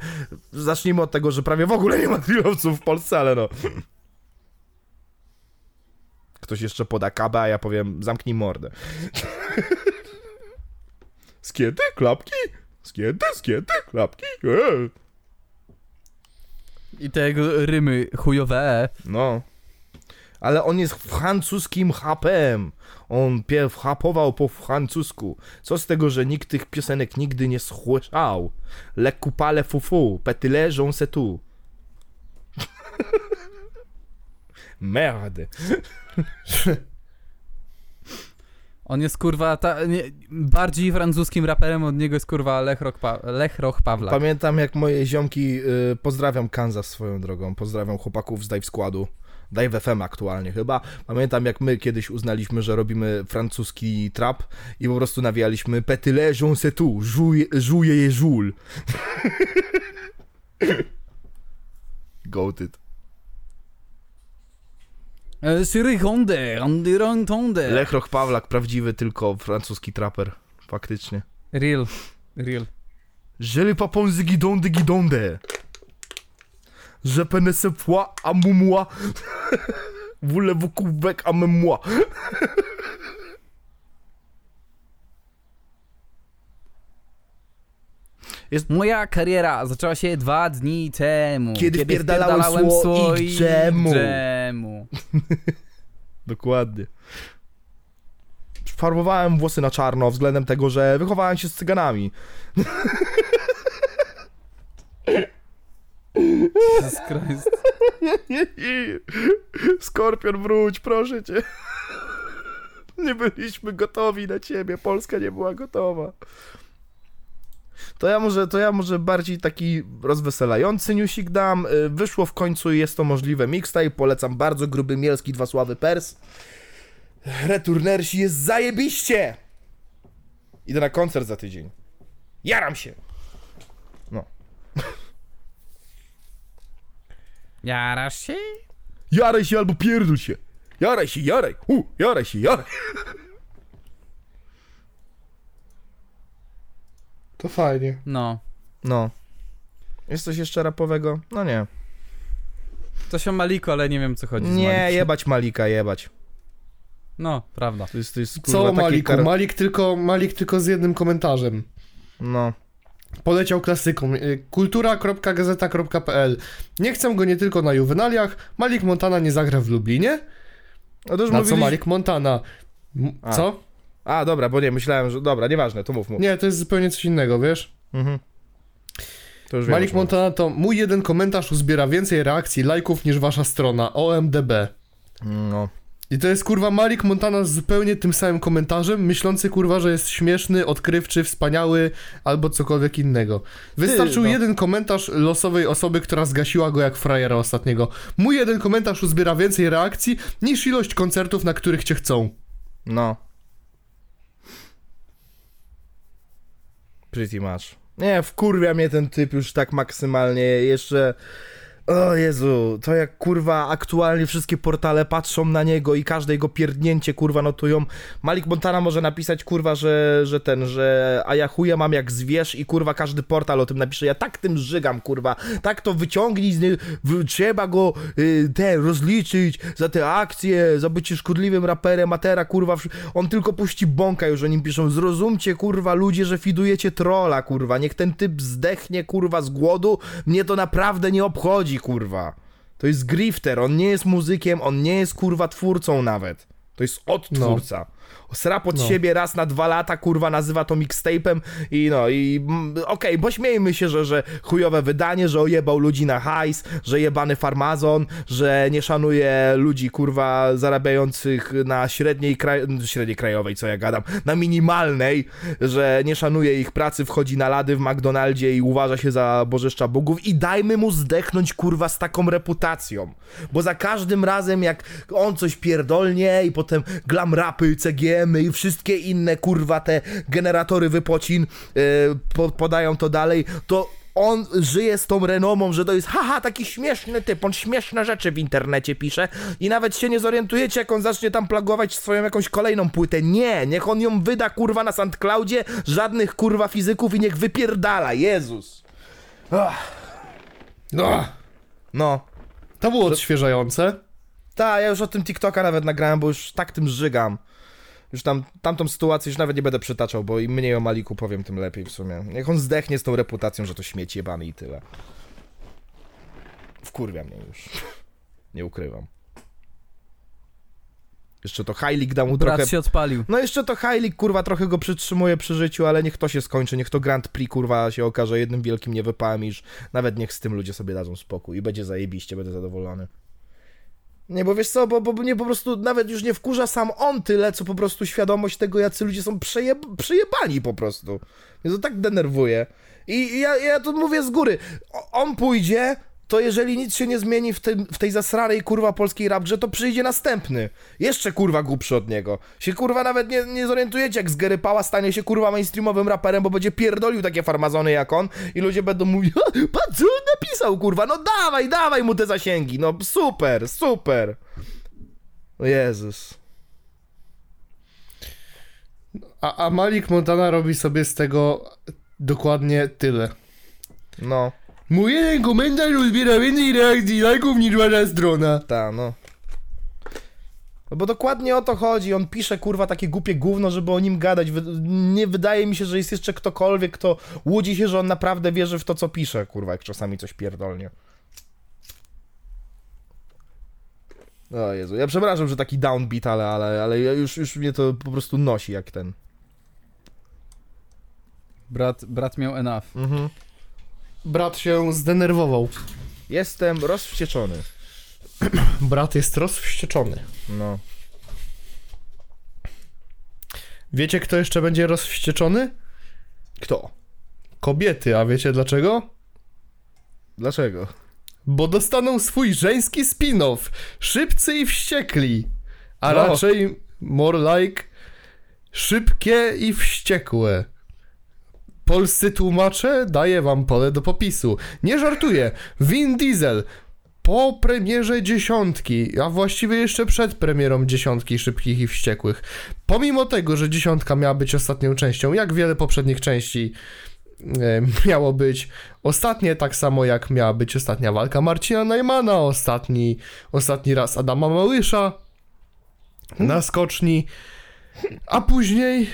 zacznijmy od tego, że prawie w ogóle nie ma drillowców w Polsce, ale no. Ktoś jeszcze poda kabę, a ja powiem, zamknij mordę. (laughs) Skiety? Klapki? Skiety? Skiety? Klapki? Eee. I te jego rymy chujowe. No. Ale on jest francuskim hapem. On pierw hapował po francusku. Co z tego, że nikt tych piosenek nigdy nie słyszał? Le coupale fufu, petyle c'est tout. (laughs) Merde. (laughs) On jest kurwa ta, nie, bardziej francuskim raperem od niego jest kurwa Lech, Roch pa, Lech Roch Pawlak. Pamiętam jak moje ziomki, y, pozdrawiam Kansas swoją drogą, pozdrawiam chłopaków z Dive Składu, Dive FM aktualnie chyba. Pamiętam jak my kiedyś uznaliśmy, że robimy francuski trap i po prostu nawijaliśmy Petyle c'est tout, żuje je żul. Goated. E, Syry Honde, Honde, Honde. Lechroch Pawlak, prawdziwy tylko francuski traper, faktycznie. Real, real. Je les papons de guidon de guidonde. Je pene ce poids à mon moi. (laughs) Voulez-vous couper à mon (laughs) moi? Moja kariera zaczęła się dwa dni temu. Kiedy wpierdalałem słoik dżemu. dżemu. (laughs) Dokładnie. farbowałem włosy na czarno względem tego, że wychowałem się z cyganami. (laughs) Jesus Christ. (laughs) Skorpion, wróć, proszę cię. Nie byliśmy gotowi na ciebie, Polska nie była gotowa. To ja może, to ja może bardziej taki rozweselający newsik dam. Y, Wyszło w końcu i jest to możliwe mixtape, polecam bardzo, Gruby Mielski, Dwa Sławy Pers. Returnersi jest zajebiście! Idę na koncert za tydzień. Jaram się! (laughs) Jarasz się? Jaraj się albo pierdol się! Jaraj się, jaraj! U, jaraj się, jaraj! To fajnie. No. No. Jest coś jeszcze rapowego? No nie. Coś o Maliku, ale nie wiem co chodzi Nie, jebać Malika, jebać. No, prawda. To jest, to jest Co kurwa, o taki Maliku? kar- Malik tylko, Malik tylko z jednym komentarzem. No. Poleciał klasyką. y, Kultura.gazeta.pl Nie chcę go nie tylko na juwenaliach. Malik Montana nie zagra w Lublinie. No to już Na co. Malik Montana? M- A. Co? A, dobra, bo nie, myślałem, że... Dobra, nieważne, to mów, mów. Nie, to jest zupełnie coś innego, wiesz? Mhm. Wiem, Malik mówisz. Montana to mój jeden komentarz uzbiera więcej reakcji, lajków niż wasza strona. OMDB. No. I to jest kurwa Malik Montana z zupełnie tym samym komentarzem, myślący kurwa, że jest śmieszny, odkrywczy, wspaniały albo cokolwiek innego. Wystarczył no. jeden komentarz losowej osoby, która zgasiła go jak frajera ostatniego. Mój jeden komentarz uzbiera więcej reakcji niż ilość koncertów, na których cię chcą. No. Pretty much. Nie, wkurwia mnie ten typ już tak maksymalnie. Jeszcze... O Jezu, to jak kurwa aktualnie wszystkie portale patrzą na niego i każde jego pierdnięcie kurwa notują. Malik Montana może napisać kurwa, że, że ten, że a ja chuja mam jak zwierz i kurwa każdy portal o tym napisze. Ja tak tym żygam kurwa, tak to wyciągnij, z trzeba go y, te rozliczyć za te akcje, za bycie szkodliwym raperem, a teraz kurwa on tylko puści bąka już o nim piszą. Zrozumcie kurwa ludzie, że fidujecie trola kurwa, niech ten typ zdechnie kurwa z głodu, mnie to naprawdę nie obchodzi kurwa. To jest grifter, on nie jest muzykiem, on nie jest kurwa twórcą nawet. To jest odtwórca. Sra pod No. siebie raz na dwa lata, kurwa, nazywa to mixtape'em i no i okej, bo śmiejmy się, że, że chujowe wydanie, że ojebał ludzi na hajs, że jebany farmazon, że nie szanuje ludzi, kurwa, zarabiających na średniej, kraj... średniej krajowej, co ja gadam, na minimalnej, że nie szanuje ich pracy, wchodzi na lady w McDonaldzie i uważa się za bożeszcza bogów i dajmy mu zdechnąć, kurwa, z taką reputacją, bo za każdym razem, jak on coś pierdolnie i potem glam rapy, CGM i wszystkie inne, kurwa, te generatory wypocin yy, po, podają to dalej, to on żyje z tą renomą, że to jest haha, taki śmieszny typ, on śmieszne rzeczy w internecie pisze i nawet się nie zorientujecie, jak on zacznie tam plagować swoją jakąś kolejną płytę. Nie, niech on ją wyda, kurwa, na SoundCloudzie, żadnych, kurwa, fizyków i niech wypierdala, Jezus. Ach, No, no. to było odświeżające. Tak, ja już o tym TikToka nawet nagrałem, bo już tak tym żygam. Już tam, tamtą sytuację już nawet nie będę przytaczał, bo im mniej o Maliku powiem, tym lepiej w sumie. Niech on zdechnie z tą reputacją, że to śmieci jebany i tyle. Wkurwia mnie już. (laughs) Nie ukrywam. Jeszcze to Heilig da mu Brat trochę... się odpalił. No jeszcze to Heilig, kurwa, trochę go przytrzymuje przy życiu, ale niech to się skończy, niech to Grand Prix, kurwa, się okaże jednym wielkim niewypałem i już nawet niech z tym ludzie sobie dadzą spokój i będzie zajebiście, będę zadowolony. Nie, bo wiesz co, bo, bo mnie po prostu nawet już nie wkurza sam on tyle, co po prostu świadomość tego, jacy ludzie są przejeb przejebani po prostu. Mnie to tak denerwuje. I i ja, ja to mówię z góry. O, on pójdzie, to jeżeli nic się nie zmieni w, tym, w tej zasranej kurwa polskiej rapgrze, to przyjdzie następny. Jeszcze kurwa głupszy od niego. Się kurwa nawet nie, nie zorientujecie, jak z Gary Pała stanie się kurwa mainstreamowym raperem, bo będzie pierdolił takie farmazony jak on i ludzie będą mówić, "Ha, patrz co on napisał kurwa, no dawaj, dawaj mu te zasięgi, no super, super. O Jezus. A, a Malik Montana robi sobie z tego dokładnie tyle. No, Mój jeden komentarz uzbiera więcej reakcji, lajków niż wasza strona. ta, no. No bo dokładnie o to chodzi. On pisze kurwa takie głupie gówno, żeby o nim gadać. Wy- Nie wydaje mi się, że jest jeszcze ktokolwiek, kto łudzi się, że on naprawdę wierzy w to, co pisze, kurwa, jak czasami coś pierdolnie. O Jezu, ja przepraszam, że taki downbeat, ale, ale, ale ja już, już mnie to po prostu nosi jak ten. Brat, brat miał enough. Mhm. Brat się zdenerwował. Jestem rozwścieczony. (clears throat) Brat jest rozwścieczony. No. Wiecie, kto jeszcze będzie rozwścieczony? Kto? Kobiety, a wiecie dlaczego? Dlaczego? Bo dostaną swój żeński spin-off. Szybcy i wściekli. A No. raczej more like szybkie i wściekłe. Polscy tłumacze daję wam pole do popisu. Nie żartuję. Vin Diesel po premierze dziesiątki, a właściwie jeszcze przed premierą dziesiątki szybkich i wściekłych. Pomimo tego, że dziesiątka miała być ostatnią częścią, jak wiele poprzednich części e, (laughs) miało być ostatnie, tak samo jak miała być ostatnia walka Marcina Najmana, ostatni, ostatni raz Adama Małysza na skoczni, a później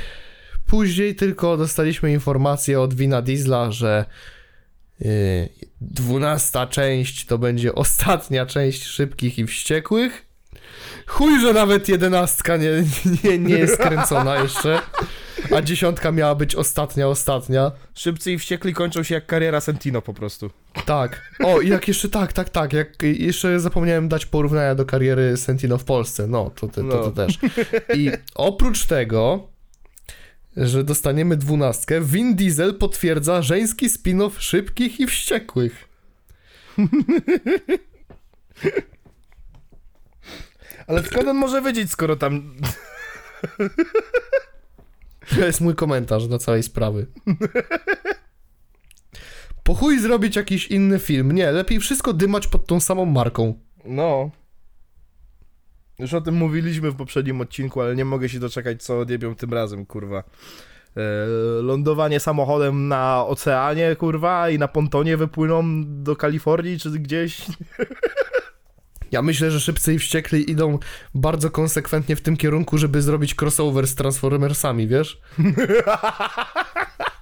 później tylko dostaliśmy informację od Wina Diesla, że yy, dwunasta część to będzie ostatnia część Szybkich i Wściekłych. Chuj, że nawet jedenastka nie, nie, nie jest kręcona jeszcze, a dziesiątka miała być ostatnia, ostatnia. Szybcy i wściekli kończą się jak kariera Sentino po prostu. Tak. O, jak jeszcze tak, tak, tak. Jak jeszcze zapomniałem dać porównania do kariery Sentino w Polsce. No, to, to, to, to No. też. I oprócz tego, że dostaniemy dwunastkę, Vin Diesel potwierdza żeński spin-off szybkich i wściekłych. Ale skąd on może wiedzieć, skoro tam... To jest mój komentarz do całej sprawy. Po chuj zrobić jakiś inny film. Nie, lepiej wszystko dymać pod tą samą marką. No. Już o tym mówiliśmy w poprzednim odcinku, ale nie mogę się doczekać, co odjebią tym razem, kurwa. E, lądowanie samochodem na oceanie, kurwa, i na pontonie wypłyną do Kalifornii czy gdzieś. (laughs) Ja myślę, że Szybcy i Wściekli idą bardzo konsekwentnie w tym kierunku, żeby zrobić crossover z Transformersami, wiesz? (laughs)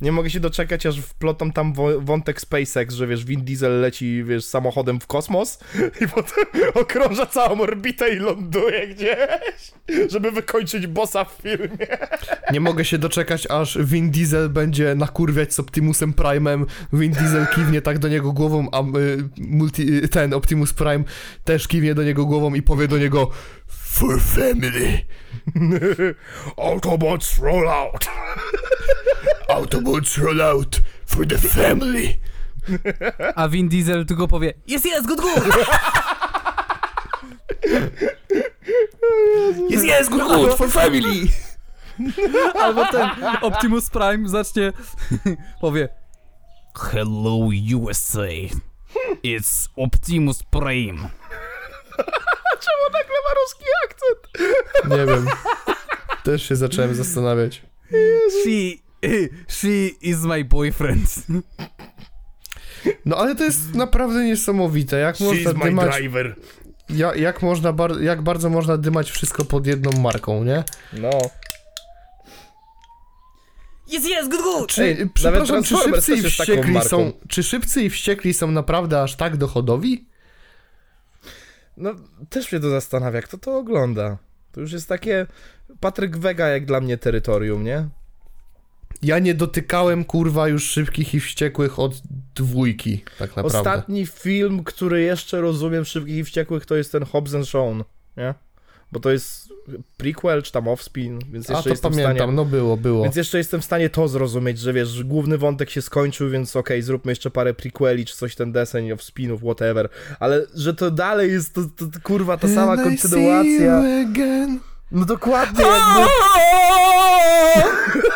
Nie mogę się doczekać, aż wplotą tam wątek SpaceX, że wiesz, Vin Diesel leci, wiesz, samochodem w kosmos (laughs) i potem okrąża całą orbitę i ląduje gdzieś, żeby wykończyć bossa w filmie. Nie mogę się doczekać, aż Vin Diesel będzie nakurwiać z Optimusem Prime'em, Vin Diesel kiwnie tak do niego głową, a y, multi, y, ten Optimus Prime też kiwnie do niego głową i powie do niego For family, (laughs) Autobots roll out. Autobots roll out for the family. A Vin Diesel tylko powie Jest, jest, good, good! Jest, jest, good, good, for family. Albo ten Optimus Prime zacznie powie Hello USA It's Optimus Prime Czemu nagle ma ruski akcent? Nie wiem. Też się zacząłem zastanawiać. She, (laughs) she is my boyfriend No ale to jest naprawdę niesamowite, jak można She's my dymać, driver. jak, jak, można bar, jak bardzo można dymać wszystko pod jedną marką, nie? No. Jest, jest, good, good! Czy, Ej, przepraszam, czy szybcy, i wściekli są, czy szybcy i wściekli są naprawdę aż tak dochodowi? No, też mnie to zastanawia, kto to ogląda. To już jest takie Patryk Wega jak dla mnie terytorium, nie? Ja nie dotykałem kurwa już szybkich i wściekłych od dwójki, tak naprawdę. Ostatni film, który jeszcze rozumiem Szybkich i Wściekłych, to jest ten Hobbs and Shawn, nie? Bo to jest prequel, czy tam offspin, więc A jeszcze to jestem pamiętam, w stanie... no było, było. Więc jeszcze jestem w stanie to zrozumieć, że wiesz, główny wątek się skończył, więc okej, zróbmy jeszcze parę prequeli, czy coś ten deseń, of spinów, whatever. Ale że to dalej jest, to, to, to kurwa ta sama kontynuacja. No dokładnie, (laughs) jakby... (laughs)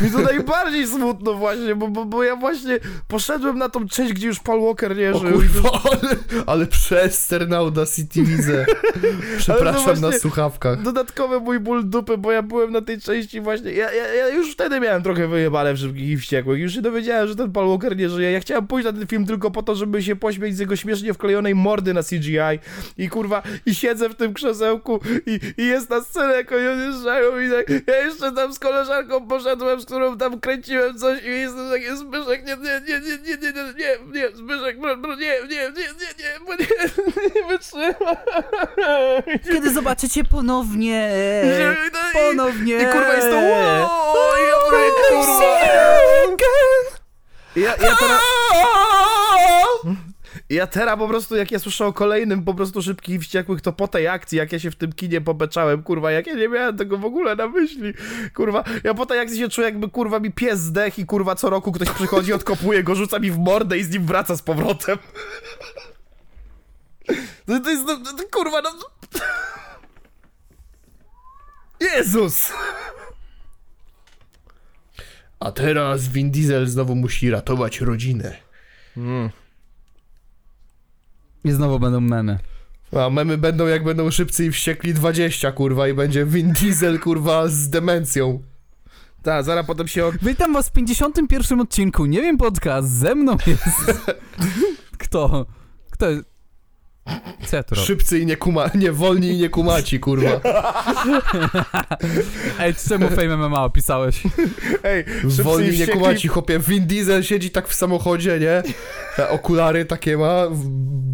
Mi to najbardziej smutno właśnie, bo, bo, bo ja właśnie poszedłem na tą część, gdzie już Paul Walker nie żył. kurwa, ale, ale przester na Audacity widzę. (laughs) Przepraszam na słuchawkach. Dodatkowy mój ból dupy, bo ja byłem na tej części właśnie, ja, ja, ja już wtedy miałem trochę wyjebane w Szybkich i Wściekłych, już się dowiedziałem, że ten Paul Walker nie żyje, ja chciałem pójść na ten film tylko po to, żeby się pośmiać z jego śmiesznie wklejonej mordy na CGI i kurwa, i siedzę w tym krzesełku i, i jest ta scena, jak oni odjeżdżają i tak, ja jeszcze tam z koleżanką poszedłem z którą tam kręciłem coś i jestem taki Zbyszek, nie, nie, nie, nie, nie, nie, nie, nie, nie, Zbyszek, bro, bro, nie, nie, nie, nie, nie, bo nie, nie wytrzymam. Kiedy zobaczycie ponownie, no ponownie. I kurwa jest to wow, kurwa. Ja, ja teraz... I Ja teraz po prostu, jak ja słyszę o kolejnym po prostu szybkich i wściekłych, to po tej akcji, jak ja się w tym kinie pobeczałem, kurwa, jak ja nie miałem tego w ogóle na myśli, kurwa, ja po tej akcji się czuję, jakby, kurwa, mi pies zdech i, kurwa, co roku ktoś przychodzi, odkopuje go, rzuca mi w mordę i z nim wraca z powrotem. No to jest, no, no, kurwa, no... Jezus! A teraz Vin Diesel znowu musi ratować rodzinę. I znowu będą memy. A memy będą jak będą szybcy i wściekli 20, kurwa, i będzie Vin Diesel, kurwa, z demencją. Tak, zaraz potem się... Witam was w 51 odcinku. Nie wiem, podcast. Ze mną jest... (laughs) Kto? Kto jest? Co ja tu robię? Szybcy i nie kuma, nie wolni i nie kumaci, kurwa. (laughs) Ej, czemu Fame MMA opisałeś? Ej, Wolni i nie kumaci, chłopie. Vin Diesel siedzi tak w samochodzie, nie? Te okulary takie ma,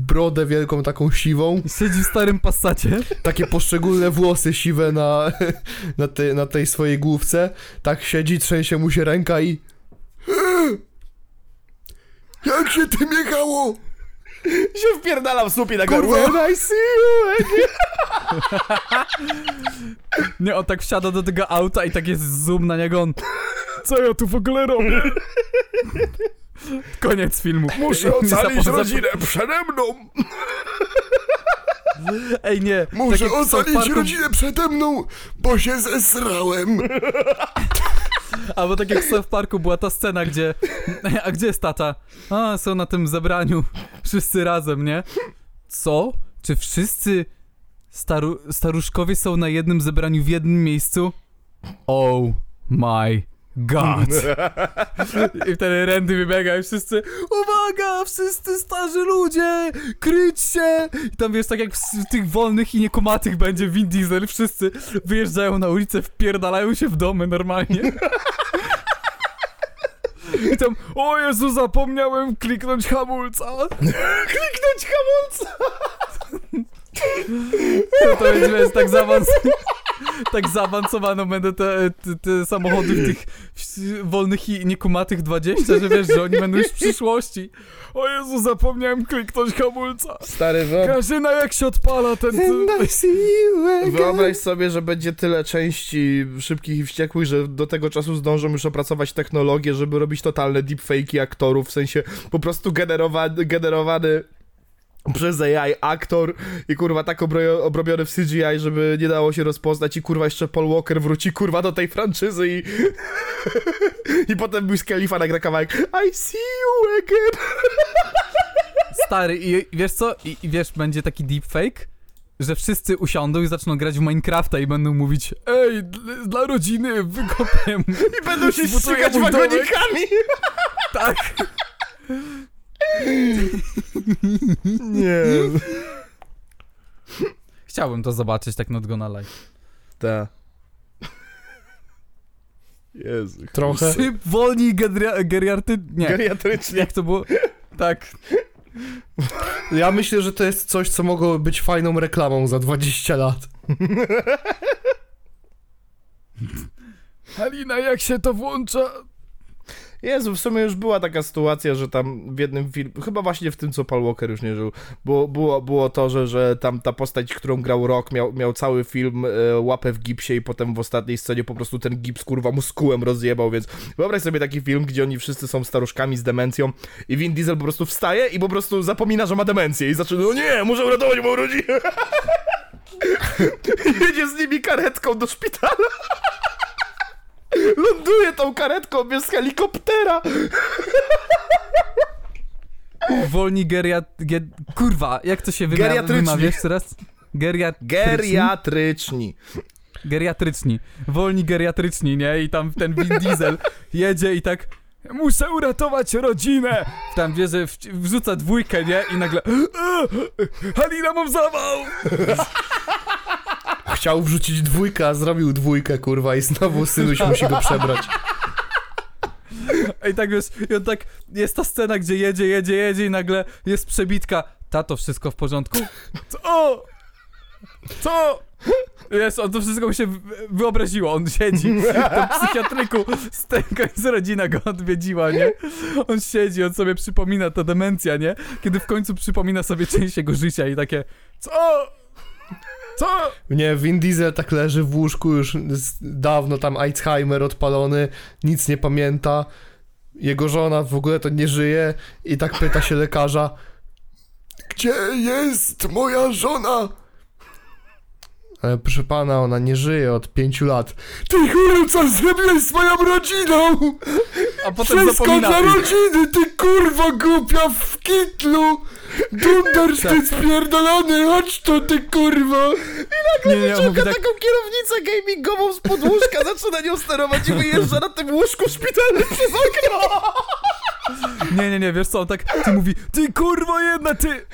brodę wielką taką siwą, Siedzi w starym passacie. takie poszczególne włosy siwe na, na, tej, na tej swojej główce. Tak siedzi, trzęsie mu się ręka i... (gasps) Jak się tym jechało? Się wpierdala w słupie na Kurwa. When I see you. (laughs) Nie, on tak wsiada do tego auta i tak jest zoom na niego, on... Co ja tu w ogóle robię? (laughs) Koniec filmu. Muszę ocalić rodzinę przede mną. (laughs) Ej, nie. Muszę tak w South ocalić rodzinę przede mną, bo się zesrałem. Albo tak jak w Parku była ta scena, gdzie... (laughs) A gdzie jest tata? A, są na tym zebraniu. (laughs) Wszyscy razem, nie? Co? Czy wszyscy staru... staruszkowie są na jednym zebraniu w jednym miejscu? Oh my god. (laughs) I wtedy Randy wybiega i wszyscy Uwaga, wszyscy starzy ludzie, kryć się! I tam wiesz, tak jak w, tych wolnych i niekomatych będzie Vin Diesel, wszyscy wyjeżdżają na ulicę, wpierdalają się w domy normalnie. I tam, o Jezu, zapomniałem kliknąć hamulca. (laughs) Kliknąć hamulca. To, to będzie wiesz, tak (laughs) zaawansowane. Tak zaawansowaną będą te, te, te samochody w tych wolnych i niekumatych 20, że wiesz, że oni będą już w przyszłości. O Jezu, zapomniałem kliknąć hamulca. Stary, wyob... Karzyna, jak się odpala ten... wyobraź sobie, że będzie tyle części szybkich i wściekłych, że do tego czasu zdążą już opracować technologię, żeby robić totalne deepfake'i aktorów, w sensie po prostu generowany, generowany przez AI aktor i kurwa tak obro- obrobiony w CGI, żeby nie dało się rozpoznać i kurwa jeszcze Paul Walker wróci kurwa do tej franczyzy i (laughs) i potem Wiz Khalifa nagra kawałek I see you again Stary, i i wiesz co? I, I wiesz, będzie taki deepfake, że wszyscy usiądą i zaczną grać w Minecrafta i będą mówić Ej, dla, dla rodziny wykopię i będą się ścigać wagonikami Tak. (laughs) nie Chciałbym to zobaczyć tak not gonna lie. Ta. Jezu. Trochę. Czy wolni geria- geriarty... Nie. Geriatrycznie. Jak to było? Tak. Ja myślę, że to jest coś, co mogło być fajną reklamą za 20 lat. Halina, jak się to włącza? Jezu, w sumie już była taka sytuacja, że tam w jednym filmie, chyba właśnie w tym, co Paul Walker już nie żył, było, było, było to, że, że tam ta postać, którą grał Rock, miał, miał cały film e, łapę w gipsie i potem w ostatniej scenie po prostu ten gips, kurwa, muskułem rozjebał, więc wyobraź sobie taki film, gdzie oni wszyscy są staruszkami z demencją i Vin Diesel po prostu wstaje i po prostu zapomina, że ma demencję i zaczyna, no nie, muszę uratować moją rodzinę. (laughs) Jedzie z nimi karetką do szpitala. (laughs) Ląduje tą karetką bez helikoptera. Wolni geriat... Ge... Kurwa, jak to się wymawia? Geriatryczni. wymawia jeszcze raz? Geriat... Geriatryczni. Geriatryczni. Wolni geriatryczni, nie? I tam ten Vin Diesel jedzie i tak... Muszę uratować rodzinę! Tam wie, że wrzuca dwójkę, nie? I nagle... Halina, mam zawał! Chciał wrzucić dwójkę, a zrobił dwójkę, kurwa, i znowu synuś musi go przebrać. I tak wiesz, i on tak, jest ta scena, gdzie jedzie, jedzie, jedzie i nagle jest przebitka. Tato, wszystko w porządku? Co? Co? Wiesz, on to wszystko mu się wy- wyobraziło, on siedzi w tym psychiatryku, z tego jest rodzina go odwiedziła, nie? On siedzi, on sobie przypomina, to demencja, nie? Kiedy w końcu przypomina sobie część jego życia i takie, co? Co? Nie, Vin Diesel tak leży w łóżku już dawno, tam Alzheimer odpalony, nic nie pamięta. Jego żona w ogóle to nie żyje i tak pyta się lekarza Gdzie jest moja żona? Ale proszę pana, ona nie żyje od pięciu lat. Ty chuju, co zrobiłeś z moją rodziną? A potem Wszystko zapomina. dla rodziny, ty kurwa głupia w kitlu! Dundersztyt spierdolony, chodź to ty kurwa! Nie, nie, on mówi tak, taką kierownicę gamingową z podłóżka, (laughs) zaczyna nią sterować i wyjeżdża na tym łóżku szpitalnym przez okno. nie, nie, nie, wiesz co, on tak, ty mówi, ty kurwa jedna, ty...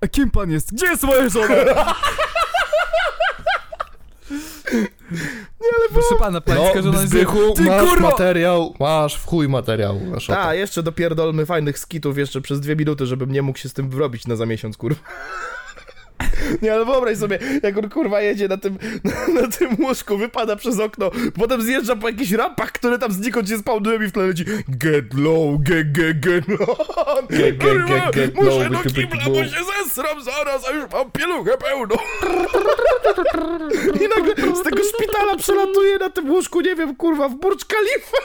A kim pan jest? Gdzie jest moja żona? (laughs) Nie, ale Proszę pana, pańska żona No, jest... Zbychu, Ty masz kurwa! materiał, masz w chuj materiał. Masz A, jeszcze dopierdolmy fajnych skitów jeszcze przez dwie minuty, żebym nie mógł się z tym wyrobić na za miesiąc, kurwa. Nie, ale wyobraź sobie, jak on kurwa jedzie na tym, na, na tym łóżku, wypada przez okno, potem zjeżdża po jakichś rampach, które tam znikąd się spawnują i w tle leci Get low, get, get, get low. (laughs) Get, get, get, get muszę do kibla, bo się zesram zaraz, a już mam pieluchę pełną. (laughs) I nagle z tego szpitala przelatuje na tym łóżku, nie wiem, kurwa, w Burcz Khalifa.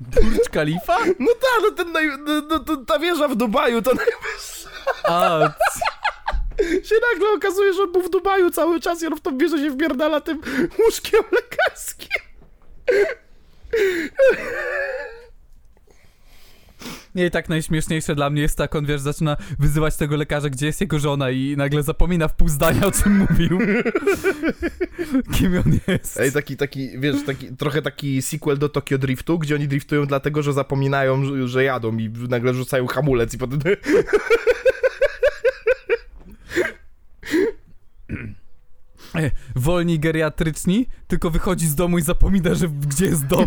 (laughs) Burcz Khalifa? No ta, no, ten naj, no, no, ta wieża w Dubaju, to najwyższa A, (laughs) się nagle okazuje, że on był w Dubaju cały czas i on w tą wieżę się wpierdala tym łóżkiem lekarskim. Nie, i tak najśmieszniejsze dla mnie jest tak, on wiesz, zaczyna wyzywać tego lekarza, gdzie jest jego żona i nagle zapomina w pół zdania, o czym mówił. (laughs) Kim on jest. Ej, taki, taki, wiesz, taki, trochę taki sequel do Tokyo Driftu, gdzie oni driftują dlatego, że zapominają, że, że jadą i nagle rzucają hamulec i potem... (laughs) E, Wolni geriatryczni, tylko wychodzi z domu i zapomina, że gdzie jest dom.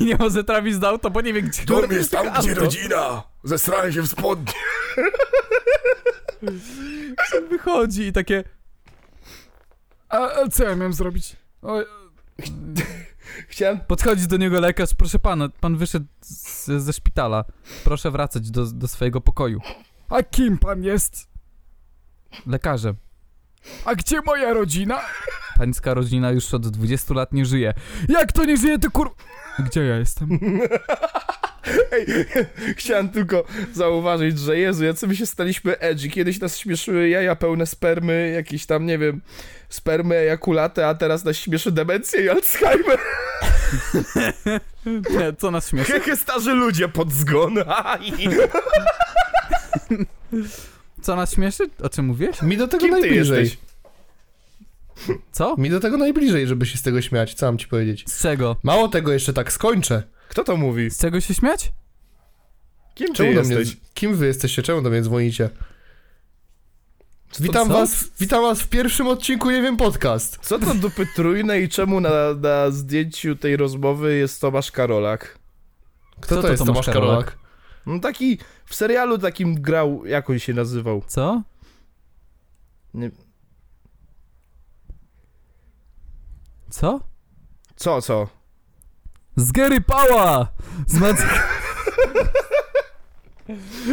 I nie może trafić do auto, bo nie wie, gdzie Dom jest tam, auto. gdzie rodzina! Zestrałem się w spodnie. Wychodzi i takie... A, a co ja miałem zrobić? O, Chciałem... podchodzi do niego lekarz, proszę pana, pan wyszedł z, ze szpitala. Proszę wracać do, do swojego pokoju. A kim pan jest? Lekarzem. A gdzie moja rodzina? Pańska rodzina już od 20 lat nie żyje. Jak to nie żyje, ty kur... Gdzie ja jestem? (laughs) Ej, (laughs) chciałem tylko zauważyć, że Jezu, jacy my się staliśmy edgy. Kiedyś nas śmieszyły jaja pełne spermy, jakieś tam, nie wiem, spermy, ejakulaty, a teraz nas śmieszy demencja i Alzheimer. (laughs) Nie, co nas śmieszy? Hehe, starzy ludzie pod zgon. Co nas śmieszy? O czym mówiłeś? Mi do tego Kim najbliżej. Co? Mi do tego najbliżej, żeby się z tego śmiać, co mam ci powiedzieć. Z czego? Mało tego, jeszcze tak skończę. Kto to mówi? Z czego się śmiać? Kim ty Czemu do mnie, jesteś? kim wy jesteście? Czemu do mnie dzwonicie? Witam co? was, witam was w pierwszym odcinku Nie Wiem Podcast. Co to dupy trójne i czemu na, na zdjęciu tej rozmowy jest Tomasz Karolak? Kto, to to jest Tomasz Tomasz Karolak? No taki w serialu takim grał, jak on się nazywał? Co? Nie, Co? co, co? Z Gary Pała! Z Mac... (laughs)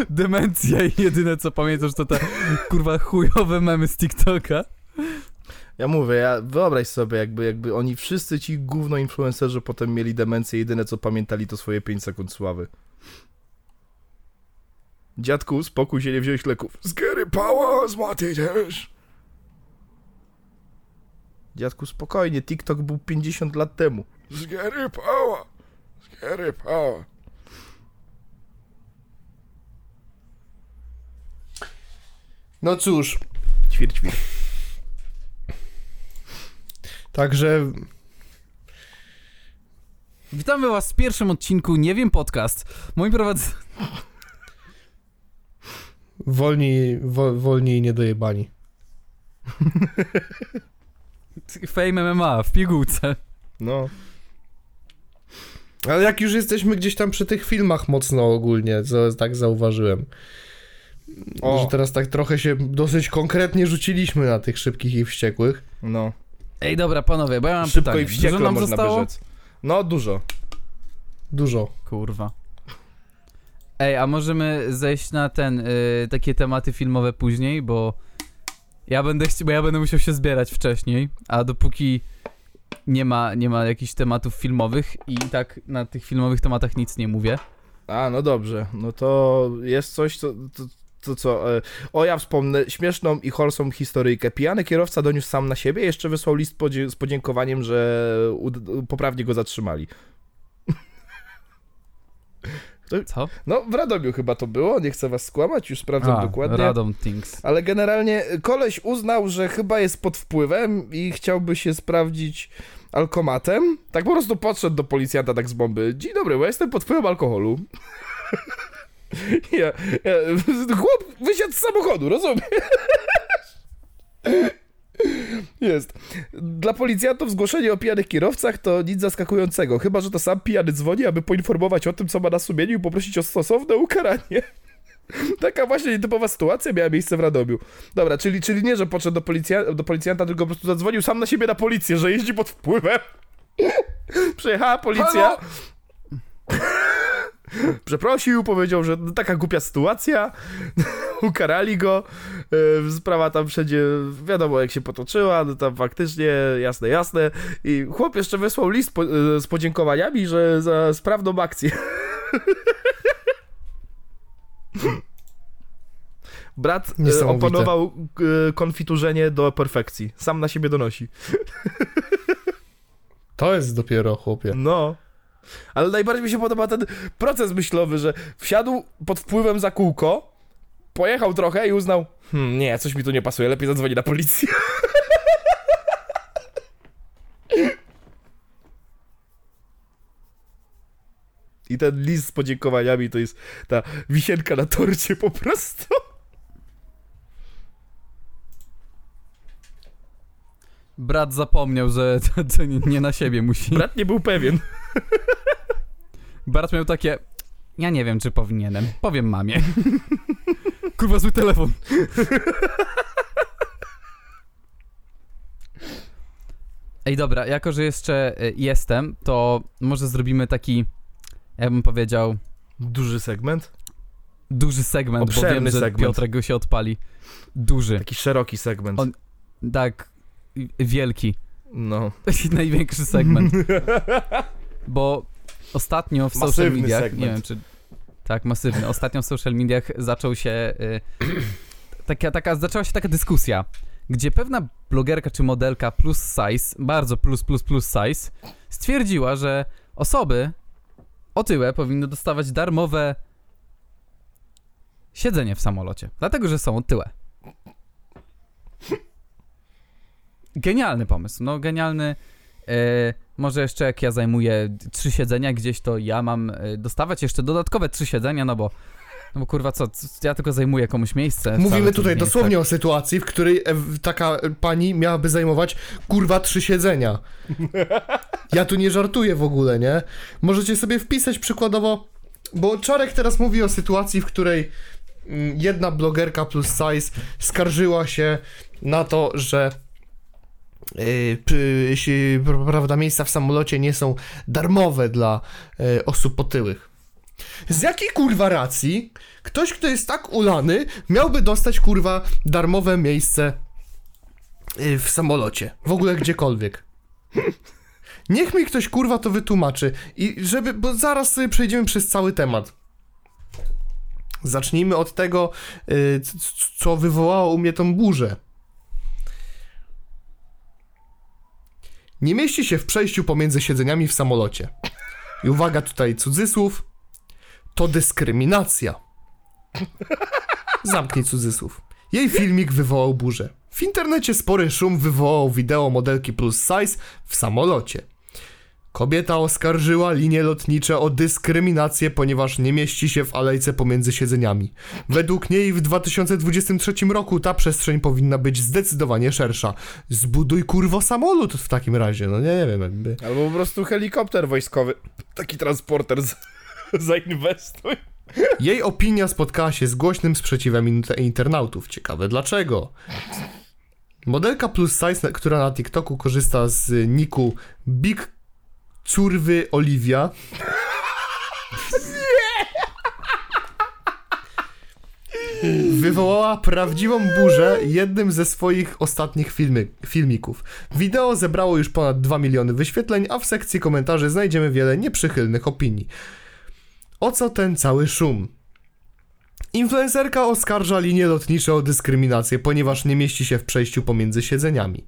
Demencja i jedyne co pamiętasz to te kurwa chujowe memy z TikToka. Ja mówię, ja, wyobraź sobie, jakby, jakby oni wszyscy ci gówno influencerzy potem mieli demencję, jedyne co pamiętali to swoje 5 sekund sławy. Dziadku, spokój się, nie wziąłeś leków. Z Gary Pała, z Maty też. Dziadku, spokojnie, TikTok był 50 lat temu. Z Gary Pała, z Gary Pała. No cóż, Ćwir, ćwir. także Witamy was w pierwszym odcinku Nie wiem podcast. Moi prowadz... wolni, wo, wolni i niedojebani. (laughs) Fame MMA w pigułce. No. Ale jak już jesteśmy gdzieś tam przy tych filmach mocno ogólnie, co tak zauważyłem. O. Że teraz tak trochę się dosyć konkretnie rzuciliśmy na tych szybkich i wściekłych. No, Ej, dobra, panowie, bo ja mam szybko pytanie. i wściekle Dużo nam można zostało? No, dużo. Dużo. Kurwa. Ej, a możemy zejść na ten, y, takie tematy filmowe później, bo ja będę chci- bo ja będę musiał się zbierać wcześniej, a dopóki nie ma, nie ma jakichś tematów filmowych i tak na tych filmowych tematach nic nie mówię. A, no dobrze. No to jest coś, co... To, to co? e, O, ja wspomnę śmieszną i wholesome historyjkę. Pijany kierowca doniósł sam na siebie, jeszcze wysłał list z podziękowaniem, że poprawnie go zatrzymali. (laughs) Co? No, w Radomiu chyba to było, nie chcę was skłamać, już sprawdzam A, dokładnie. Radom Things. Ale generalnie koleś uznał, że chyba jest pod wpływem i chciałby się sprawdzić alkomatem. Tak po prostu podszedł do policjanta tak z bomby. Dzień dobry, bo ja jestem pod wpływem alkoholu. (laughs) ja, ja, chłop wysiadł z samochodu, rozumiesz? Jest. Dla policjantów zgłoszenie o pijanych kierowcach to nic zaskakującego, chyba że to sam pijany dzwoni, aby poinformować o tym, co ma na sumieniu i poprosić o stosowne ukaranie. Taka właśnie nietypowa sytuacja miała miejsce w Radomiu. Dobra, czyli, czyli nie, że podszedł do, policja, do policjanta, tylko po prostu zadzwonił sam na siebie na policję, że jeździ pod wpływem. Przyjechała policja. (laughs) Przeprosił, powiedział, że no, taka głupia sytuacja. (laughs) Ukarali go. E, Sprawa tam wszędzie, wiadomo jak się potoczyła, no tam faktycznie, jasne, jasne. I chłop jeszcze wysłał list po, e, z podziękowaniami, że za sprawną akcję. (laughs) Brat e, e, konfiturzenie do perfekcji. Sam na siebie donosi. To jest dopiero, chłopie. No. Ale najbardziej mi się podoba ten proces myślowy, że wsiadł pod wpływem za kółko, pojechał trochę i uznał, hmm, nie, coś mi tu nie pasuje, lepiej zadzwoni na policję. (laughs) I ten list z podziękowaniami to jest ta wisienka na torcie po prostu. Brat zapomniał, że to, (laughs) to nie, nie na siebie musi. Brat nie był pewien. Brat miał takie. Ja nie wiem, czy powinienem. Powiem mamie. (laughs) Kurwa, zły telefon. (laughs) Ej, dobra, jako że jeszcze y, jestem, to może zrobimy taki, ja bym powiedział, Duży segment. duży segment, bo Obszerny wiem, że segment. Piotrek go się odpali. Duży. Taki szeroki segment. On- Tak, wielki. No. (laughs) Największy segment. Bo ostatnio w social Masywny mediach, segment. nie wiem czy... Tak, masywny. Ostatnio w social mediach zaczął się... Y, taka, taka, zaczęła się taka dyskusja, gdzie pewna blogerka czy modelka plus size, bardzo plus plus plus size, stwierdziła, że osoby otyłe powinny dostawać darmowe siedzenie w samolocie, dlatego że są otyłe. Genialny pomysł, no genialny. E, może jeszcze jak ja zajmuję trzy siedzenia gdzieś, to ja mam e, dostawać jeszcze dodatkowe trzy siedzenia, no bo, no bo kurwa co, ja tylko zajmuję komuś miejsce. Mówimy tu tutaj dosłownie o sytuacji, w której e, taka e, pani miałaby zajmować kurwa trzy siedzenia. (laughs) Ja tu nie żartuję w ogóle, nie? Możecie sobie wpisać przykładowo, bo Czarek teraz mówi o sytuacji, w której mm, jedna blogerka plus size skarżyła się na to, że prawda, miejsca w samolocie nie są darmowe dla e, osób otyłych. Z jakiej kurwa racji ktoś, kto jest tak ulany, miałby dostać kurwa darmowe miejsce y, w samolocie? W ogóle gdziekolwiek. Niech mi ktoś kurwa to wytłumaczy. I żeby, bo zaraz sobie przejdziemy przez cały temat. Zacznijmy od tego, co wywołało u mnie tą burzę. Nie mieści się w przejściu pomiędzy siedzeniami w samolocie. I uwaga tutaj cudzysłów. To dyskryminacja. Zamknij cudzysłów. Jej filmik wywołał burzę. W internecie spory szum wywołał wideo modelki plus size w samolocie. Kobieta oskarżyła linie lotnicze o dyskryminację, ponieważ nie mieści się w alejce pomiędzy siedzeniami. Według niej w 2023 roku ta przestrzeń powinna być zdecydowanie szersza. Zbuduj kurwo samolot w takim razie, no nie, nie wiem, jakby. Albo po prostu helikopter wojskowy. Taki transporter z... (laughs) zainwestuj. Jej opinia spotkała się z głośnym sprzeciwem in- internautów. Ciekawe dlaczego. Modelka plus size, która na TikToku korzysta z niku Big Curwy Oliwia. Wywołała prawdziwą burzę jednym ze swoich ostatnich filmy, filmików. Wideo zebrało już ponad 2 miliony wyświetleń, a w sekcji komentarzy znajdziemy wiele nieprzychylnych opinii. O co ten cały szum? Influencerka oskarża linie lotnicze o dyskryminację, ponieważ nie mieści się w przejściu pomiędzy siedzeniami.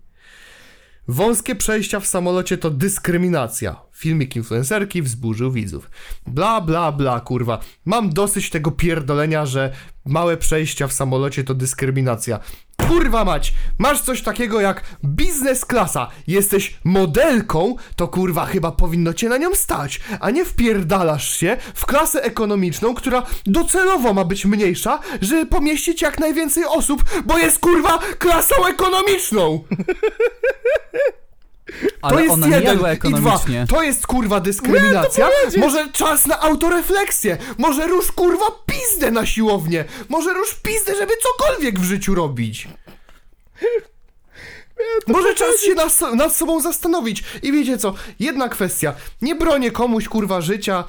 Wąskie przejścia w samolocie to dyskryminacja. Filmik influencerki wzburzył widzów. Bla, bla, bla, kurwa. Mam dosyć tego pierdolenia, że małe przejścia w samolocie to dyskryminacja. Kurwa mać, masz coś takiego jak biznes klasa. Jesteś modelką, to kurwa chyba powinno cię na nią stać, a nie wpierdalasz się w klasę ekonomiczną, która docelowo ma być mniejsza, żeby pomieścić jak najwięcej osób, bo jest kurwa klasą ekonomiczną. (laughs) Ale to jest ona jeden i dwa. To jest kurwa dyskryminacja. Może czas na autorefleksję. Może rusz kurwa pizdę na siłownię. Może rusz pizdę, żeby cokolwiek w życiu robić. Może czas się nad, nad sobą zastanowić. I wiecie co? Jedna kwestia. Nie bronię komuś kurwa życia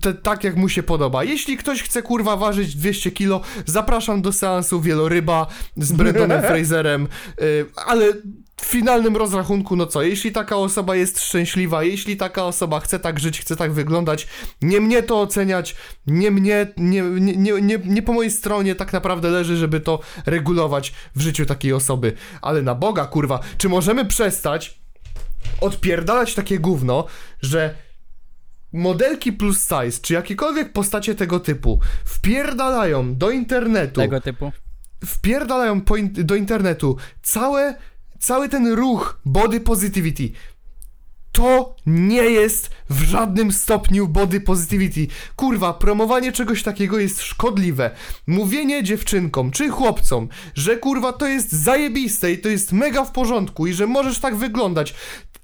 te, tak jak mu się podoba. Jeśli ktoś chce kurwa ważyć 200 kilo, zapraszam do seansu wieloryba z Brendonem (laughs) Fraserem. Y, ale w finalnym rozrachunku, no co, jeśli taka osoba jest szczęśliwa, jeśli taka osoba chce tak żyć, chce tak wyglądać, nie mnie to oceniać, nie mnie, nie, nie, nie, nie, nie po mojej stronie tak naprawdę leży, żeby to regulować w życiu takiej osoby. Ale na Boga, kurwa, czy możemy przestać odpierdalać takie gówno, że modelki plus size, czy jakiekolwiek postacie tego typu wpierdalają do internetu Tego typu. wpierdalają do internetu całe, cały ten ruch body positivity. To nie jest w żadnym stopniu body positivity. Kurwa, promowanie czegoś takiego jest szkodliwe. Mówienie dziewczynkom czy chłopcom, że kurwa to jest zajebiste i to jest mega w porządku i że możesz tak wyglądać.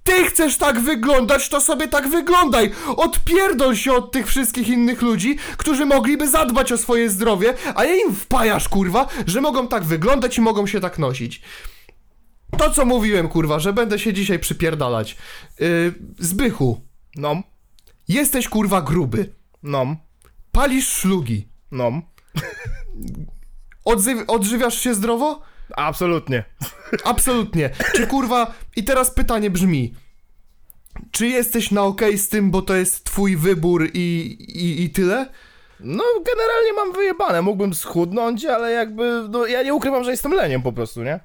Ty chcesz tak wyglądać, to sobie tak wyglądaj! Odpierdol się od tych wszystkich innych ludzi, którzy mogliby zadbać o swoje zdrowie, a ja im wpajasz, kurwa, że mogą tak wyglądać i mogą się tak nosić. To, co mówiłem, kurwa, że będę się dzisiaj przypierdalać. Yy, Zbychu, Nom, jesteś, kurwa, gruby. nom, Palisz szlugi. Odzyw- odżywiasz się zdrowo? Absolutnie. Absolutnie. Czy kurwa. I teraz pytanie brzmi. Czy jesteś na okej z tym, bo to jest twój wybór i, i, i tyle? No, generalnie mam wyjebane. Mógłbym schudnąć, ale jakby, no ja nie ukrywam, że jestem leniem po prostu, nie?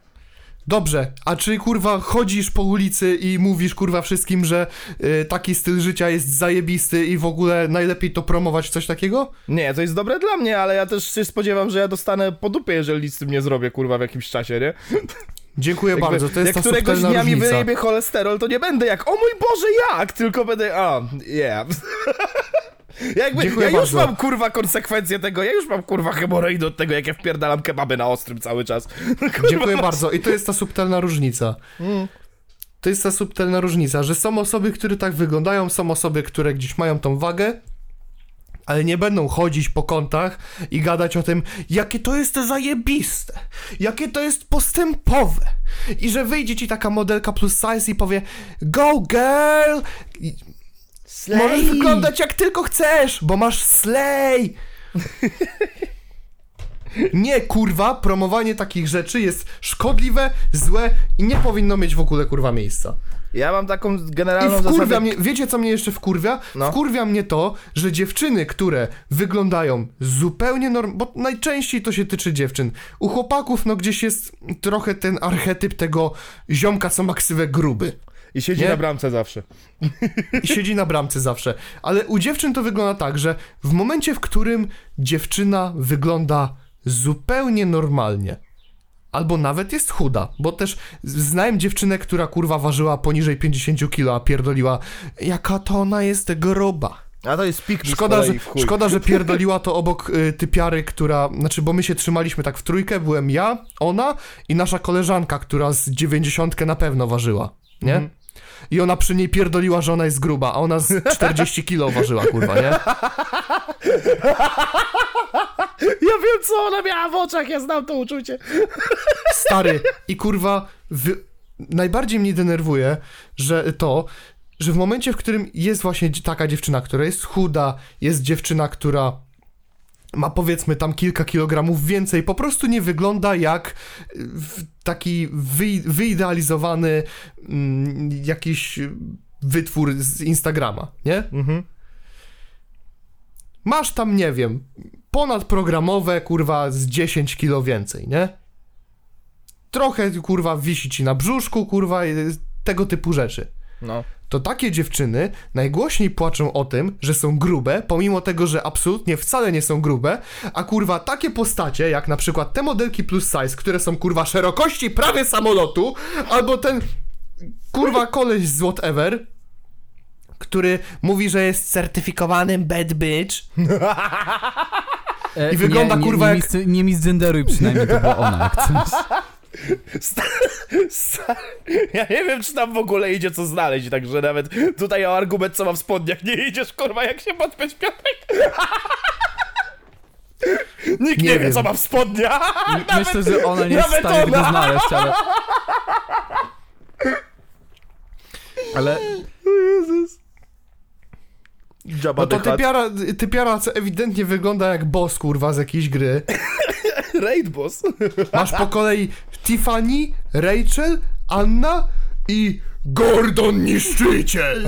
Dobrze, a czy kurwa chodzisz po ulicy i mówisz kurwa wszystkim, że y, taki styl życia jest zajebisty i w ogóle najlepiej to promować coś takiego? Nie, to jest dobre dla mnie, ale ja też się spodziewam, że ja dostanę po dupie, jeżeli nic z tym nie zrobię, kurwa, w jakimś czasie, nie? Dziękuję Jakby, bardzo, to jest jak ta któregoś dnia mi wyjebie cholesterol, to nie będę jak, o mój Boże, jak? Tylko będę, a, yeah. Jakby, Dziękuję ja już bardzo. mam kurwa konsekwencje tego, ja już mam kurwa hemoroidy od tego, jak ja wpierdalam kebaby na ostrym cały czas. (laughs) Kurwa, Dziękuję bardzo. I to jest ta subtelna różnica. To jest ta subtelna różnica, że są osoby, które tak wyglądają, są osoby, które gdzieś mają tą wagę, ale nie będą chodzić po kątach i gadać o tym, jakie to jest zajebiste, jakie to jest postępowe. I że wyjdzie ci taka modelka plus size i powie go girl, I możesz wyglądać jak tylko chcesz, bo masz slay. (laughs) Nie, kurwa, promowanie takich rzeczy jest szkodliwe, złe i nie powinno mieć w ogóle, kurwa, miejsca. Ja mam taką I generalną wkurwia zasadę... mnie, wiecie co mnie jeszcze wkurwia? No. Wkurwia mnie to, że dziewczyny, które wyglądają zupełnie norm... bo najczęściej to się tyczy dziewczyn. U chłopaków, no gdzieś jest trochę ten archetyp tego ziomka, co ma ksywę gruby. I siedzi Nie? na bramce zawsze. i siedzi na bramce zawsze. Ale u dziewczyn to wygląda tak, że w momencie, w którym dziewczyna wygląda zupełnie normalnie, albo nawet jest chuda, bo też znałem dziewczynę, która kurwa ważyła poniżej 50 kilo, a pierdoliła, jaka to ona jest gruba. A to jest pik Szkoda, że, szkoda, że pierdoliła to obok y, typiary, która, znaczy, bo my się trzymaliśmy tak w trójkę, byłem ja, ona i nasza koleżanka, która z 90 na pewno ważyła, nie? Mhm. I ona przy niej pierdoliła, że ona jest gruba, a ona z 40 kilo ważyła, kurwa, nie? Ja wiem, co ona miała w oczach, ja znam to uczucie. Stary, i kurwa, wy... najbardziej mnie denerwuje, że to, że w momencie, w którym jest właśnie taka dziewczyna, która jest chuda, jest dziewczyna, która ma powiedzmy tam kilka kilogramów więcej, po prostu nie wygląda jak y, taki wy, wyidealizowany mm, jakiś wytwór z Instagrama, nie? Mhm. Masz tam, nie wiem, ponadprogramowe, kurwa, z 10 kilo więcej, nie? Trochę, kurwa, wisi ci na brzuszku, kurwa, i tego typu rzeczy. No. To takie dziewczyny najgłośniej płaczą o tym, że są grube, pomimo tego, że absolutnie wcale nie są grube, a kurwa takie postacie, jak na przykład te modelki plus size, które są kurwa szerokości prawie samolotu, albo ten kurwa koleś z whatever, który mówi, że jest certyfikowanym bad bitch, (laughs) I wygląda, nie, nie, kurwa, nie, jak- nie misgenderuj przynajmniej, to była ona, jak coś. Ja nie wiem, czy tam w ogóle idzie co znaleźć, także nawet tutaj o argument, co ma w spodniach, nie idziesz, kurwa, jak się podpiąć, Piotrek. (laughs) Nikt nie, Nie wie, wiem. co ma w spodniach. (laughs) Myślę, że ona nie jest w stanie tego znaleźć, ale... (laughs) Ale Jabba no to typiara, typiara co ewidentnie wygląda jak boss, kurwa, z jakiejś gry. (laughs) Raid Boss. (laughs) Masz po kolei Tiffany, Rachel, Anna i Gordon Niszczyciel.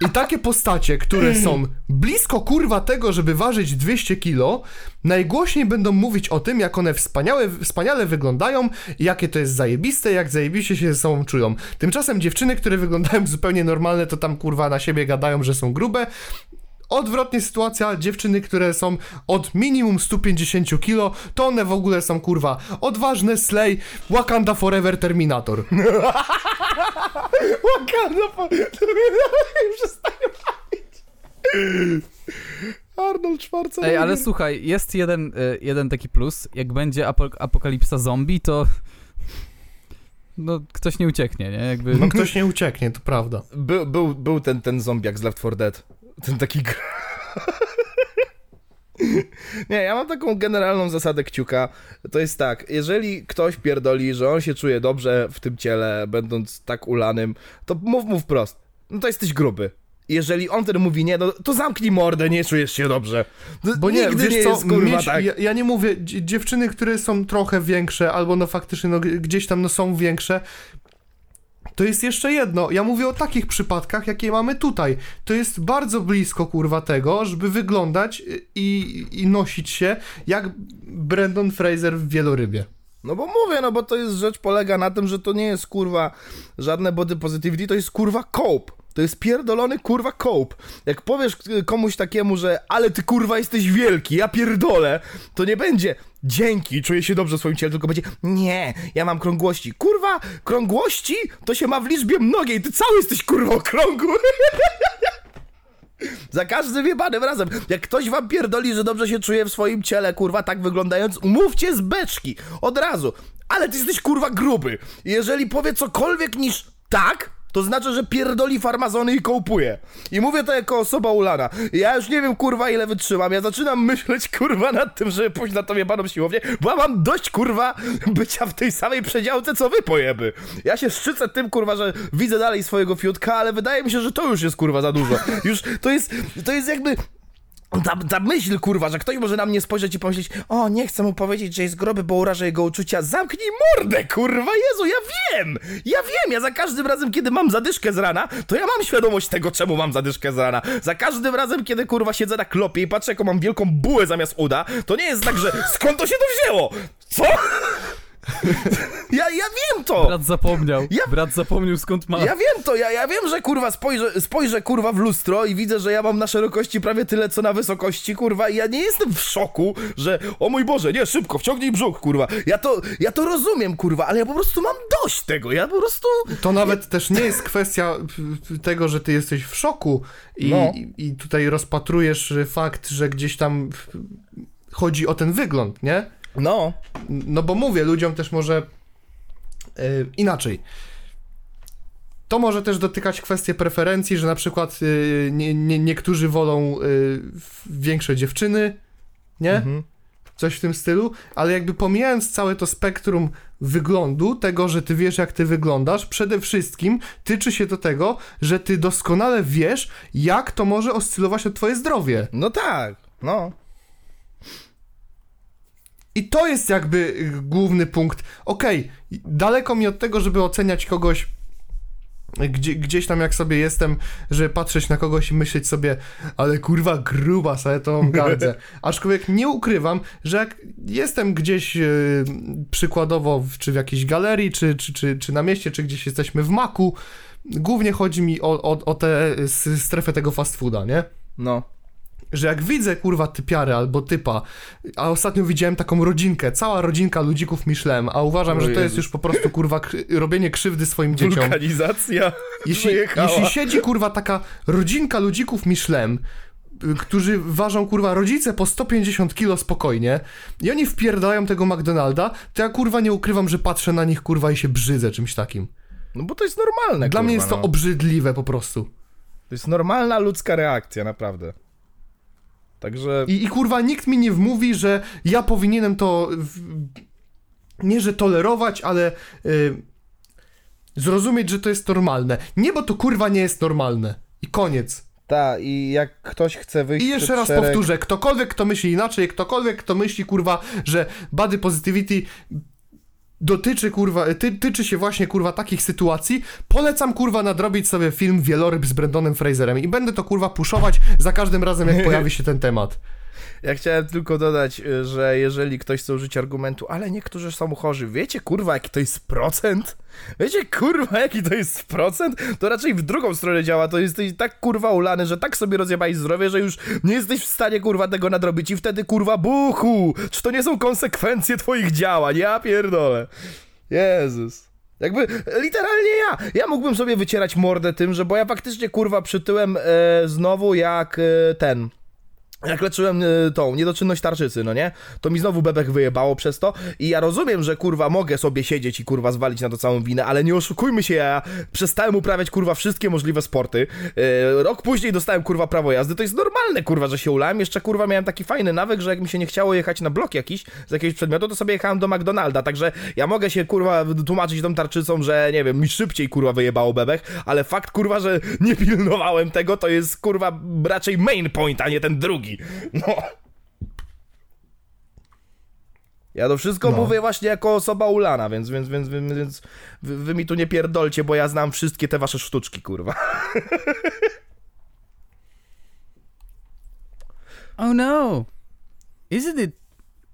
I takie postacie, które są blisko kurwa tego, żeby ważyć 200 kilo, najgłośniej będą mówić o tym, jak one wspaniałe, wspaniale wyglądają, jakie to jest zajebiste, jak zajebiście się ze sobą czują. Tymczasem dziewczyny, które wyglądają zupełnie normalne, to tam kurwa na siebie gadają, że są grube. Odwrotnie sytuacja, dziewczyny, które są od minimum 150 kilo, to one w ogóle są kurwa odważne, slay, Wakanda Forever Terminator. (laughs) Wakanda po... (laughs) Przestaję bawić. Arnold Schwarzenegger. Ej, ale słuchaj, jest jeden, y, jeden taki plus. Jak będzie apo- apokalipsa zombie, to. (laughs) No, ktoś nie ucieknie, nie? Jakby. No ktoś nie ucieknie, to prawda. Był, był, był ten, ten zombiak z Left 4 Dead. Ten taki. (laughs) Nie, ja mam taką generalną zasadę kciuka. To jest tak, jeżeli ktoś pierdoli, że on się czuje dobrze w tym ciele, będąc tak ulanym, to mów mu wprost. No to jesteś gruby. Jeżeli on wtedy mówi nie, no to zamknij mordę, nie czujesz się dobrze. No, Bo nie, Nigdy wiesz nie co, jest kurwa mieć, tak. ja, ja nie mówię, dzie- dziewczyny, które są trochę większe, albo no faktycznie no, gdzieś tam no, są większe, to jest jeszcze jedno. Ja mówię o takich przypadkach, jakie mamy tutaj. To jest bardzo blisko, kurwa, tego, żeby wyglądać y, i, i nosić się jak Brandon Fraser w Wielorybie. No bo mówię, no bo to jest rzecz polega na tym, że to nie jest kurwa żadne body positivity, to jest kurwa cope. To jest pierdolony kurwa cope. Jak powiesz y, komuś takiemu, że ale ty kurwa jesteś wielki, ja pierdolę, to nie będzie dzięki, czuję się dobrze w swoim ciele, tylko będzie nie, ja mam krągłości. Kurwa, krągłości to się ma w liczbie mnogiej, ty cały jesteś kurwa okrągły. (laughs) Za każdym jebanym razem. Jak ktoś wam pierdoli, że dobrze się czuje w swoim ciele, kurwa, tak wyglądając, umówcie z beczki. Od razu. Ale ty jesteś, kurwa, gruby. Jeżeli powie cokolwiek niż tak, to znaczy, że pierdoli farmazony i kołpuje. I mówię to jako osoba ulana. Ja już nie wiem, kurwa, ile wytrzymam. Ja zaczynam myśleć, kurwa, nad tym, żeby pójść na tą jebaną siłownię, bo ja mam dość, kurwa, bycia w tej samej przedziałce, co wy pojeby. Ja się szczycę tym, kurwa, że widzę dalej swojego fiutka, ale wydaje mi się, że to już jest, kurwa, za dużo. Już to jest, to jest jakby... Ta, ta myśl, kurwa, że ktoś może na mnie spojrzeć i pomyśleć, o, nie chcę mu powiedzieć, że jest groby, bo urażę jego uczucia. Zamknij mordę, kurwa, Jezu, ja wiem! Ja wiem, ja za każdym razem, kiedy mam zadyszkę z rana, to ja mam świadomość tego, czemu mam zadyszkę z rana. Za każdym razem, kiedy, kurwa, siedzę na klopie i patrzę, jaką mam wielką bułę zamiast uda, to nie jest tak, że skąd to się to wzięło? Co? Ja, ja wiem to! Brat zapomniał. Ja- Brat zapomniał skąd ma. Ja wiem to, ja, ja wiem, że kurwa spojrzę, spojrzę kurwa w lustro i widzę, że ja mam na szerokości prawie tyle co na wysokości, kurwa, i ja nie jestem w szoku, że o mój Boże, nie, szybko, wciągnij brzuch, kurwa. Ja to, ja to rozumiem, kurwa, ale ja po prostu mam dość tego, ja po prostu... To nawet też nie jest kwestia tego, że ty jesteś w szoku i, No. i, i tutaj rozpatrujesz fakt, że gdzieś tam chodzi o ten wygląd, nie? No, No bo mówię, ludziom też może e, inaczej. To może też dotykać kwestii preferencji, że na przykład e, nie, nie, niektórzy wolą w- większe dziewczyny, nie? Mhm. Coś w tym stylu, ale jakby pomijając całe to spektrum wyglądu, tego, że ty wiesz, jak ty wyglądasz, przede wszystkim tyczy się to tego, że ty doskonale wiesz, jak to może oscylować o twoje zdrowie. no tak, no. I to jest jakby y, główny punkt. Okej, daleko mi od tego, żeby oceniać kogoś gdzie, gdzieś tam jak sobie jestem, że patrzeć na kogoś i myśleć sobie, ale kurwa gruba, sobie to mam (laughs) gardzę. Aczkolwiek nie ukrywam, że jak jestem gdzieś y, przykładowo w, czy w jakiejś galerii, czy, czy, czy, czy na mieście, czy gdzieś jesteśmy w maku, głównie chodzi mi o, o, o tę s- strefę tego fast fooda, nie? No. Że jak widzę kurwa typiarę albo typa, a ostatnio widziałem taką rodzinkę, cała rodzinka ludzików Michelin, a uważam, O że to jest już po prostu kurwa robienie krzywdy swoim dzieciom. Wulkanizacja Jeśli, wyjechała. jeśli siedzi kurwa taka rodzinka ludzików Michelin, y, którzy ważą kurwa rodzice po 150 kilo spokojnie i oni wpierdają tego McDonalda, to ja kurwa nie ukrywam, że patrzę na nich kurwa i się brzydzę czymś takim. No bo to jest normalne, Dla kurwa, mnie jest to no. obrzydliwe po prostu. To jest normalna ludzka reakcja, naprawdę. Także... I, I kurwa nikt mi nie wmówi, że ja powinienem to w, nie, że tolerować, ale y, zrozumieć, że to jest normalne. Nie, bo to kurwa nie jest normalne. I koniec. Ta, i jak ktoś chce wyjść I jeszcze raz szereg... powtórzę, ktokolwiek kto myśli inaczej, ktokolwiek kto myśli kurwa, że body positivity dotyczy kurwa, ty, tyczy się właśnie kurwa takich sytuacji, polecam kurwa nadrobić sobie film Wieloryb z Brendonem Fraserem i będę to kurwa puszować za każdym razem jak pojawi się ten temat. (laughs) Ja chciałem tylko dodać, y, że jeżeli ktoś chce użyć argumentu, ale niektórzy są chorzy, wiecie kurwa jaki to jest procent? Wiecie kurwa jaki to jest procent? To raczej w drugą stronę działa, to jesteś tak kurwa ulany, że tak sobie rozjebałeś zdrowie, że już nie jesteś w stanie kurwa tego nadrobić i wtedy kurwa buchu! Czy to nie są konsekwencje twoich działań? Ja pierdolę. Jezus. Jakby, literalnie ja. Ja mógłbym sobie wycierać mordę tym, że bo ja faktycznie kurwa przytyłem e, znowu jak e, ten. Jak leczyłem y, tą niedoczynność tarczycy, no nie? To mi znowu bebek wyjebało przez to i ja rozumiem, że kurwa mogę sobie siedzieć i kurwa zwalić na to całą winę, ale nie oszukujmy się, ja przestałem uprawiać kurwa wszystkie możliwe sporty. Y, rok później dostałem kurwa prawo jazdy, to jest normalne kurwa, że się ulałem. Jeszcze kurwa miałem taki fajny nawyk, że jak mi się nie chciało jechać na blok jakiś z jakiegoś przedmiotu, to sobie jechałem do McDonalda, także ja mogę się kurwa tłumaczyć tą tarczycą, że nie wiem, mi szybciej kurwa wyjebało bebek, ale fakt kurwa, że nie pilnowałem tego, to jest kurwa raczej main point, a nie ten drugi. (laughs) No. Ja to wszystko No. mówię właśnie jako osoba ulana, więc, więc, więc, więc, więc wy, wy mi tu nie pierdolcie, bo ja znam wszystkie te wasze sztuczki, kurwa. (laughs) Oh no. Isn't it?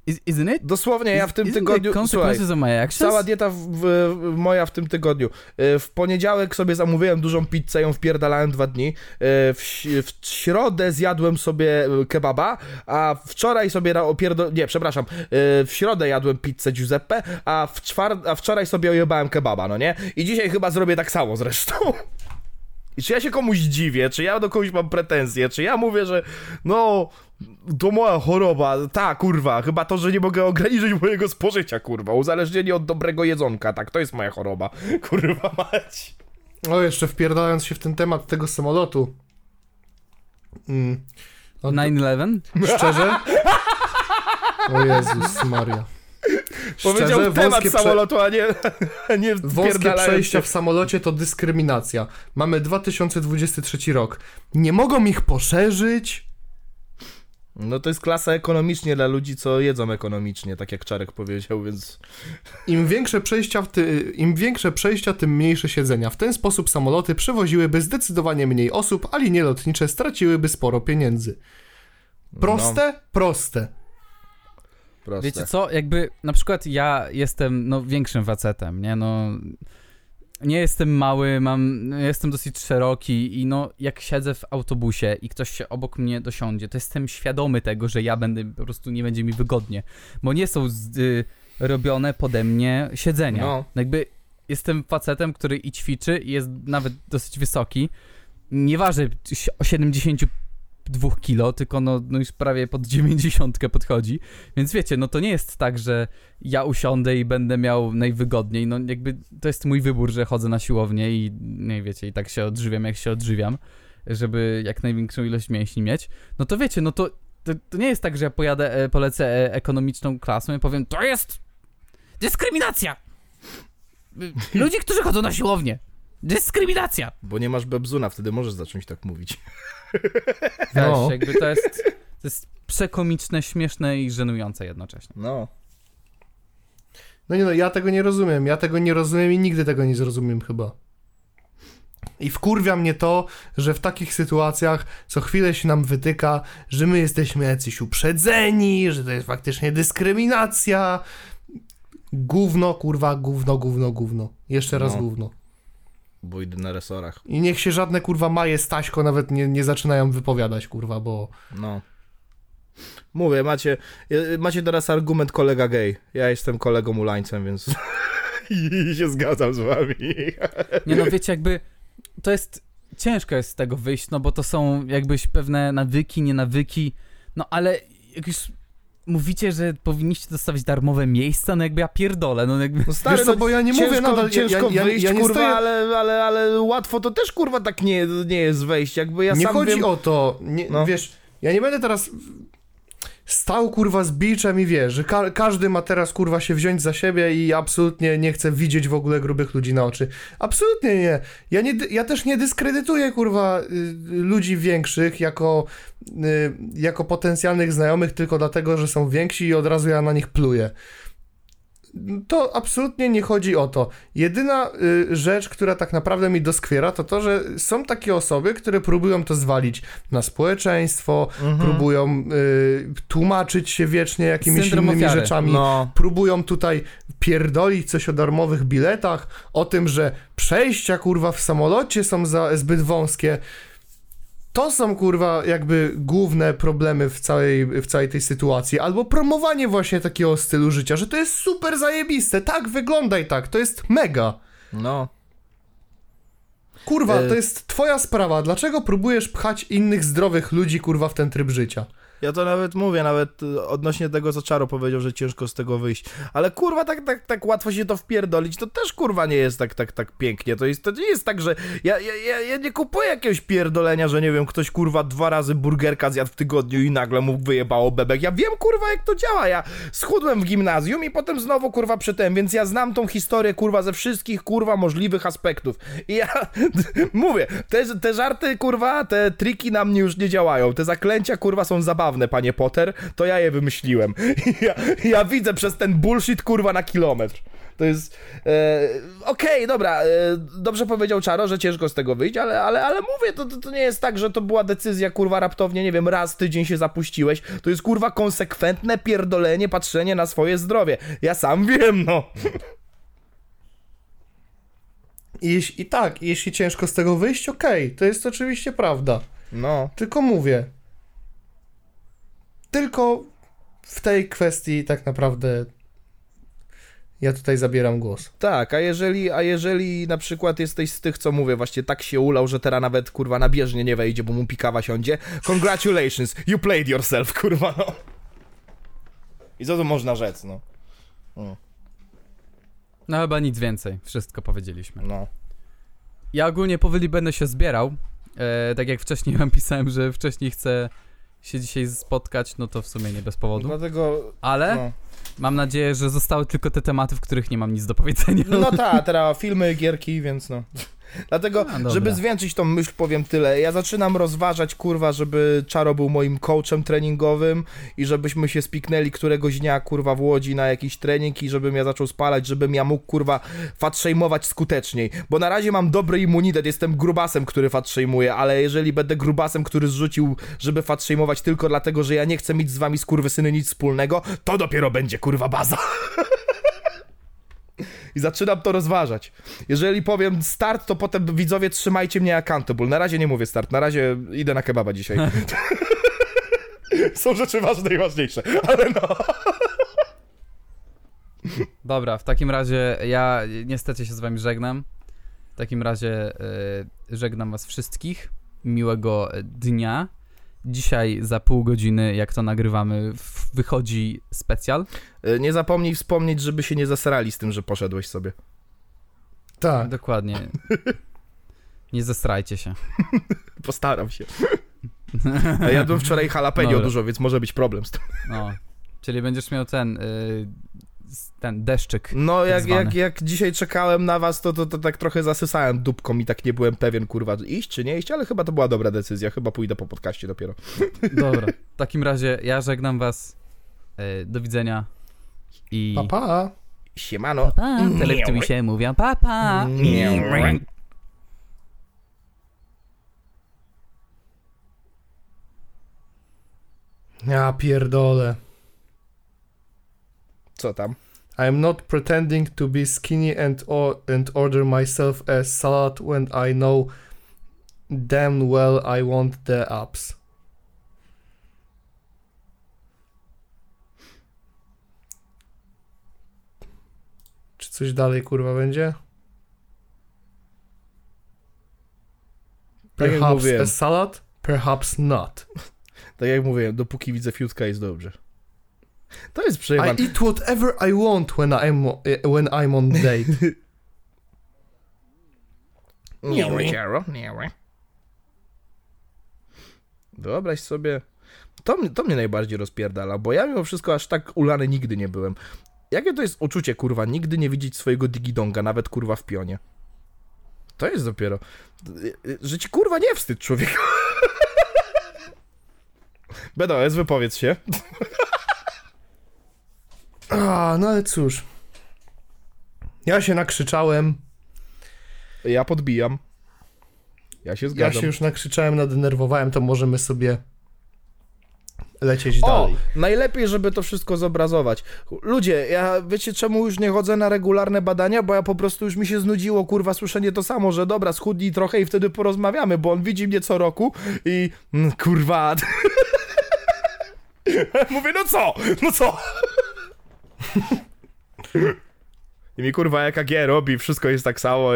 Is, isn't it? Dosłownie ja w tym tygodniu... Słuchaj? Cała dieta w, w, moja w tym tygodniu. Y, W poniedziałek sobie zamówiłem dużą pizzę, ją wpierdalałem dwa dni. Y, W, w środę zjadłem sobie kebaba, a wczoraj sobie na opierdo... Nie, przepraszam. Y, W środę jadłem pizzę Giuseppe, a, w czwar... a wczoraj sobie ojebałem kebaba, no nie? I dzisiaj chyba zrobię tak samo zresztą. (laughs) I czy ja się komuś dziwię, czy ja do kogoś mam pretensje, czy ja mówię, że no, to moja choroba, ta kurwa, chyba to, że nie mogę ograniczyć mojego spożycia, kurwa, uzależnienie od dobrego jedzonka, tak, to jest moja choroba, (laughs) kurwa mać. O, jeszcze wpierdając się w ten temat tego samolotu. Mm. No, to- 9-11? szczerze? O Jezus Maria. (laughs) Powiedział Szczerze, temat wąskie prze- samolotu, a nie, a nie Wąskie przejścia w samolocie to dyskryminacja. Mamy 2023 rok. Nie mogą ich poszerzyć? No to jest klasa ekonomicznie dla ludzi, co jedzą ekonomicznie, tak jak Czarek powiedział, więc... Im większe, przejścia, ty, Im większe przejścia, tym mniejsze siedzenia. W ten sposób samoloty przewoziłyby zdecydowanie mniej osób, a linie lotnicze straciłyby sporo pieniędzy. Proste? Proste. Proste. Wiecie co, jakby na przykład ja jestem no większym facetem, nie, no nie jestem mały, mam, jestem dosyć szeroki i no jak siedzę w autobusie i ktoś się obok mnie dosiądzie, to jestem świadomy tego, że ja będę, po prostu nie będzie mi wygodnie, bo nie są z, y, robione pode mnie siedzenia. No. Jakby jestem facetem, który i ćwiczy i jest nawet dosyć wysoki, nie waży si- 72 kilo, tylko no, no już prawie pod 90 podchodzi, więc wiecie, no to nie jest tak, że ja usiądę i będę miał najwygodniej, no jakby to jest mój wybór, że chodzę na siłownię i nie wiecie, i tak się odżywiam, jak się odżywiam, żeby jak największą ilość mięśni mieć, no to wiecie, no to, to, to nie jest tak, że ja pojadę, e, polecę e, ekonomiczną klasą i powiem, to jest dyskryminacja (laughs) ludzi, którzy chodzą na siłownię. Dyskryminacja. Bo nie masz bebzuna, wtedy możesz zacząć tak mówić. (laughs) Wiesz, No. jakby to jest, to jest przekomiczne, śmieszne i żenujące jednocześnie. No. No nie no, ja tego nie rozumiem. Ja tego nie rozumiem i nigdy tego nie zrozumiem chyba. I wkurwia mnie to, że w takich sytuacjach co chwilę się nam wytyka, że my jesteśmy jacyś uprzedzeni, że to jest faktycznie dyskryminacja. Gówno, kurwa, gówno, gówno, gówno. Jeszcze raz No. gówno. Bo idę na resorach. I niech się żadne kurwa Maje Staśko nawet nie, nie zaczynają wypowiadać, kurwa, bo... No. Mówię, macie, e, macie teraz argument kolega gay. Ja jestem kolegą ulańcem, więc (laughs) i się zgadzam z wami. Nie no, wiecie, jakby to jest, ciężko jest z tego wyjść, no bo to są jakbyś pewne nawyki, nie nawyki, no ale jak już mówicie, że powinniście dostawać darmowe miejsca, no jakby ja pierdolę, no jakby... No stary, no, bo ja nie ciężko, mówię nadal- Ciężko ja- ja- wyjść, ja kurwa, stoję- ale, ale, ale łatwo to też, kurwa, tak nie, nie jest wejść. Jakby ja nie sam chodzi wiem... o to, nie, No. wiesz, ja nie będę teraz stał kurwa z biczem i wiesz, że ka każdy ma teraz kurwa się wziąć za siebie i absolutnie nie chce widzieć w ogóle grubych ludzi na oczy. Absolutnie nie. Ja, nie, ja też nie dyskredytuję kurwa y, ludzi większych jako, y, jako potencjalnych znajomych tylko dlatego, że są więksi i od razu ja na nich pluję. To absolutnie nie chodzi o to. Jedyna y, rzecz, która tak naprawdę mi doskwiera, to to, że są takie osoby, które próbują to zwalić na społeczeństwo, Mhm. próbują y, tłumaczyć się wiecznie jakimiś Syndrom innymi ofiary. rzeczami. No, Próbują tutaj pierdolić coś o darmowych biletach, o tym, że przejścia kurwa w samolocie są za, zbyt wąskie. To są kurwa jakby główne problemy w całej, w całej tej sytuacji. Albo promowanie właśnie takiego stylu życia, że to jest super zajebiste. Tak, wyglądaj tak, to jest mega. no. Kurwa, E- to jest twoja sprawa. Dlaczego próbujesz pchać innych zdrowych ludzi kurwa w ten tryb życia? Ja to nawet mówię, nawet y, odnośnie tego, co Czaro powiedział, że ciężko z tego wyjść. Ale kurwa, tak, tak, tak łatwo się to wpierdolić, to też kurwa nie jest tak, tak, tak pięknie. To, jest, to nie jest tak, że ja, ja, ja, nie kupuję jakiegoś pierdolenia, że nie wiem, ktoś kurwa dwa razy burgerka zjadł w tygodniu i nagle mu wyjebało bebek. Ja wiem kurwa, jak to działa. Ja schudłem w gimnazjum i potem znowu kurwa przytem, więc ja znam tą historię kurwa ze wszystkich kurwa możliwych aspektów. I ja (laughs) mówię, te, te żarty kurwa, te triki na mnie już nie działają. Te zaklęcia kurwa są zabawne, panie Potter. To ja je wymyśliłem. (laughs) Ja, ja widzę przez ten bullshit kurwa na kilometr. To jest. E, Okej, dobra, e, dobrze powiedział Czaro, że ciężko z tego wyjść, ale, ale, ale mówię, to, to, to nie jest tak, że to była decyzja, kurwa, raptownie, nie wiem, raz tydzień się zapuściłeś. To jest kurwa konsekwentne pierdolenie, patrzenie na swoje zdrowie. Ja sam wiem, no. (laughs) I, I tak, jeśli ciężko z tego wyjść, okej, to jest oczywiście prawda. No. Tylko mówię. Tylko w tej kwestii tak naprawdę ja tutaj zabieram głos. Tak, a jeżeli, a jeżeli na przykład jesteś z tych, co mówię, właśnie tak się ulał, że teraz nawet kurwa na bieżnie nie wejdzie, bo mu pikawa siądzie, congratulations, you played yourself, kurwa, no. I co tu można rzec, no. No chyba nic więcej, wszystko powiedzieliśmy. No. Ja ogólnie powoli będę się zbierał, e, tak jak wcześniej wam pisałem, że wcześniej chcę się dzisiaj spotkać, no to w sumie nie bez powodu, Dlatego, ale no. mam nadzieję, że zostały tylko te tematy, w których nie mam nic do powiedzenia. No (laughs) tak, teraz filmy, gierki, więc no. Dlatego, A, dobra. żeby zwieńczyć tą myśl, powiem tyle. Ja zaczynam rozważać, kurwa, żeby Czaro był moim coachem treningowym i żebyśmy się spiknęli któregoś dnia, kurwa, w Łodzi na jakiś trening i żebym ja zaczął spalać, żebym ja mógł, kurwa, fatshame'ować skuteczniej. Bo na razie mam dobry immunitet, jestem grubasem, który fatshame'uje, ale jeżeli będę grubasem, który zrzucił, żeby fatshame'ować tylko dlatego, że ja nie chcę mieć z wami, skurwysyny, nic wspólnego, to dopiero będzie, kurwa, baza. (laughs) I zaczynam to rozważać. Jeżeli powiem start, to potem widzowie trzymajcie mnie accountable. Na razie nie mówię start, na razie idę na kebaba dzisiaj. (laughs) Są rzeczy ważne i ważniejsze, ale no. Dobra, w takim razie ja niestety się z wami żegnam. W takim razie e, żegnam was wszystkich. Miłego e, dnia. Dzisiaj za pół godziny, jak to nagrywamy, wychodzi specjal. E, Nie zapomnij wspomnieć, żeby się nie zasrali z tym, że poszedłeś sobie. Tak. Dokładnie. (laughs) Nie zestrajcie się. (laughs) Postaram się. A Jadłem wczoraj jalapeno dużo, więc może być problem z tym. No. Czyli będziesz miał ten, y, ten deszczyk. No, jak, zwany. jak, jak dzisiaj czekałem na was, to, to, to tak trochę zasysałem dupką i tak nie byłem pewien, kurwa, iść czy nie iść, ale chyba to była dobra decyzja. Chyba pójdę po podcaście dopiero. (laughs) Dobra. W takim razie ja żegnam was. Y, do widzenia. I... Pa, pa. Siemano. Pa, telewizji się mówią papa. Ja pierdolę. Co tam? I am not pretending to be skinny and, or, and order myself a salad when I know damn well I want the abs. Czy coś dalej kurwa będzie? Tak Perhaps mówiłem. a salad? Perhaps not. Tak jak mówiłem, dopóki widzę fiutka jest dobrze. To jest przejebane. I eat whatever I want when I'm when I'm on date. Nie, Jaro, nie. Wyobraź sobie. To, mnie- to mnie najbardziej rozpierdala, bo ja mimo wszystko aż tak ulany nigdy nie byłem. Jakie to jest uczucie, kurwa, nigdy nie widzieć swojego digidonga, nawet kurwa w pionie. To jest dopiero. Że ci kurwa nie wstyd, człowieku. (laughs) BDS, wypowiedz się. (laughs) A, no ale cóż. Ja się nakrzyczałem. Ja podbijam. Ja się Ja zgadzam. się już nakrzyczałem, nadenerwowałem, to możemy sobie lecieć O, dalej. najlepiej, żeby to wszystko zobrazować. Ludzie, ja wiecie czemu już nie chodzę na regularne badania? Bo ja po prostu już mi się znudziło, kurwa, słyszenie to samo, że dobra, schudnij trochę i wtedy porozmawiamy, bo on widzi mnie co roku i mm, kurwa. (laughs) Mówię, no co? No co? I mi kurwa EKG robi, wszystko jest tak samo.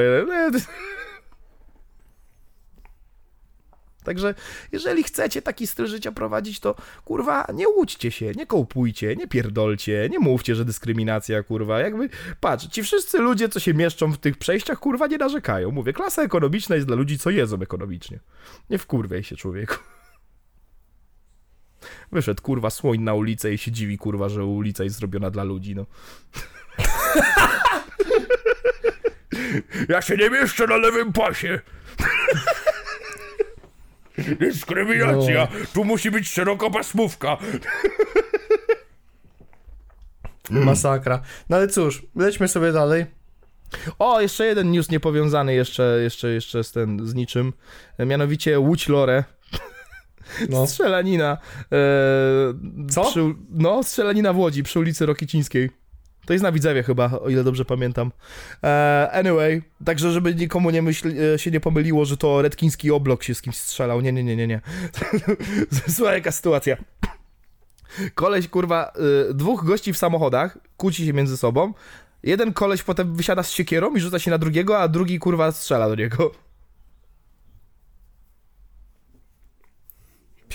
Także jeżeli chcecie taki styl życia prowadzić, to kurwa nie łudźcie się, nie kołpujcie, nie pierdolcie, nie mówcie, że dyskryminacja, kurwa. Jakby, patrz, ci wszyscy ludzie, co się mieszczą w tych przejściach, kurwa, nie narzekają. Mówię, klasa ekonomiczna jest dla ludzi, co jedzą ekonomicznie. Nie wkurwiaj się, człowieku. Wyszedł, kurwa, słoń na ulicę i się dziwi, kurwa, że ulica jest zrobiona dla ludzi, no. Ja się nie mieszczę na lewym pasie. Dyskryminacja! Tu musi być szerokopasmówka! Masakra. No ale cóż, lećmy sobie dalej. O, jeszcze jeden news niepowiązany jeszcze, jeszcze, jeszcze z, ten, z niczym. Mianowicie Łódź Lore. No. Strzelanina. E, Co? Przy, no, strzelanina w Łodzi przy ulicy Rokicińskiej. To jest na Widzewie chyba, o ile dobrze pamiętam. E, anyway, także żeby nikomu nie myśl, e, się nie pomyliło, że to redkiński oblok się z kimś strzelał. Nie, nie, nie, nie, nie. (laughs) Słuchaj, jaka sytuacja. Koleś, kurwa, y, dwóch gości w samochodach, kłóci się między sobą. Jeden koleś potem wysiada z siekierą i rzuca się na drugiego, a drugi, kurwa, strzela do niego.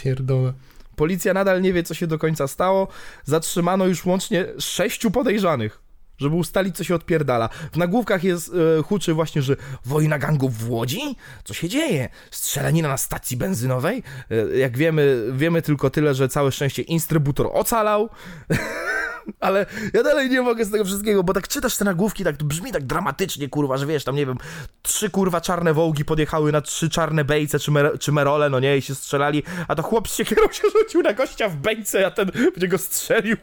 Pierdolę. Policja nadal nie wie, co się do końca stało. Zatrzymano już łącznie sześciu podejrzanych, żeby ustalić, co się odpierdala. W nagłówkach jest e, huczy właśnie, że wojna gangów w Łodzi? Co się dzieje? Strzelanina na stacji benzynowej? E, jak wiemy, wiemy tylko tyle, że całe szczęście instrybutor ocalał. (laughs) Ale ja dalej nie mogę z tego wszystkiego, bo tak czytasz te nagłówki, tak brzmi tak dramatycznie, kurwa, że wiesz, tam nie wiem, trzy kurwa czarne wołgi podjechały na trzy czarne bejce czy, mer- czy merole, no nie, i się strzelali, a to chłop z siekierą się (laughs) rzucił na gościa w bejce, a ten w niego strzelił.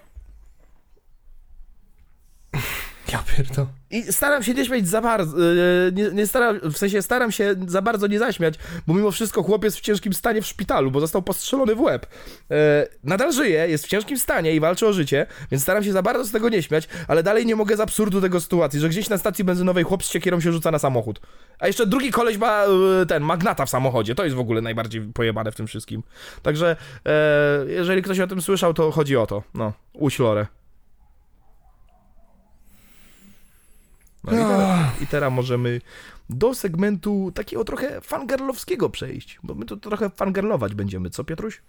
Ja pierdolę. I staram się nie śmiać za bardzo, yy, nie, nie staram, w sensie staram się za bardzo nie zaśmiać, bo mimo wszystko chłopiec w ciężkim stanie w szpitalu, bo został postrzelony w łeb. Yy, nadal żyje, jest w ciężkim stanie i walczy o życie, więc staram się za bardzo z tego nie śmiać, ale dalej nie mogę z absurdu tego sytuacji, że gdzieś na stacji benzynowej chłop z siekierą się rzuca na samochód. A jeszcze drugi koleś ma yy, ten, magnata w samochodzie, to jest w ogóle najbardziej pojebane w tym wszystkim. Także jeżeli ktoś o tym słyszał, to chodzi o to, no, uślorę. No i teraz, i teraz możemy do segmentu takiego trochę fangirlowskiego przejść, bo my tu trochę fangirlować będziemy, co Piotruś?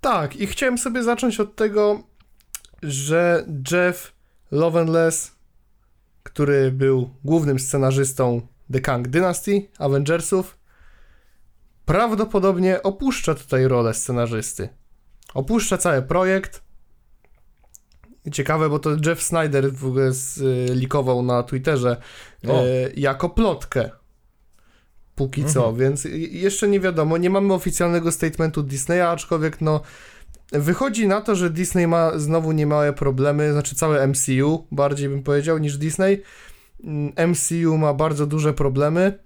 Tak, i chciałem sobie zacząć od tego, że Jeff Lovenless, który był głównym scenarzystą The Kang Dynasty, Avengersów, prawdopodobnie opuszcza tutaj rolę scenarzysty. Opuszcza cały projekt. Ciekawe, bo to Jeff Snyder w ogóle likował na Twitterze O. e, jako plotkę. Póki co, więc jeszcze nie wiadomo, nie mamy oficjalnego statementu Disneya, aczkolwiek no wychodzi na to, że Disney ma znowu niemałe problemy, znaczy całe MCU bardziej bym powiedział niż Disney. Mm, MCU ma bardzo duże problemy.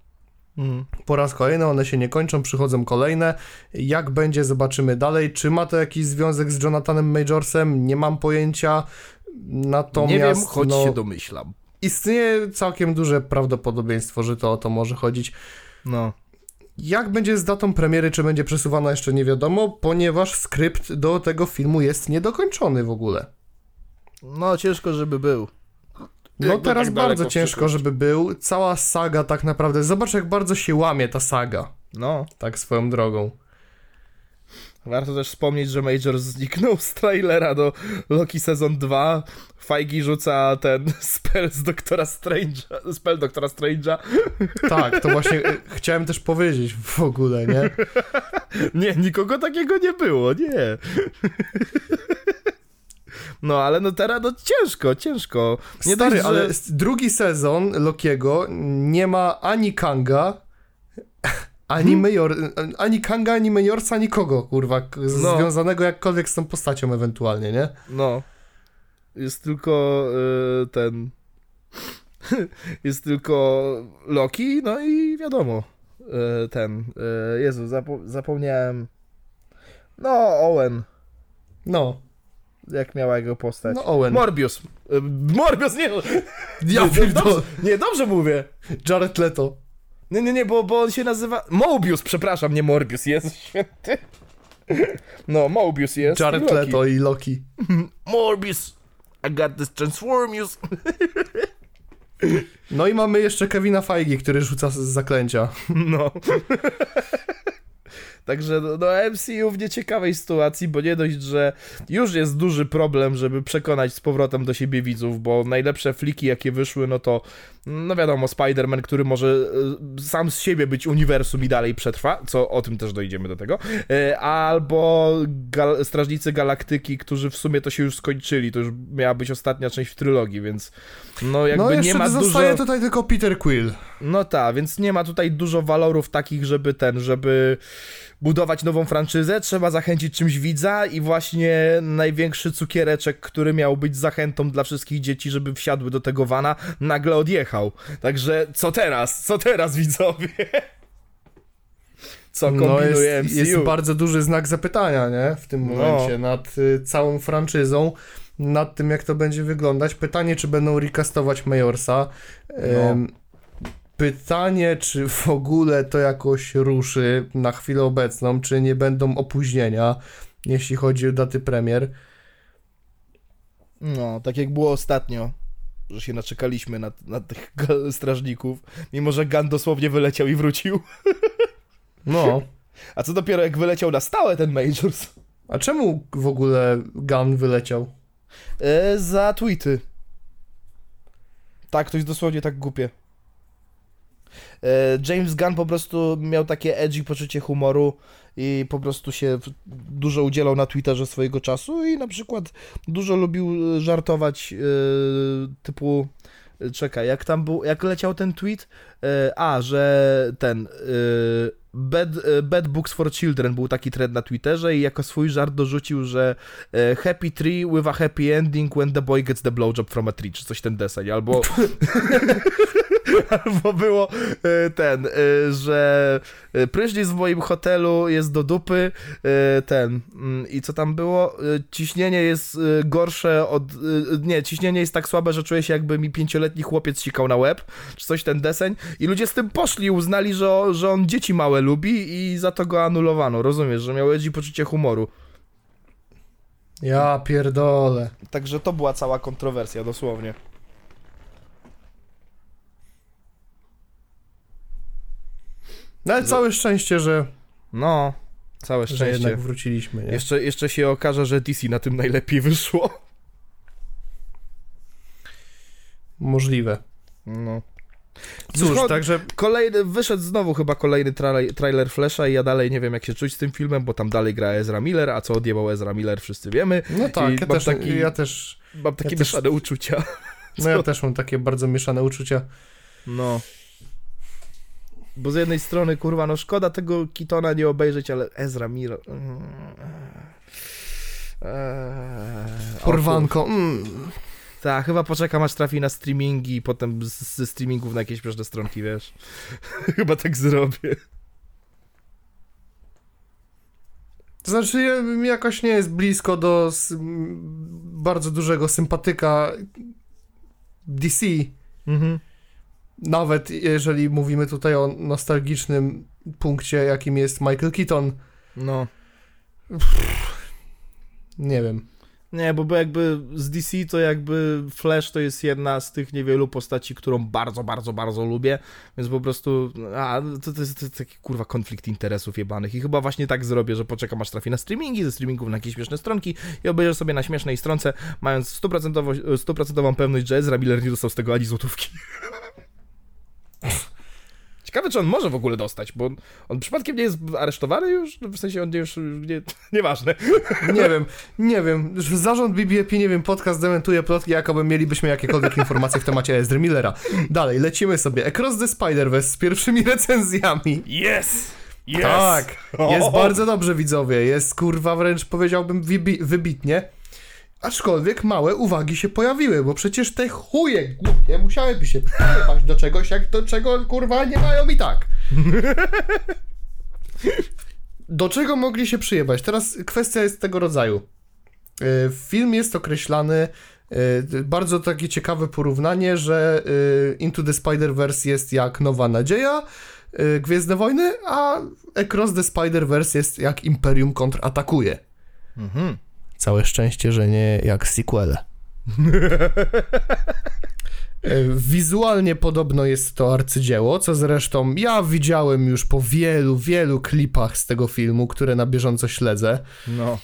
Mhm. Po raz kolejny one się nie kończą, przychodzą kolejne. Jak będzie, zobaczymy dalej. Czy ma to jakiś związek z Jonathanem Majorsem? Nie mam pojęcia. Natomiast Nie wiem, choć no, się domyślam. istnieje całkiem duże prawdopodobieństwo, że to o to może chodzić. No. Jak będzie z datą premiery, czy będzie przesuwana jeszcze nie wiadomo, ponieważ skrypt do tego filmu jest niedokończony w ogóle. No, ciężko, żeby był. No Jakby teraz tak bardzo ciężko, żeby był. Cała saga tak naprawdę, zobacz jak bardzo się łamie ta saga, No. tak swoją drogą. Warto też wspomnieć, że Major zniknął z trailera do Loki Sezon 2. Feige rzuca ten (laughs) spell z Doktora Strange'a, spell Doktora Strange'a. Tak, to właśnie y, chciałem też powiedzieć w ogóle, nie? (laughs) Nie, nikogo takiego nie było, nie. (laughs) No, ale no teraz no ciężko, ciężko. Nie Stary, dość, ale drugi sezon Lokiego nie ma ani Kanga, ani Hmm? Major, ani Kanga, ani Majorsa, nikogo, kurwa, No. związanego jakkolwiek z tą postacią ewentualnie, nie? No. Jest tylko y, ten. (laughs) Jest tylko Loki, no i wiadomo. Y, ten. Y, Jezu, zapo- zapomniałem. No, Owen. No, Jak miała jego postać. no Owen. Morbius. Y, Morbius, nie. (laughs) Ja nie, dobrze, nie, dobrze mówię. Jared Leto. Nie, nie, nie, bo, bo on się nazywa. Mobius, przepraszam, nie Morbius, jest święty. No, Mobius jest. Jared Loki. Leto i Loki. (laughs) Morbius. I got this Transformius. No i mamy jeszcze Kevina Feige, który rzuca z zaklęcia. No. (laughs) Także no, no MCU w nieciekawej sytuacji, bo nie dość, że już jest duży problem, żeby przekonać z powrotem do siebie widzów, bo najlepsze fliki jakie wyszły, no to no wiadomo, Spider-Man, który może e, sam z siebie być uniwersum i dalej przetrwa, co o tym też dojdziemy do tego, e, albo gal Strażnicy Galaktyki, którzy w sumie to się już skończyli, to już miała być ostatnia część w trylogii, więc no jakby No nie ma zostaje dużo... tutaj tylko Peter Quill. No tak, więc nie ma tutaj dużo walorów takich, żeby ten, żeby budować nową franczyzę, trzeba zachęcić czymś widza i właśnie największy cukiereczek, który miał być zachętą dla wszystkich dzieci, żeby wsiadły do tego vana, nagle odjechał. Także co teraz? Co teraz widzowie? Co No kombinuje jest, MCU? jest bardzo duży znak zapytania, nie? W tym No. momencie nad y, całą franczyzą, nad tym jak to będzie wyglądać. Pytanie, czy będą recastować Majorsa. Em, Pytanie, czy w ogóle to jakoś ruszy na chwilę obecną, czy nie będą opóźnienia, jeśli chodzi o daty premier. No, tak jak było ostatnio, że się naczekaliśmy na, na tych (laughs) strażników, mimo że Gun dosłownie wyleciał i wrócił. (laughs) No. A co dopiero jak wyleciał na stałe ten Majors? A czemu w ogóle Gun wyleciał? E, za tweety. Tak, to jest dosłownie tak głupie. E, James Gunn po prostu miał takie edgy poczucie humoru i po prostu się dużo udzielał na Twitterze swojego czasu i na przykład dużo lubił żartować e, typu e, czekaj, jak tam był, jak leciał ten tweet, e, a, że ten e, bad, e, bad Books for Children był taki trend na Twitterze i jako swój żart dorzucił, że e, happy tree with a happy ending when the boy gets the blowjob from a tree, czy coś ten deseń, albo (laughs) albo było e, ten, że prysznic w moim hotelu jest do dupy, ten, mm, i co tam było? Ciśnienie jest gorsze od, nie, ciśnienie jest tak słabe, że czuję się jakby mi pięcioletni chłopiec sikał na łeb, czy coś ten deseń, i ludzie z tym poszli, uznali, że, że on dzieci małe lubi i za to go anulowano, rozumiesz, że miał edgy poczucie humoru. Ja pierdolę. Także to była cała kontrowersja, dosłownie. No ale całe szczęście, że, No, całe że szczęście. jednak wróciliśmy, nie? Jeszcze, jeszcze się okaże, że DC na tym najlepiej wyszło. Możliwe. No. Cóż, Wyszło- także Kolejny, wyszedł znowu chyba kolejny trailer, trailer Flasha i ja dalej nie wiem jak się czuć z tym filmem, bo tam dalej gra Ezra Miller, a co odjebał Ezra Miller wszyscy wiemy. No tak, ja też, taki- ja też, Mam takie Ja też- mieszane uczucia. (laughs) no ja też mam takie bardzo mieszane uczucia. No. Bo z jednej strony, kurwa, no szkoda tego Kitona nie obejrzeć, ale Ezra Miller... eee, Porwanko, mm. Tak, chyba poczekam aż trafi na streamingi i potem ze streamingów na jakieś śmieszne stronki, wiesz. (laughs) chyba tak zrobię. To znaczy, ja, jakoś nie jest blisko do bardzo dużego sympatyka DC. Mhm. Nawet jeżeli mówimy tutaj o nostalgicznym punkcie, jakim jest Michael Keaton. No. Nie wiem. Nie, bo, jakby z DC to jakby Flash to jest jedna z tych niewielu postaci, którą bardzo, bardzo, bardzo lubię, więc po prostu, a, to, to, jest, to jest taki kurwa konflikt interesów jebanych i chyba właśnie tak zrobię, że poczekam aż trafi na streamingi, ze streamingów na jakieś śmieszne stronki i obejrzę sobie na śmiesznej stronce, mając stuprocentowo- stuprocentową pewność, że Ezra Miller nie dostał z tego ani złotówki. (laughs) Ciekawe, czy on może w ogóle dostać, bo on, on przypadkiem nie jest aresztowany już? No, W sensie on nie już, nie, (laughs) nieważne. Nie wiem, nie wiem. Zarząd BBP, nie wiem, podcast dementuje plotki, jakoby mielibyśmy jakiekolwiek informacje w temacie Ezra Millera. Dalej, lecimy sobie. Across the Spider-Verse z pierwszymi (laughs) recenzjami. Yes! Yes! Tak, jest O! bardzo dobrze, widzowie. Jest kurwa wręcz powiedziałbym wybi- wybitnie. Aczkolwiek małe uwagi się pojawiły, bo przecież te chuje głupie musiałyby się pojebać do czegoś, jak do czego kurwa nie mają i tak. (laughs) Do czego mogli się przyjebać? Teraz kwestia jest tego rodzaju. Y, Film jest określany, y, bardzo takie ciekawe porównanie, że y, Into the Spider-Verse jest jak Nowa Nadzieja, Gwiezdne Wojny, a Across the Spider-Verse jest jak Imperium kontratakuje. Mhm. Całe szczęście, że nie jak sequele. (laughs) E, Wizualnie podobno jest to arcydzieło, co zresztą ja widziałem już po wielu, wielu klipach z tego filmu, które na bieżąco śledzę No.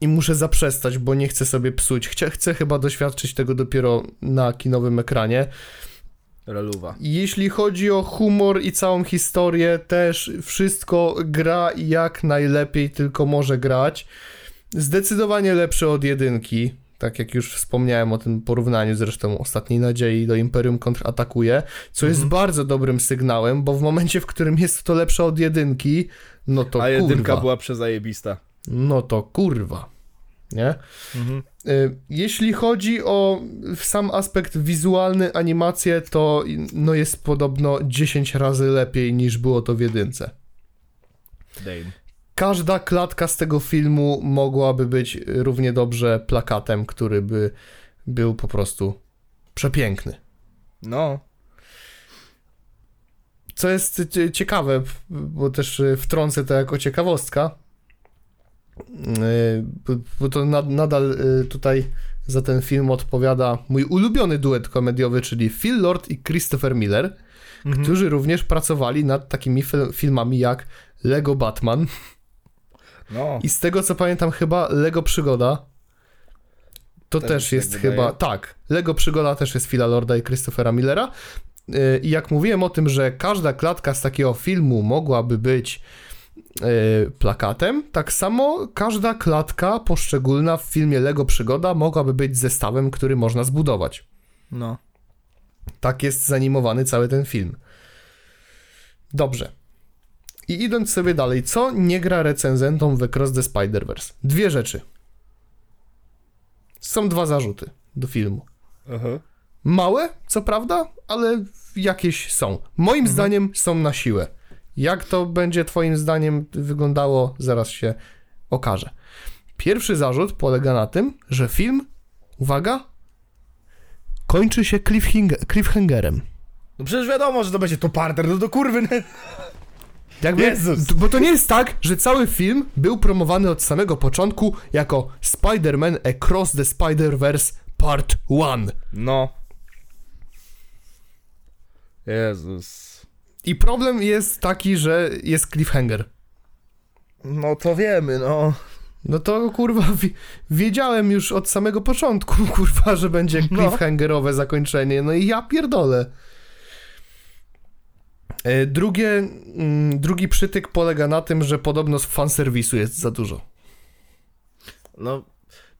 i muszę zaprzestać, bo nie chcę sobie psuć. Chcę, chcę chyba doświadczyć tego dopiero na kinowym ekranie. Reluwa. Jeśli chodzi o humor i całą historię, też wszystko gra jak najlepiej tylko może grać. Zdecydowanie lepsze od jedynki. Tak jak już wspomniałem o tym porównaniu zresztą Ostatniej Nadziei do Imperium kontratakuje, co jest bardzo dobrym sygnałem, bo w momencie, w którym jest to lepsze od jedynki, no to A jedynka kurwa. była przezajebista. No to kurwa. Nie? Mhm. Y, Jeśli chodzi o sam aspekt wizualny, animację, to no jest podobno 10 razy lepiej niż było to w jedynce. Dane. Każda klatka z tego filmu mogłaby być równie dobrze plakatem, który by był po prostu przepiękny. No. Co jest cie- ciekawe, bo też y, wtrącę to jako ciekawostka, y, bo- to nad, nadal y, tutaj za ten film odpowiada mój ulubiony duet komediowy, czyli Phil Lord i Christopher Miller, Mhm. którzy również pracowali nad takimi fil- filmami jak Lego Batman No. i z tego co pamiętam chyba Lego Przygoda to Też też, jest tak chyba, tak, Lego Przygoda też jest Phila Lorda i Christophera Millera. y, i jak mówiłem o tym, że każda klatka z takiego filmu mogłaby być y, plakatem, tak samo każda klatka poszczególna w filmie Lego Przygoda mogłaby być zestawem, który można zbudować. No. Tak jest zanimowany cały ten film. Dobrze. I idąc sobie dalej, co nie gra recenzentom w Across the Spider-Verse? Dwie rzeczy. Są dwa zarzuty do filmu. Małe, co prawda, ale jakieś są. Moim zdaniem są na siłę. Jak to będzie twoim zdaniem wyglądało, zaraz się okaże. Pierwszy zarzut polega na tym, że film, uwaga, kończy się cliffhanger, cliffhangerem. No przecież wiadomo, że to będzie to parter, no do kurwy. (laughs) Jakby, Jezus. Bo to nie jest tak, że cały film był promowany od samego początku jako Spider-Man Across the Spider-Verse Part 1. No. Jezus. I problem jest taki, że jest cliffhanger. No to wiemy, no. No to kurwa, wi- wiedziałem już od samego początku, (laughs) kurwa, że będzie No. cliffhangerowe zakończenie. No i ja pierdolę. E, Drugie, mm, drugi przytyk polega na tym, że podobno fanserwisu jest za dużo. No,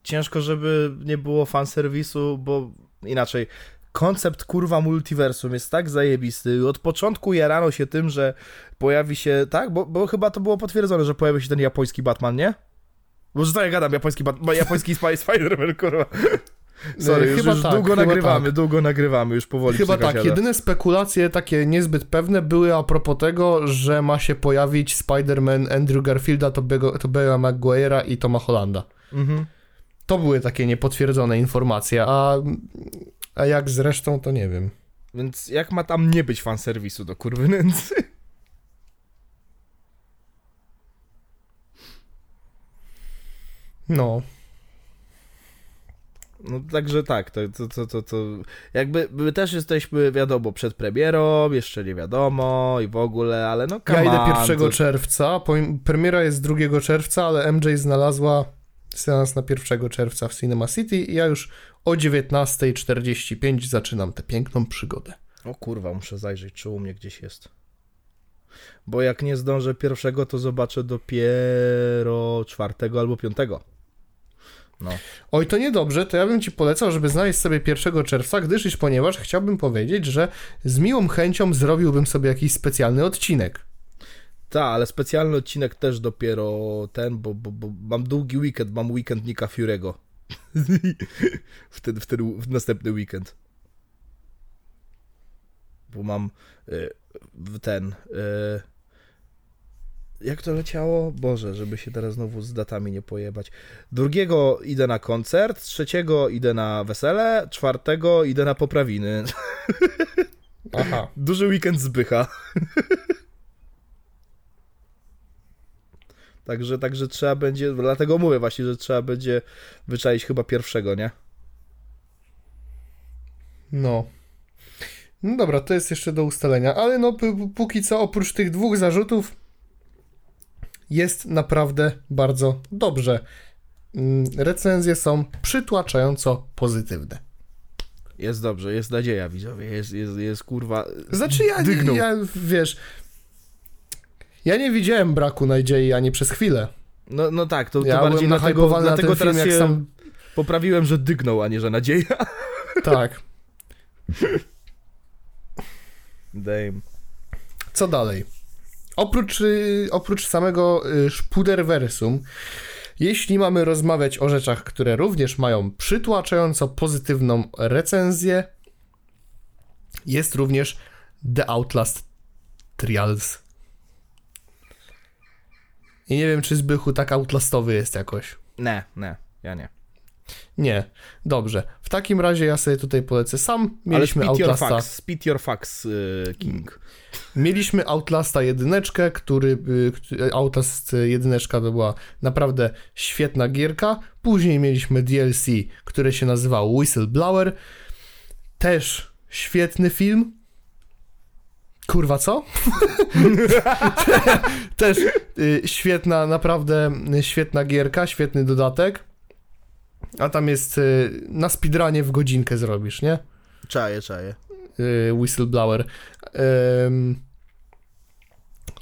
ciężko, żeby nie było fanserwisu, bo inaczej. Koncept kurwa multiversum jest tak zajebisty. Od początku jarano się tym, że pojawi się, tak? Bo, bo chyba to było potwierdzone, że pojawi się ten japoński Batman, nie? Bo że to ja gadam, japoński, Bat- japoński (laughs) Spider-Man, kurwa. Sorry, już, Chyba już tak, długo chyba nagrywamy, tak. długo nagrywamy, już powoli Chyba tak, jedyne spekulacje takie niezbyt pewne były a propos tego, że ma się pojawić Spider-Man Andrew Garfielda, Tobey'ego Tobey'a Maguire'a i Toma Hollanda. Mhm. To były takie niepotwierdzone informacje, a, a jak z resztą, to nie wiem. Więc jak ma tam nie być fanserwisu do kurwy nędzy? No, No także tak, to, to, to, to, to jakby my też jesteśmy, wiadomo, przed premierą, jeszcze nie wiadomo i w ogóle, ale no come ja idę on, 1 to... czerwca, premiera jest 2 czerwca, ale MJ znalazła seans na 1 czerwca w Cinema City i ja już o 19.45 zaczynam tę piękną przygodę. O kurwa, muszę zajrzeć, czy u mnie gdzieś jest. Bo jak nie zdążę pierwszego, to zobaczę dopiero czwartego albo piątego. No. Oj, to niedobrze, to ja bym ci polecał, żeby znaleźć sobie 1 czerwca, gdyż iż ponieważ chciałbym powiedzieć, że z miłą chęcią zrobiłbym sobie jakiś specjalny odcinek. Tak, ale specjalny odcinek też dopiero ten, bo, bo, bo mam długi weekend, mam weekend Nika Fury'ego. (laughs) wtedy, wtedy w następny weekend. Bo mam y, ten. Y, jak to leciało? Boże, żeby się teraz znowu z datami nie pojebać. Drugiego idę na koncert, trzeciego idę na wesele, czwartego idę na poprawiny. Aha. (laughs) Duży weekend zbycha. (laughs) Także, także trzeba będzie, dlatego mówię właśnie, że trzeba będzie wyczaić chyba pierwszego, nie? No. No dobra, to jest jeszcze do ustalenia, ale no póki co oprócz tych dwóch zarzutów jest naprawdę bardzo dobrze. Mm, Recenzje są przytłaczająco pozytywne. Jest dobrze, jest nadzieja, widzowie, jest, jest, jest kurwa... Znaczy ja, Dygnął. ja wiesz, ja nie widziałem braku nadziei ani przez chwilę. No, no tak, to, to Ja bardziej dlatego, na dlatego ten film, teraz jak się sam... poprawiłem, że dygnął, a nie, że nadzieja. (laughs) Tak. Dame. Co dalej? Oprócz, y, oprócz samego y, szpuderversum, jeśli mamy rozmawiać o rzeczach, które również mają przytłaczająco pozytywną recenzję, jest również The Outlast Trials. I nie wiem, czy Zbychu tak outlastowy jest jakoś. Nie, nie, ja nie. Nie. Dobrze. W takim razie ja sobie tutaj polecę sam. Mieliśmy Ale spit your Outlasta. facts, spit your facts, y, King. Mieliśmy Outlasta jedyneczkę, który y, Outlast jedyneczka to była naprawdę świetna gierka. Później mieliśmy DLC, które się nazywało Whistleblower. Też świetny film. Kurwa, co? (laughs) Też y, świetna, naprawdę y, świetna gierka, świetny dodatek. A tam jest y, na speedrunie w godzinkę zrobisz, nie? Czaję, czaję. y, Whistleblower. Ym,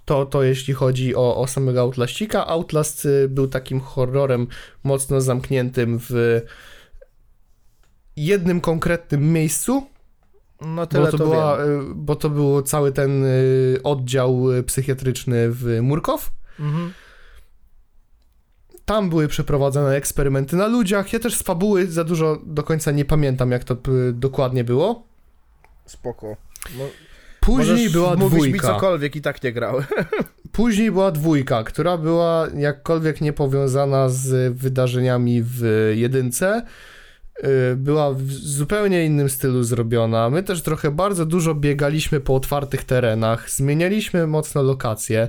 to, to jeśli chodzi o, o samego Outlastika. Outlast y, był takim horrorem mocno zamkniętym w jednym konkretnym miejscu, No tyle bo to, to była, bo to był cały ten oddział psychiatryczny w Murkow. Mhm. Tam były przeprowadzane eksperymenty na ludziach. Ja też z fabuły za dużo do końca nie pamiętam, jak to dokładnie było. Spoko. Mo- Później była mówić mi dwójka. cokolwiek i tak nie grałem. (laughs) Później była dwójka, która była jakkolwiek niepowiązana z wydarzeniami w jedynce. Y, Była w zupełnie innym stylu zrobiona. My też trochę bardzo dużo biegaliśmy po otwartych terenach, zmienialiśmy mocno lokacje.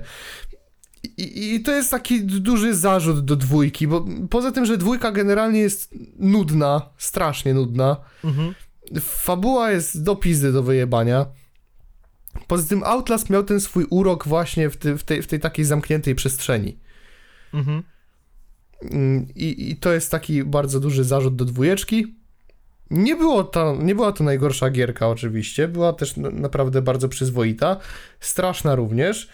I, I to jest taki duży zarzut do dwójki, bo poza tym, że dwójka generalnie jest nudna, strasznie nudna, Mhm. fabuła jest do pizdy do wyjebania. Poza tym Outlast miał ten swój urok właśnie w, ty, w, tej, w tej takiej zamkniętej przestrzeni. Mhm. Mm, I, I to jest taki bardzo duży zarzut do dwójeczki. Nie, było to, nie była to najgorsza gierka oczywiście, była też naprawdę bardzo przyzwoita, straszna również,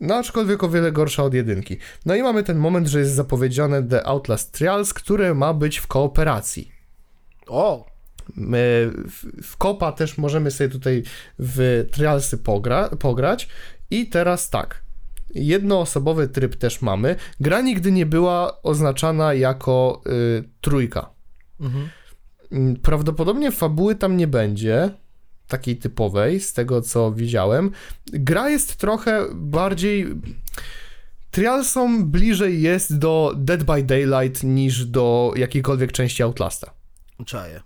no aczkolwiek o wiele gorsza od jedynki. No i mamy ten moment, że jest zapowiedziane The Outlast Trials, które ma być w kooperacji. O! My w, kopa też możemy sobie tutaj w trialsy pogra, pograć. I teraz tak. Jednoosobowy tryb też mamy. Gra nigdy nie była oznaczana jako y, trójka. Mhm. Mm, Prawdopodobnie fabuły tam nie będzie. Takiej typowej, z tego co widziałem. Gra jest trochę bardziej. Trialsom bliżej jest do Dead by Daylight niż do jakiejkolwiek części Outlasta Czaję.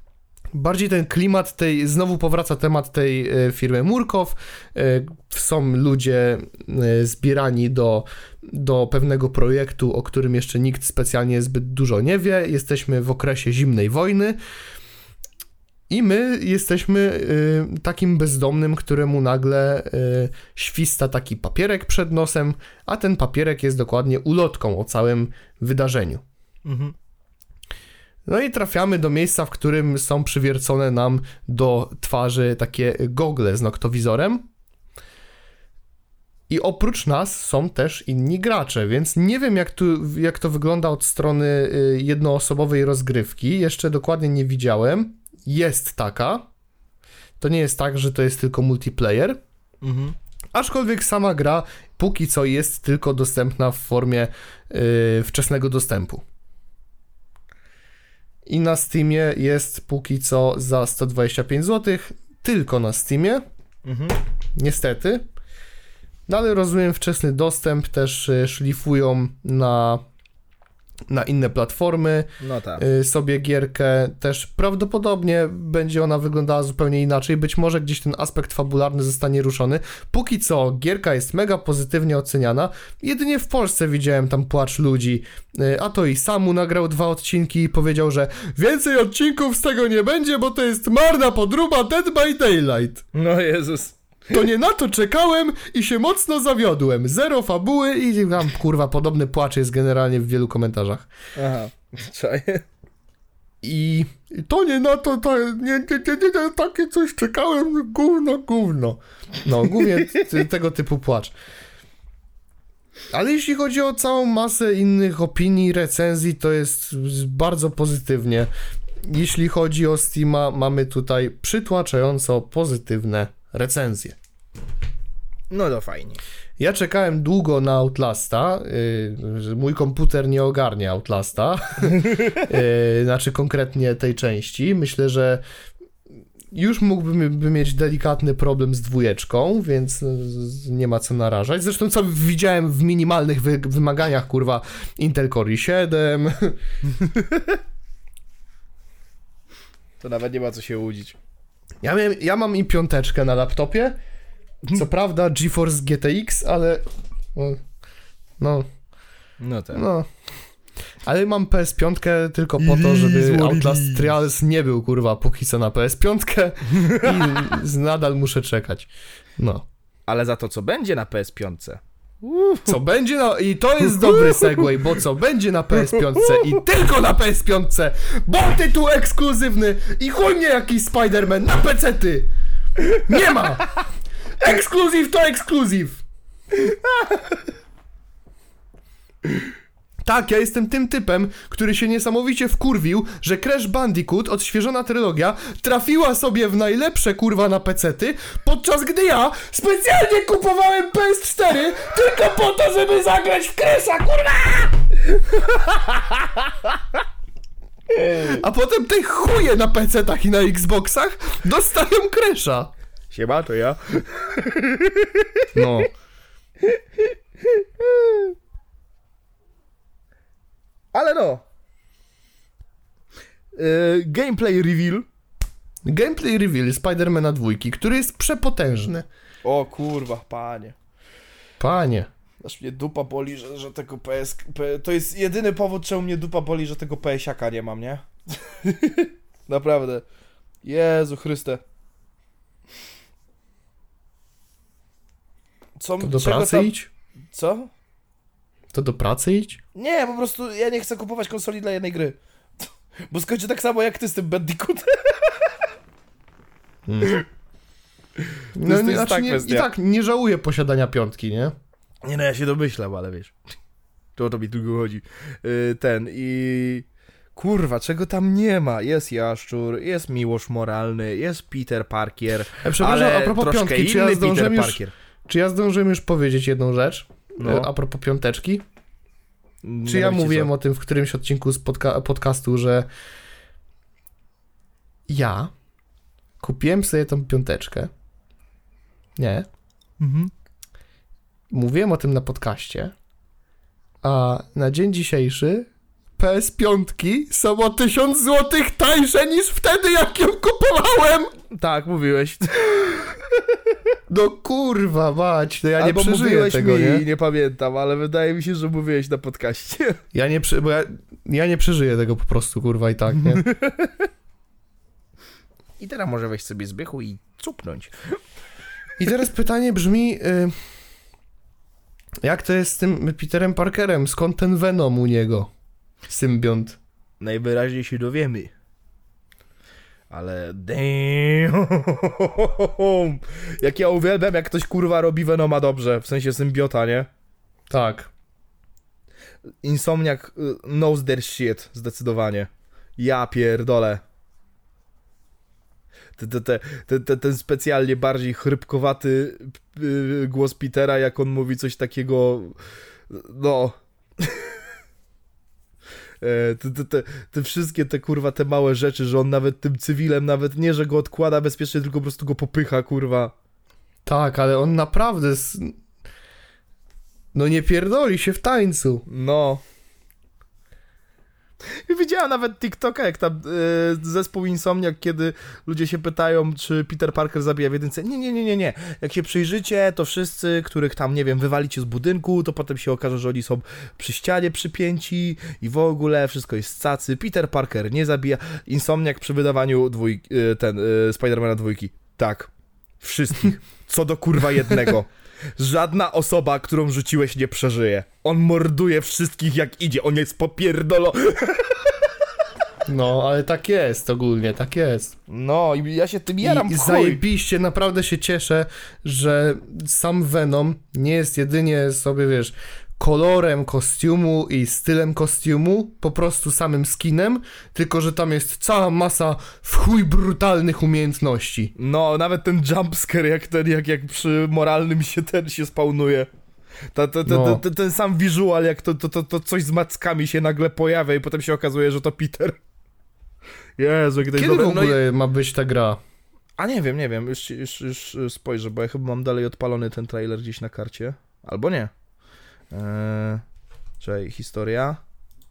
bardziej ten klimat tej, znowu powraca temat tej e, firmy Murkow, e, są ludzie e, zbierani do, do pewnego projektu, o którym jeszcze nikt specjalnie zbyt dużo nie wie, jesteśmy w okresie zimnej wojny i my jesteśmy e, takim bezdomnym, któremu nagle e, śwista taki papierek przed nosem, a ten papierek jest dokładnie ulotką o całym wydarzeniu. Mhm. No i trafiamy do miejsca, w którym są przywiercone nam do twarzy takie gogle z noktowizorem. I oprócz nas są też inni gracze, więc nie wiem jak, tu, jak to wygląda od strony y, jednoosobowej rozgrywki. Jeszcze dokładnie nie widziałem. Jest taka. To nie jest tak, że to jest tylko multiplayer. Mhm. Aczkolwiek sama gra póki co jest tylko dostępna w formie y, wczesnego dostępu. I na Steamie jest póki co za 125 zł. Tylko na Steamie. Mhm. Niestety. No ale rozumiem, wczesny dostęp też y, szlifują na, na inne platformy No tak. y, sobie gierkę. Też prawdopodobnie będzie ona wyglądała zupełnie inaczej. Być może gdzieś ten aspekt fabularny zostanie ruszony. Póki co gierka jest mega pozytywnie oceniana. Jedynie w Polsce widziałem tam płacz ludzi. Y, A to i Samu nagrał dwa odcinki i powiedział, że więcej odcinków z tego nie będzie, bo to jest marna podruba Dead by Daylight. No Jezus. To nie na to czekałem i się mocno zawiodłem. Zero fabuły i tam kurwa podobny płacz jest generalnie w wielu komentarzach. Aha. Czaję. I to nie na to, to nie, nie, nie, nie, takie coś czekałem, gówno, gówno. No, głównie tego typu płacz. Ale jeśli chodzi o całą masę innych opinii, recenzji, to jest bardzo pozytywnie. Jeśli chodzi o Steama, mamy tutaj przytłaczająco pozytywne recenzje. No to fajnie. Ja czekałem długo na Outlasta. Yy, mój komputer nie ogarnia Outlasta. yy, (laughs) znaczy konkretnie tej części. Myślę, że już mógłbym by mieć delikatny problem z dwójeczką, więc nie ma co narażać. Zresztą co widziałem w minimalnych wy wymaganiach, kurwa, Intel Core i7. (laughs) To nawet nie ma co się łudzić. Ja, miałem, ja mam i piąteczkę na laptopie. Co prawda GeForce GTX, ale... No, no No tak. No. Ale mam PS5 tylko po to, żeby Outlast Trials nie był kurwa póki co na PS5 i nadal muszę czekać. No. Ale za to, co będzie na PS5. Co będzie na... I to jest dobry segway, bo co będzie na PS5 i tylko na PS5, bo tytuł ekskluzywny i chuj mnie jakiś Spider-Man na pecety! Nie ma! Ekskluzyw to ekskluzyw! Tak, ja jestem tym typem, który się niesamowicie wkurwił, że Crash Bandicoot, odświeżona trylogia, trafiła sobie w najlepsze kurwa na pecety, podczas gdy ja specjalnie kupowałem PS4 tylko po to, żeby zagrać w Crash'a, kurwa! A potem te chuje na pecetach i na Xboxach dostają Crash'a. Siema, to ja. No. Ale no. Yy, gameplay reveal. Gameplay reveal Spidermana dwójki, który jest przepotężny. O kurwa, panie. Panie. Aż mnie dupa boli, że, że tego PS... To jest jedyny powód, czemu mnie dupa boli, że tego PS-aka nie mam, nie? (laughs) Naprawdę. Jezu Chryste. Co, To do pracy tam- idź? Co? To do pracy idź? Nie, po prostu ja nie chcę kupować konsoli dla jednej gry. (laughs) Bo skończę tak samo jak ty z tym Bandicootem. (laughs) No, jest- to jest znaczy tak nie. I tak nie żałuję posiadania piątki, nie? Nie no, ja się domyślam, ale wiesz. (laughs) To o to mi tylko chodzi. Yy, ten i... Kurwa, czego tam nie ma? Jest Jaszczur, jest Miłosz Moralny, jest Peter Parker, E, przepraszam, ale a propos troszkę piątki, czy ja, zdążyłem Peter już, Parker. czy ja zdążyłem już powiedzieć jedną rzecz? No. E, A propos piąteczki? No, Czy ja mówiłem co? o tym w którymś odcinku z podca- podcastu, że ja kupiłem sobie tą piąteczkę. Nie. Mhm. Mówiłem o tym na podcaście. A na dzień dzisiejszy PS5 są o 1000 zł tańsze niż wtedy, jak ją kupowałem. Tak, mówiłeś. No kurwa mać, to ja nie Albo przeżyję mówiłeś tego, mi, nie? nie pamiętam, ale wydaje mi się, że mówiłeś na podcaście. Ja nie, bo ja, ja nie przeżyję tego po prostu, kurwa, i tak, nie? (laughs) I teraz może weź sobie zbychu i cupnąć. I teraz pytanie brzmi, y, jak to jest z tym Peterem Parkerem? Skąd ten Venom u niego? Symbiont. Najwyraźniej się dowiemy. Ale damn. Jak ja uwielbiam, jak ktoś kurwa robi Venoma dobrze, w sensie symbiota, nie? Tak. Insomniak y, knows their shit, zdecydowanie. Ja pierdolę. Te, te, te, te, te, ten specjalnie bardziej chrypkowaty y, głos Petera, jak on mówi coś takiego, no... (laughs) E, Te, te, te, te wszystkie te kurwa te małe rzeczy, że on nawet tym cywilem, nawet nie, że go odkłada bezpiecznie, tylko po prostu go popycha, kurwa. Tak, ale on naprawdę... No nie pierdoli się w tańcu. No. (laughs) Widziałem nawet TikToka, jak tam e, zespół Insomniak, kiedy ludzie się pytają, czy Peter Parker zabija w jedynce. Nie, nie, nie, nie, nie. Jak się przyjrzycie, to wszyscy, których tam, nie wiem, wywalicie z budynku, to potem się okaże, że oni są przy ścianie przypięci i w ogóle wszystko jest cacy. Peter Parker nie zabija. Insomniak przy wydawaniu dwój, e, ten, e, Spidermana dwójki. Tak. Wszystkich. Co do kurwa jednego. (laughs) Żadna osoba, którą rzuciłeś, nie przeżyje. On morduje wszystkich jak idzie. On jest popierdolo. No, ale tak jest ogólnie, tak jest. No i ja się tym jaram I chuj. zajebiście, naprawdę się cieszę, że sam Venom nie jest jedynie sobie, wiesz, kolorem kostiumu i stylem kostiumu, po prostu samym skinem, tylko że tam jest cała masa w chuj brutalnych umiejętności. No, nawet ten jumpscare, jak ten, jak, jak przy moralnym się ten się spawnuje. Ta, ta, ta, No. ten sam wizual, jak to, to, to, to coś z mackami się nagle pojawia i potem się okazuje, że to Peter. Jezu, jest Kiedy w dobre. No ogóle ma być ta gra? A nie wiem, nie wiem, już, już, już spojrzę, bo ja chyba mam dalej odpalony ten trailer gdzieś na karcie. Albo nie. Eee, czekaj, historia,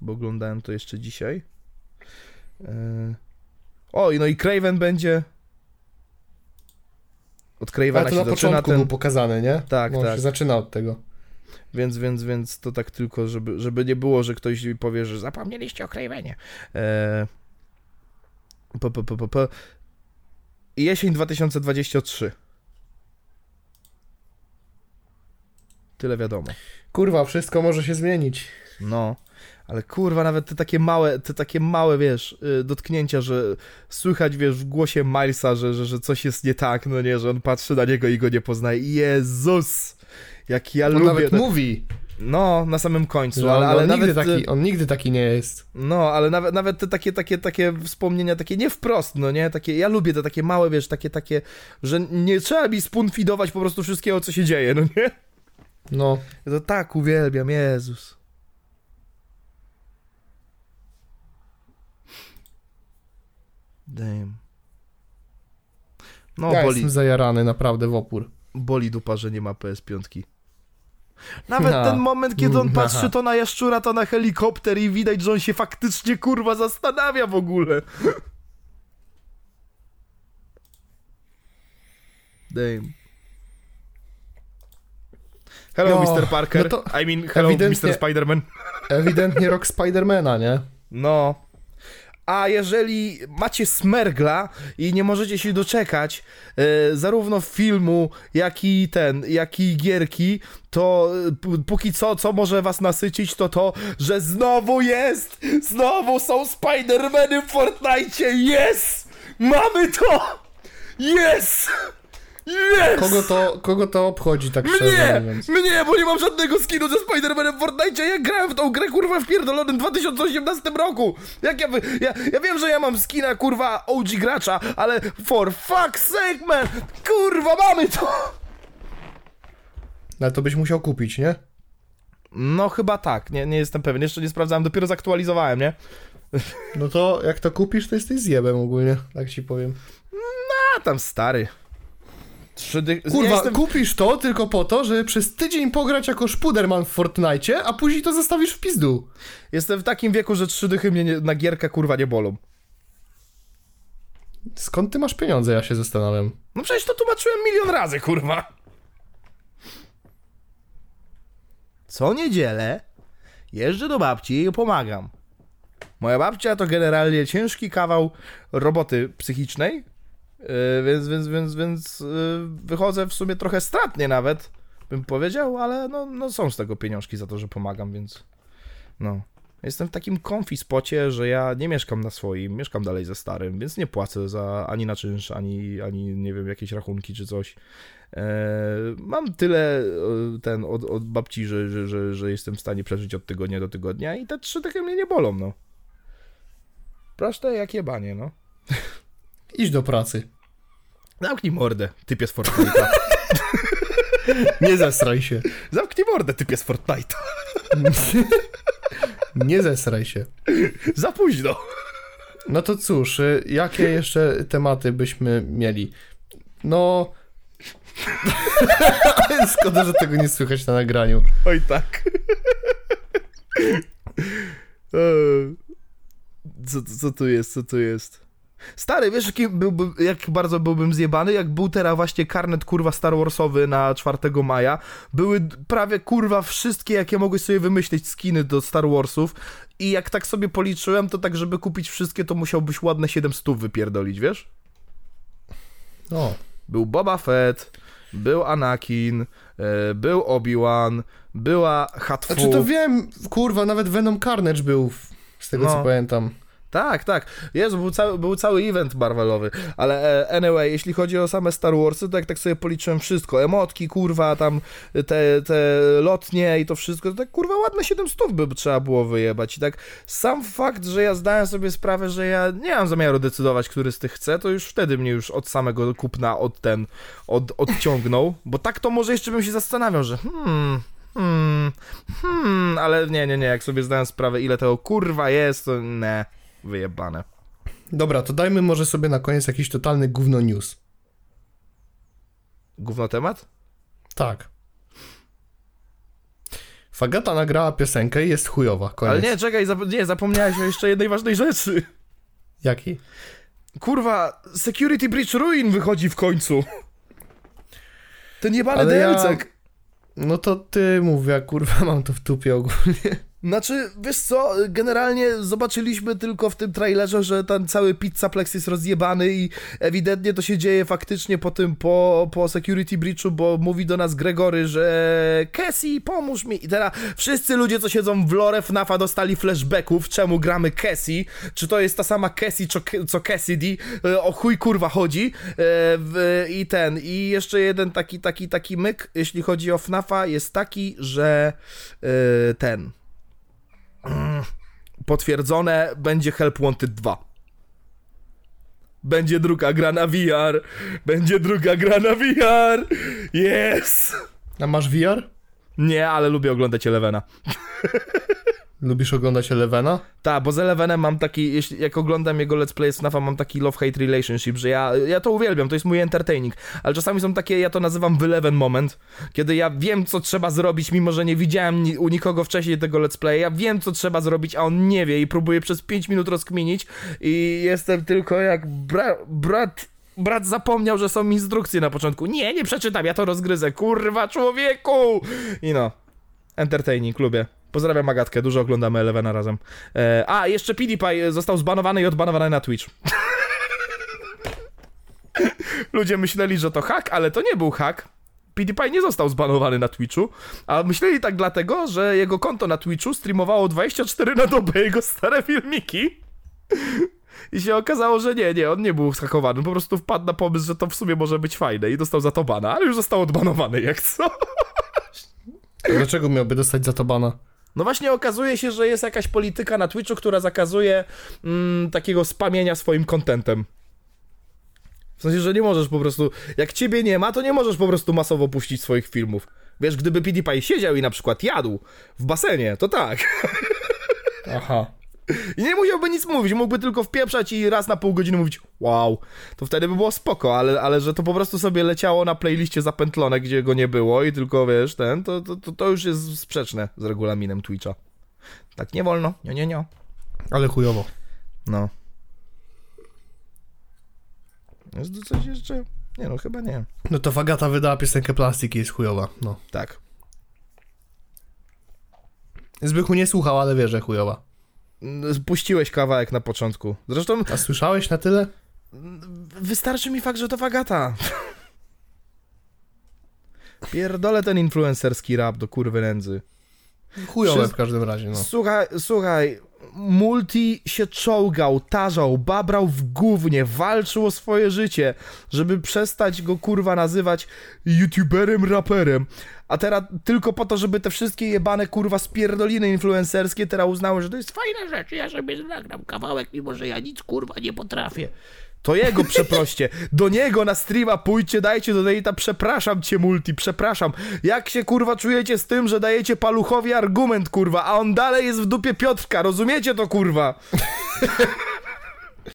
bo oglądałem to jeszcze dzisiaj. Eee, o, i no i Craven będzie. Od Cravena się na zaczyna początku ten... był pokazane, nie? Tak, no, tak. się zaczyna od tego. Więc, więc, więc to tak tylko, żeby, żeby nie było, że ktoś mi powie, że zapomnieliście o Cravenie. Eee, p, p, p, p, p. Jesień 2023. Tyle wiadomo. Kurwa, wszystko może się zmienić. No, Ale kurwa, nawet te takie małe, te takie małe, wiesz, y, dotknięcia, że słychać, wiesz, w głosie Milesa, że, że, że coś jest nie tak, no nie, że on patrzy na niego i go nie poznaje. Jezus! Jak ja On lubię. nawet te- mówi, No, na samym końcu, że ale, on, ale on, nawet. nigdy taki, on nigdy taki nie jest. No, ale nawet, nawet te takie, takie, takie wspomnienia, takie nie wprost, no nie? Takie, ja lubię te takie małe, wiesz, takie, takie, że nie trzeba mi spunfidować po prostu wszystkiego, co się dzieje, no nie? No, Ja to tak uwielbiam, Jezus. Damn. No, ja boli, jestem zajarany naprawdę w opór. boli dupa, że nie ma PS5. Nawet No. (laughs) ten moment, kiedy on patrzy to na jaszczura, to na helikopter i widać, że on się faktycznie kurwa zastanawia w ogóle. (laughs) Damn. Hello, No, Mr. Parker. no I mean, hello, Mr. Spider-Man. (laughs) Ewidentnie rok Spidermana, nie? No. A jeżeli macie smergla i nie możecie się doczekać e, zarówno filmu, jak i ten, jak i gierki, to e, póki co, co może was nasycić, to to, że znowu jest! Znowu są Spider-Many w Fortnite! Yes! Mamy to! Yes! Yes! Kogo to, kogo to obchodzi tak szczerze Mnie! mówiąc? Mnie, bo nie mam żadnego skinu ze Spider-Manem w Fortnite, ja grałem w tą grę, kurwa, w pierdolonym 2018 roku! Jak ja, ja, ja wiem, że ja mam skina, kurwa, OG gracza, ale for fuck's sake, man! Kurwa, mamy to! Ale to byś musiał kupić, nie? No chyba tak, nie, nie jestem pewien, jeszcze nie sprawdzałem, dopiero zaktualizowałem, nie? No to jak to kupisz, to jesteś zjebem ogólnie, tak ci powiem. A tam stary. Trzy dy... Kurwa, jestem... kupisz to tylko po to, żeby przez tydzień pograć jako Spuderman w Fortnite, a później to zostawisz w pizdu. jestem w takim wieku, że trzy dychy mnie nie, na gierkę, kurwa, nie bolą. Skąd ty masz pieniądze, ja się zastanawiam. No przecież to tłumaczyłem milion razy, kurwa. Co niedzielę jeżdżę do babci i pomagam. Moja babcia to generalnie ciężki kawał roboty psychicznej, więc, więc, więc, więc yy, wychodzę w sumie trochę stratnie nawet, bym powiedział, ale no, no są z tego pieniążki za to, że pomagam, więc no. Jestem w takim comfy spocie, że ja nie mieszkam na swoim, mieszkam dalej ze starym, więc nie płacę za ani na czynsz, ani, ani nie wiem, jakieś rachunki czy coś. E, mam tyle e, ten od, od babci, że, że, że, że jestem w stanie przeżyć od tygodnia do tygodnia i te trzy takie mnie nie bolą, no. Proste jak jebanie, no. (laughs) Idź do pracy. Zamknij mordę, typie z Fortnite'a. (laughs) Nie zesraj się. Zamknij mordę, typie z Fortnite'a. (laughs) Nie zesraj się. Za późno. No to cóż, y, jakie jeszcze tematy byśmy mieli? No... (laughs) Szkoda, że tego nie słychać na nagraniu. Oj tak. Eee, Co, co tu jest, co tu jest? Stary, wiesz, jaki byłbym, jak bardzo byłbym zjebany, jak był teraz właśnie karnet kurwa Star Warsowy na 4 maja. Były prawie kurwa wszystkie, jakie mogłeś sobie wymyślić skiny do Star Warsów. I jak tak sobie policzyłem, to tak, żeby kupić wszystkie, to musiałbyś ładne 700 wypierdolić, wiesz? O, Był Boba Fett, był Anakin, e, był Obi-Wan, była Hatfu. Znaczy to wiem, kurwa, nawet Venom Carnage był, z tego No. co pamiętam. Tak, tak. Jezu, był cały, był cały event Marvelowy. Ale e, anyway, jeśli chodzi o same Star Warsy, to jak tak sobie policzyłem wszystko, emotki, kurwa, tam te, te lotnie i to wszystko, to tak kurwa ładne 700 by trzeba było wyjebać. I tak sam fakt, że ja zdałem sobie sprawę, że ja nie mam zamiaru decydować, który z tych chcę, to już wtedy mnie już od samego kupna od ten, od, odciągnął. Bo tak to może jeszcze bym się zastanawiał, że hmm... Hmm, hmm, ale nie, nie, nie, jak sobie zdałem sprawę, ile tego kurwa jest, to ne, wyjebane. Dobra, to dajmy może sobie na koniec jakiś totalny gówno news. Gówno temat? Tak. Fagata nagrała piosenkę i jest chujowa, koniec. Ale nie, czekaj, zap- nie, zapomniałeś o jeszcze jednej ważnej rzeczy. Jaki? Kurwa, Security Breach Ruin wychodzi w końcu. Ten jebany Ale ja- DLC. No to ty mów, ja kurwa mam to w tupie ogólnie. Znaczy, wiesz co, generalnie zobaczyliśmy tylko w tym trailerze, że ten cały Pizzaplex jest rozjebany i ewidentnie to się dzieje faktycznie po tym, po, po security breachu, bo mówi do nas Gregory, że Cassie, pomóż mi. I teraz wszyscy ludzie, co siedzą w lore FNAFa dostali flashbacków, czemu gramy Cassie, czy to jest ta sama Cassie, co, co Cassidy, e, o chuj kurwa chodzi. E, i ten, i jeszcze jeden taki, taki, taki myk, jeśli chodzi o FNAFa, jest taki, że e, ten (clears throat) potwierdzone będzie Help Wanted 2. Będzie druga gra na VR. Będzie druga gra na VR. Yes! A masz VR? Nie, ale lubię oglądać Elevena. (laughs) Lubisz oglądać Elevena? Tak, bo z Elevenem mam taki, jeśli, jak oglądam jego let's play FNAFa, mam taki love-hate relationship, że ja, ja to uwielbiam, to jest mój entertaining, ale czasami są takie, ja to nazywam wylewen moment, kiedy ja wiem, co trzeba zrobić, mimo że nie widziałem ni u nikogo wcześniej tego let's play, ja wiem, co trzeba zrobić, a on nie wie i próbuję przez 5 minut rozkminić i jestem tylko jak bra brat... Brat zapomniał, że są instrukcje na początku. Nie, nie przeczytam, ja to rozgryzę. Kurwa, człowieku! I no, entertaining, lubię. Pozdrawiam Agatkę, dużo oglądamy Elevena razem. E, a, jeszcze PewDiePie został zbanowany i odbanowany na Twitch. (laughs) Ludzie myśleli, że to hack, ale to nie był hack. PewDiePie nie został zbanowany na Twitchu, a myśleli tak dlatego, że jego konto na Twitchu streamowało 24 na dobę jego stare filmiki. I się okazało, że nie, nie, on nie był zhakowany, po prostu wpadł na pomysł, że to w sumie może być fajne i dostał za to bana, ale już został odbanowany, jak co? Dlaczego miałby dostać za to bana? No właśnie okazuje się, że jest jakaś polityka na Twitchu, która zakazuje mm, takiego spamienia swoim kontentem. W sensie, że nie możesz po prostu, jak ciebie nie ma, to nie możesz po prostu masowo puścić swoich filmów. Wiesz, gdyby PewDiePie siedział i na przykład jadł w basenie, to tak. (laughs) Aha. I nie musiałby nic mówić, mógłby tylko wpieprzać i raz na pół godziny mówić wow, to wtedy by było spoko, ale, ale że to po prostu sobie leciało na playliście zapętlone, gdzie go nie było i tylko wiesz, ten, to, to, to, to już jest sprzeczne z regulaminem Twitcha. Tak nie wolno, nie, nie, nie. Ale chujowo. No. Jest tu coś jeszcze? Nie no, chyba nie. No to Fagata wydała piosenkę Plastik i jest chujowa. No. Tak. Zbychu nie słuchał, ale wie, że chujowa. Puściłeś kawałek na początku. Zresztą A słyszałeś na tyle? wystarczy mi fakt, że to Fagata. Pierdolę ten influencerski rap do kurwy nędzy. Chujowe Przez- w każdym razie, no. Słuchaj, słuchaj, Multi się czołgał, tarzał, babrał w gównie, walczył o swoje życie, żeby przestać go kurwa nazywać youtuberem, raperem. A teraz tylko po to, żeby te wszystkie jebane kurwa spierdoliny influencerskie teraz uznały, że to jest fajna rzecz, ja sobie nagram kawałek, mimo że ja nic kurwa nie potrafię. To jego przeproście. Do niego na streama pójdźcie, dajcie do Dejta, przepraszam cię multi, przepraszam. Jak się kurwa czujecie z tym, że dajecie paluchowi argument kurwa, a on dalej jest w dupie Piotrka, rozumiecie to kurwa?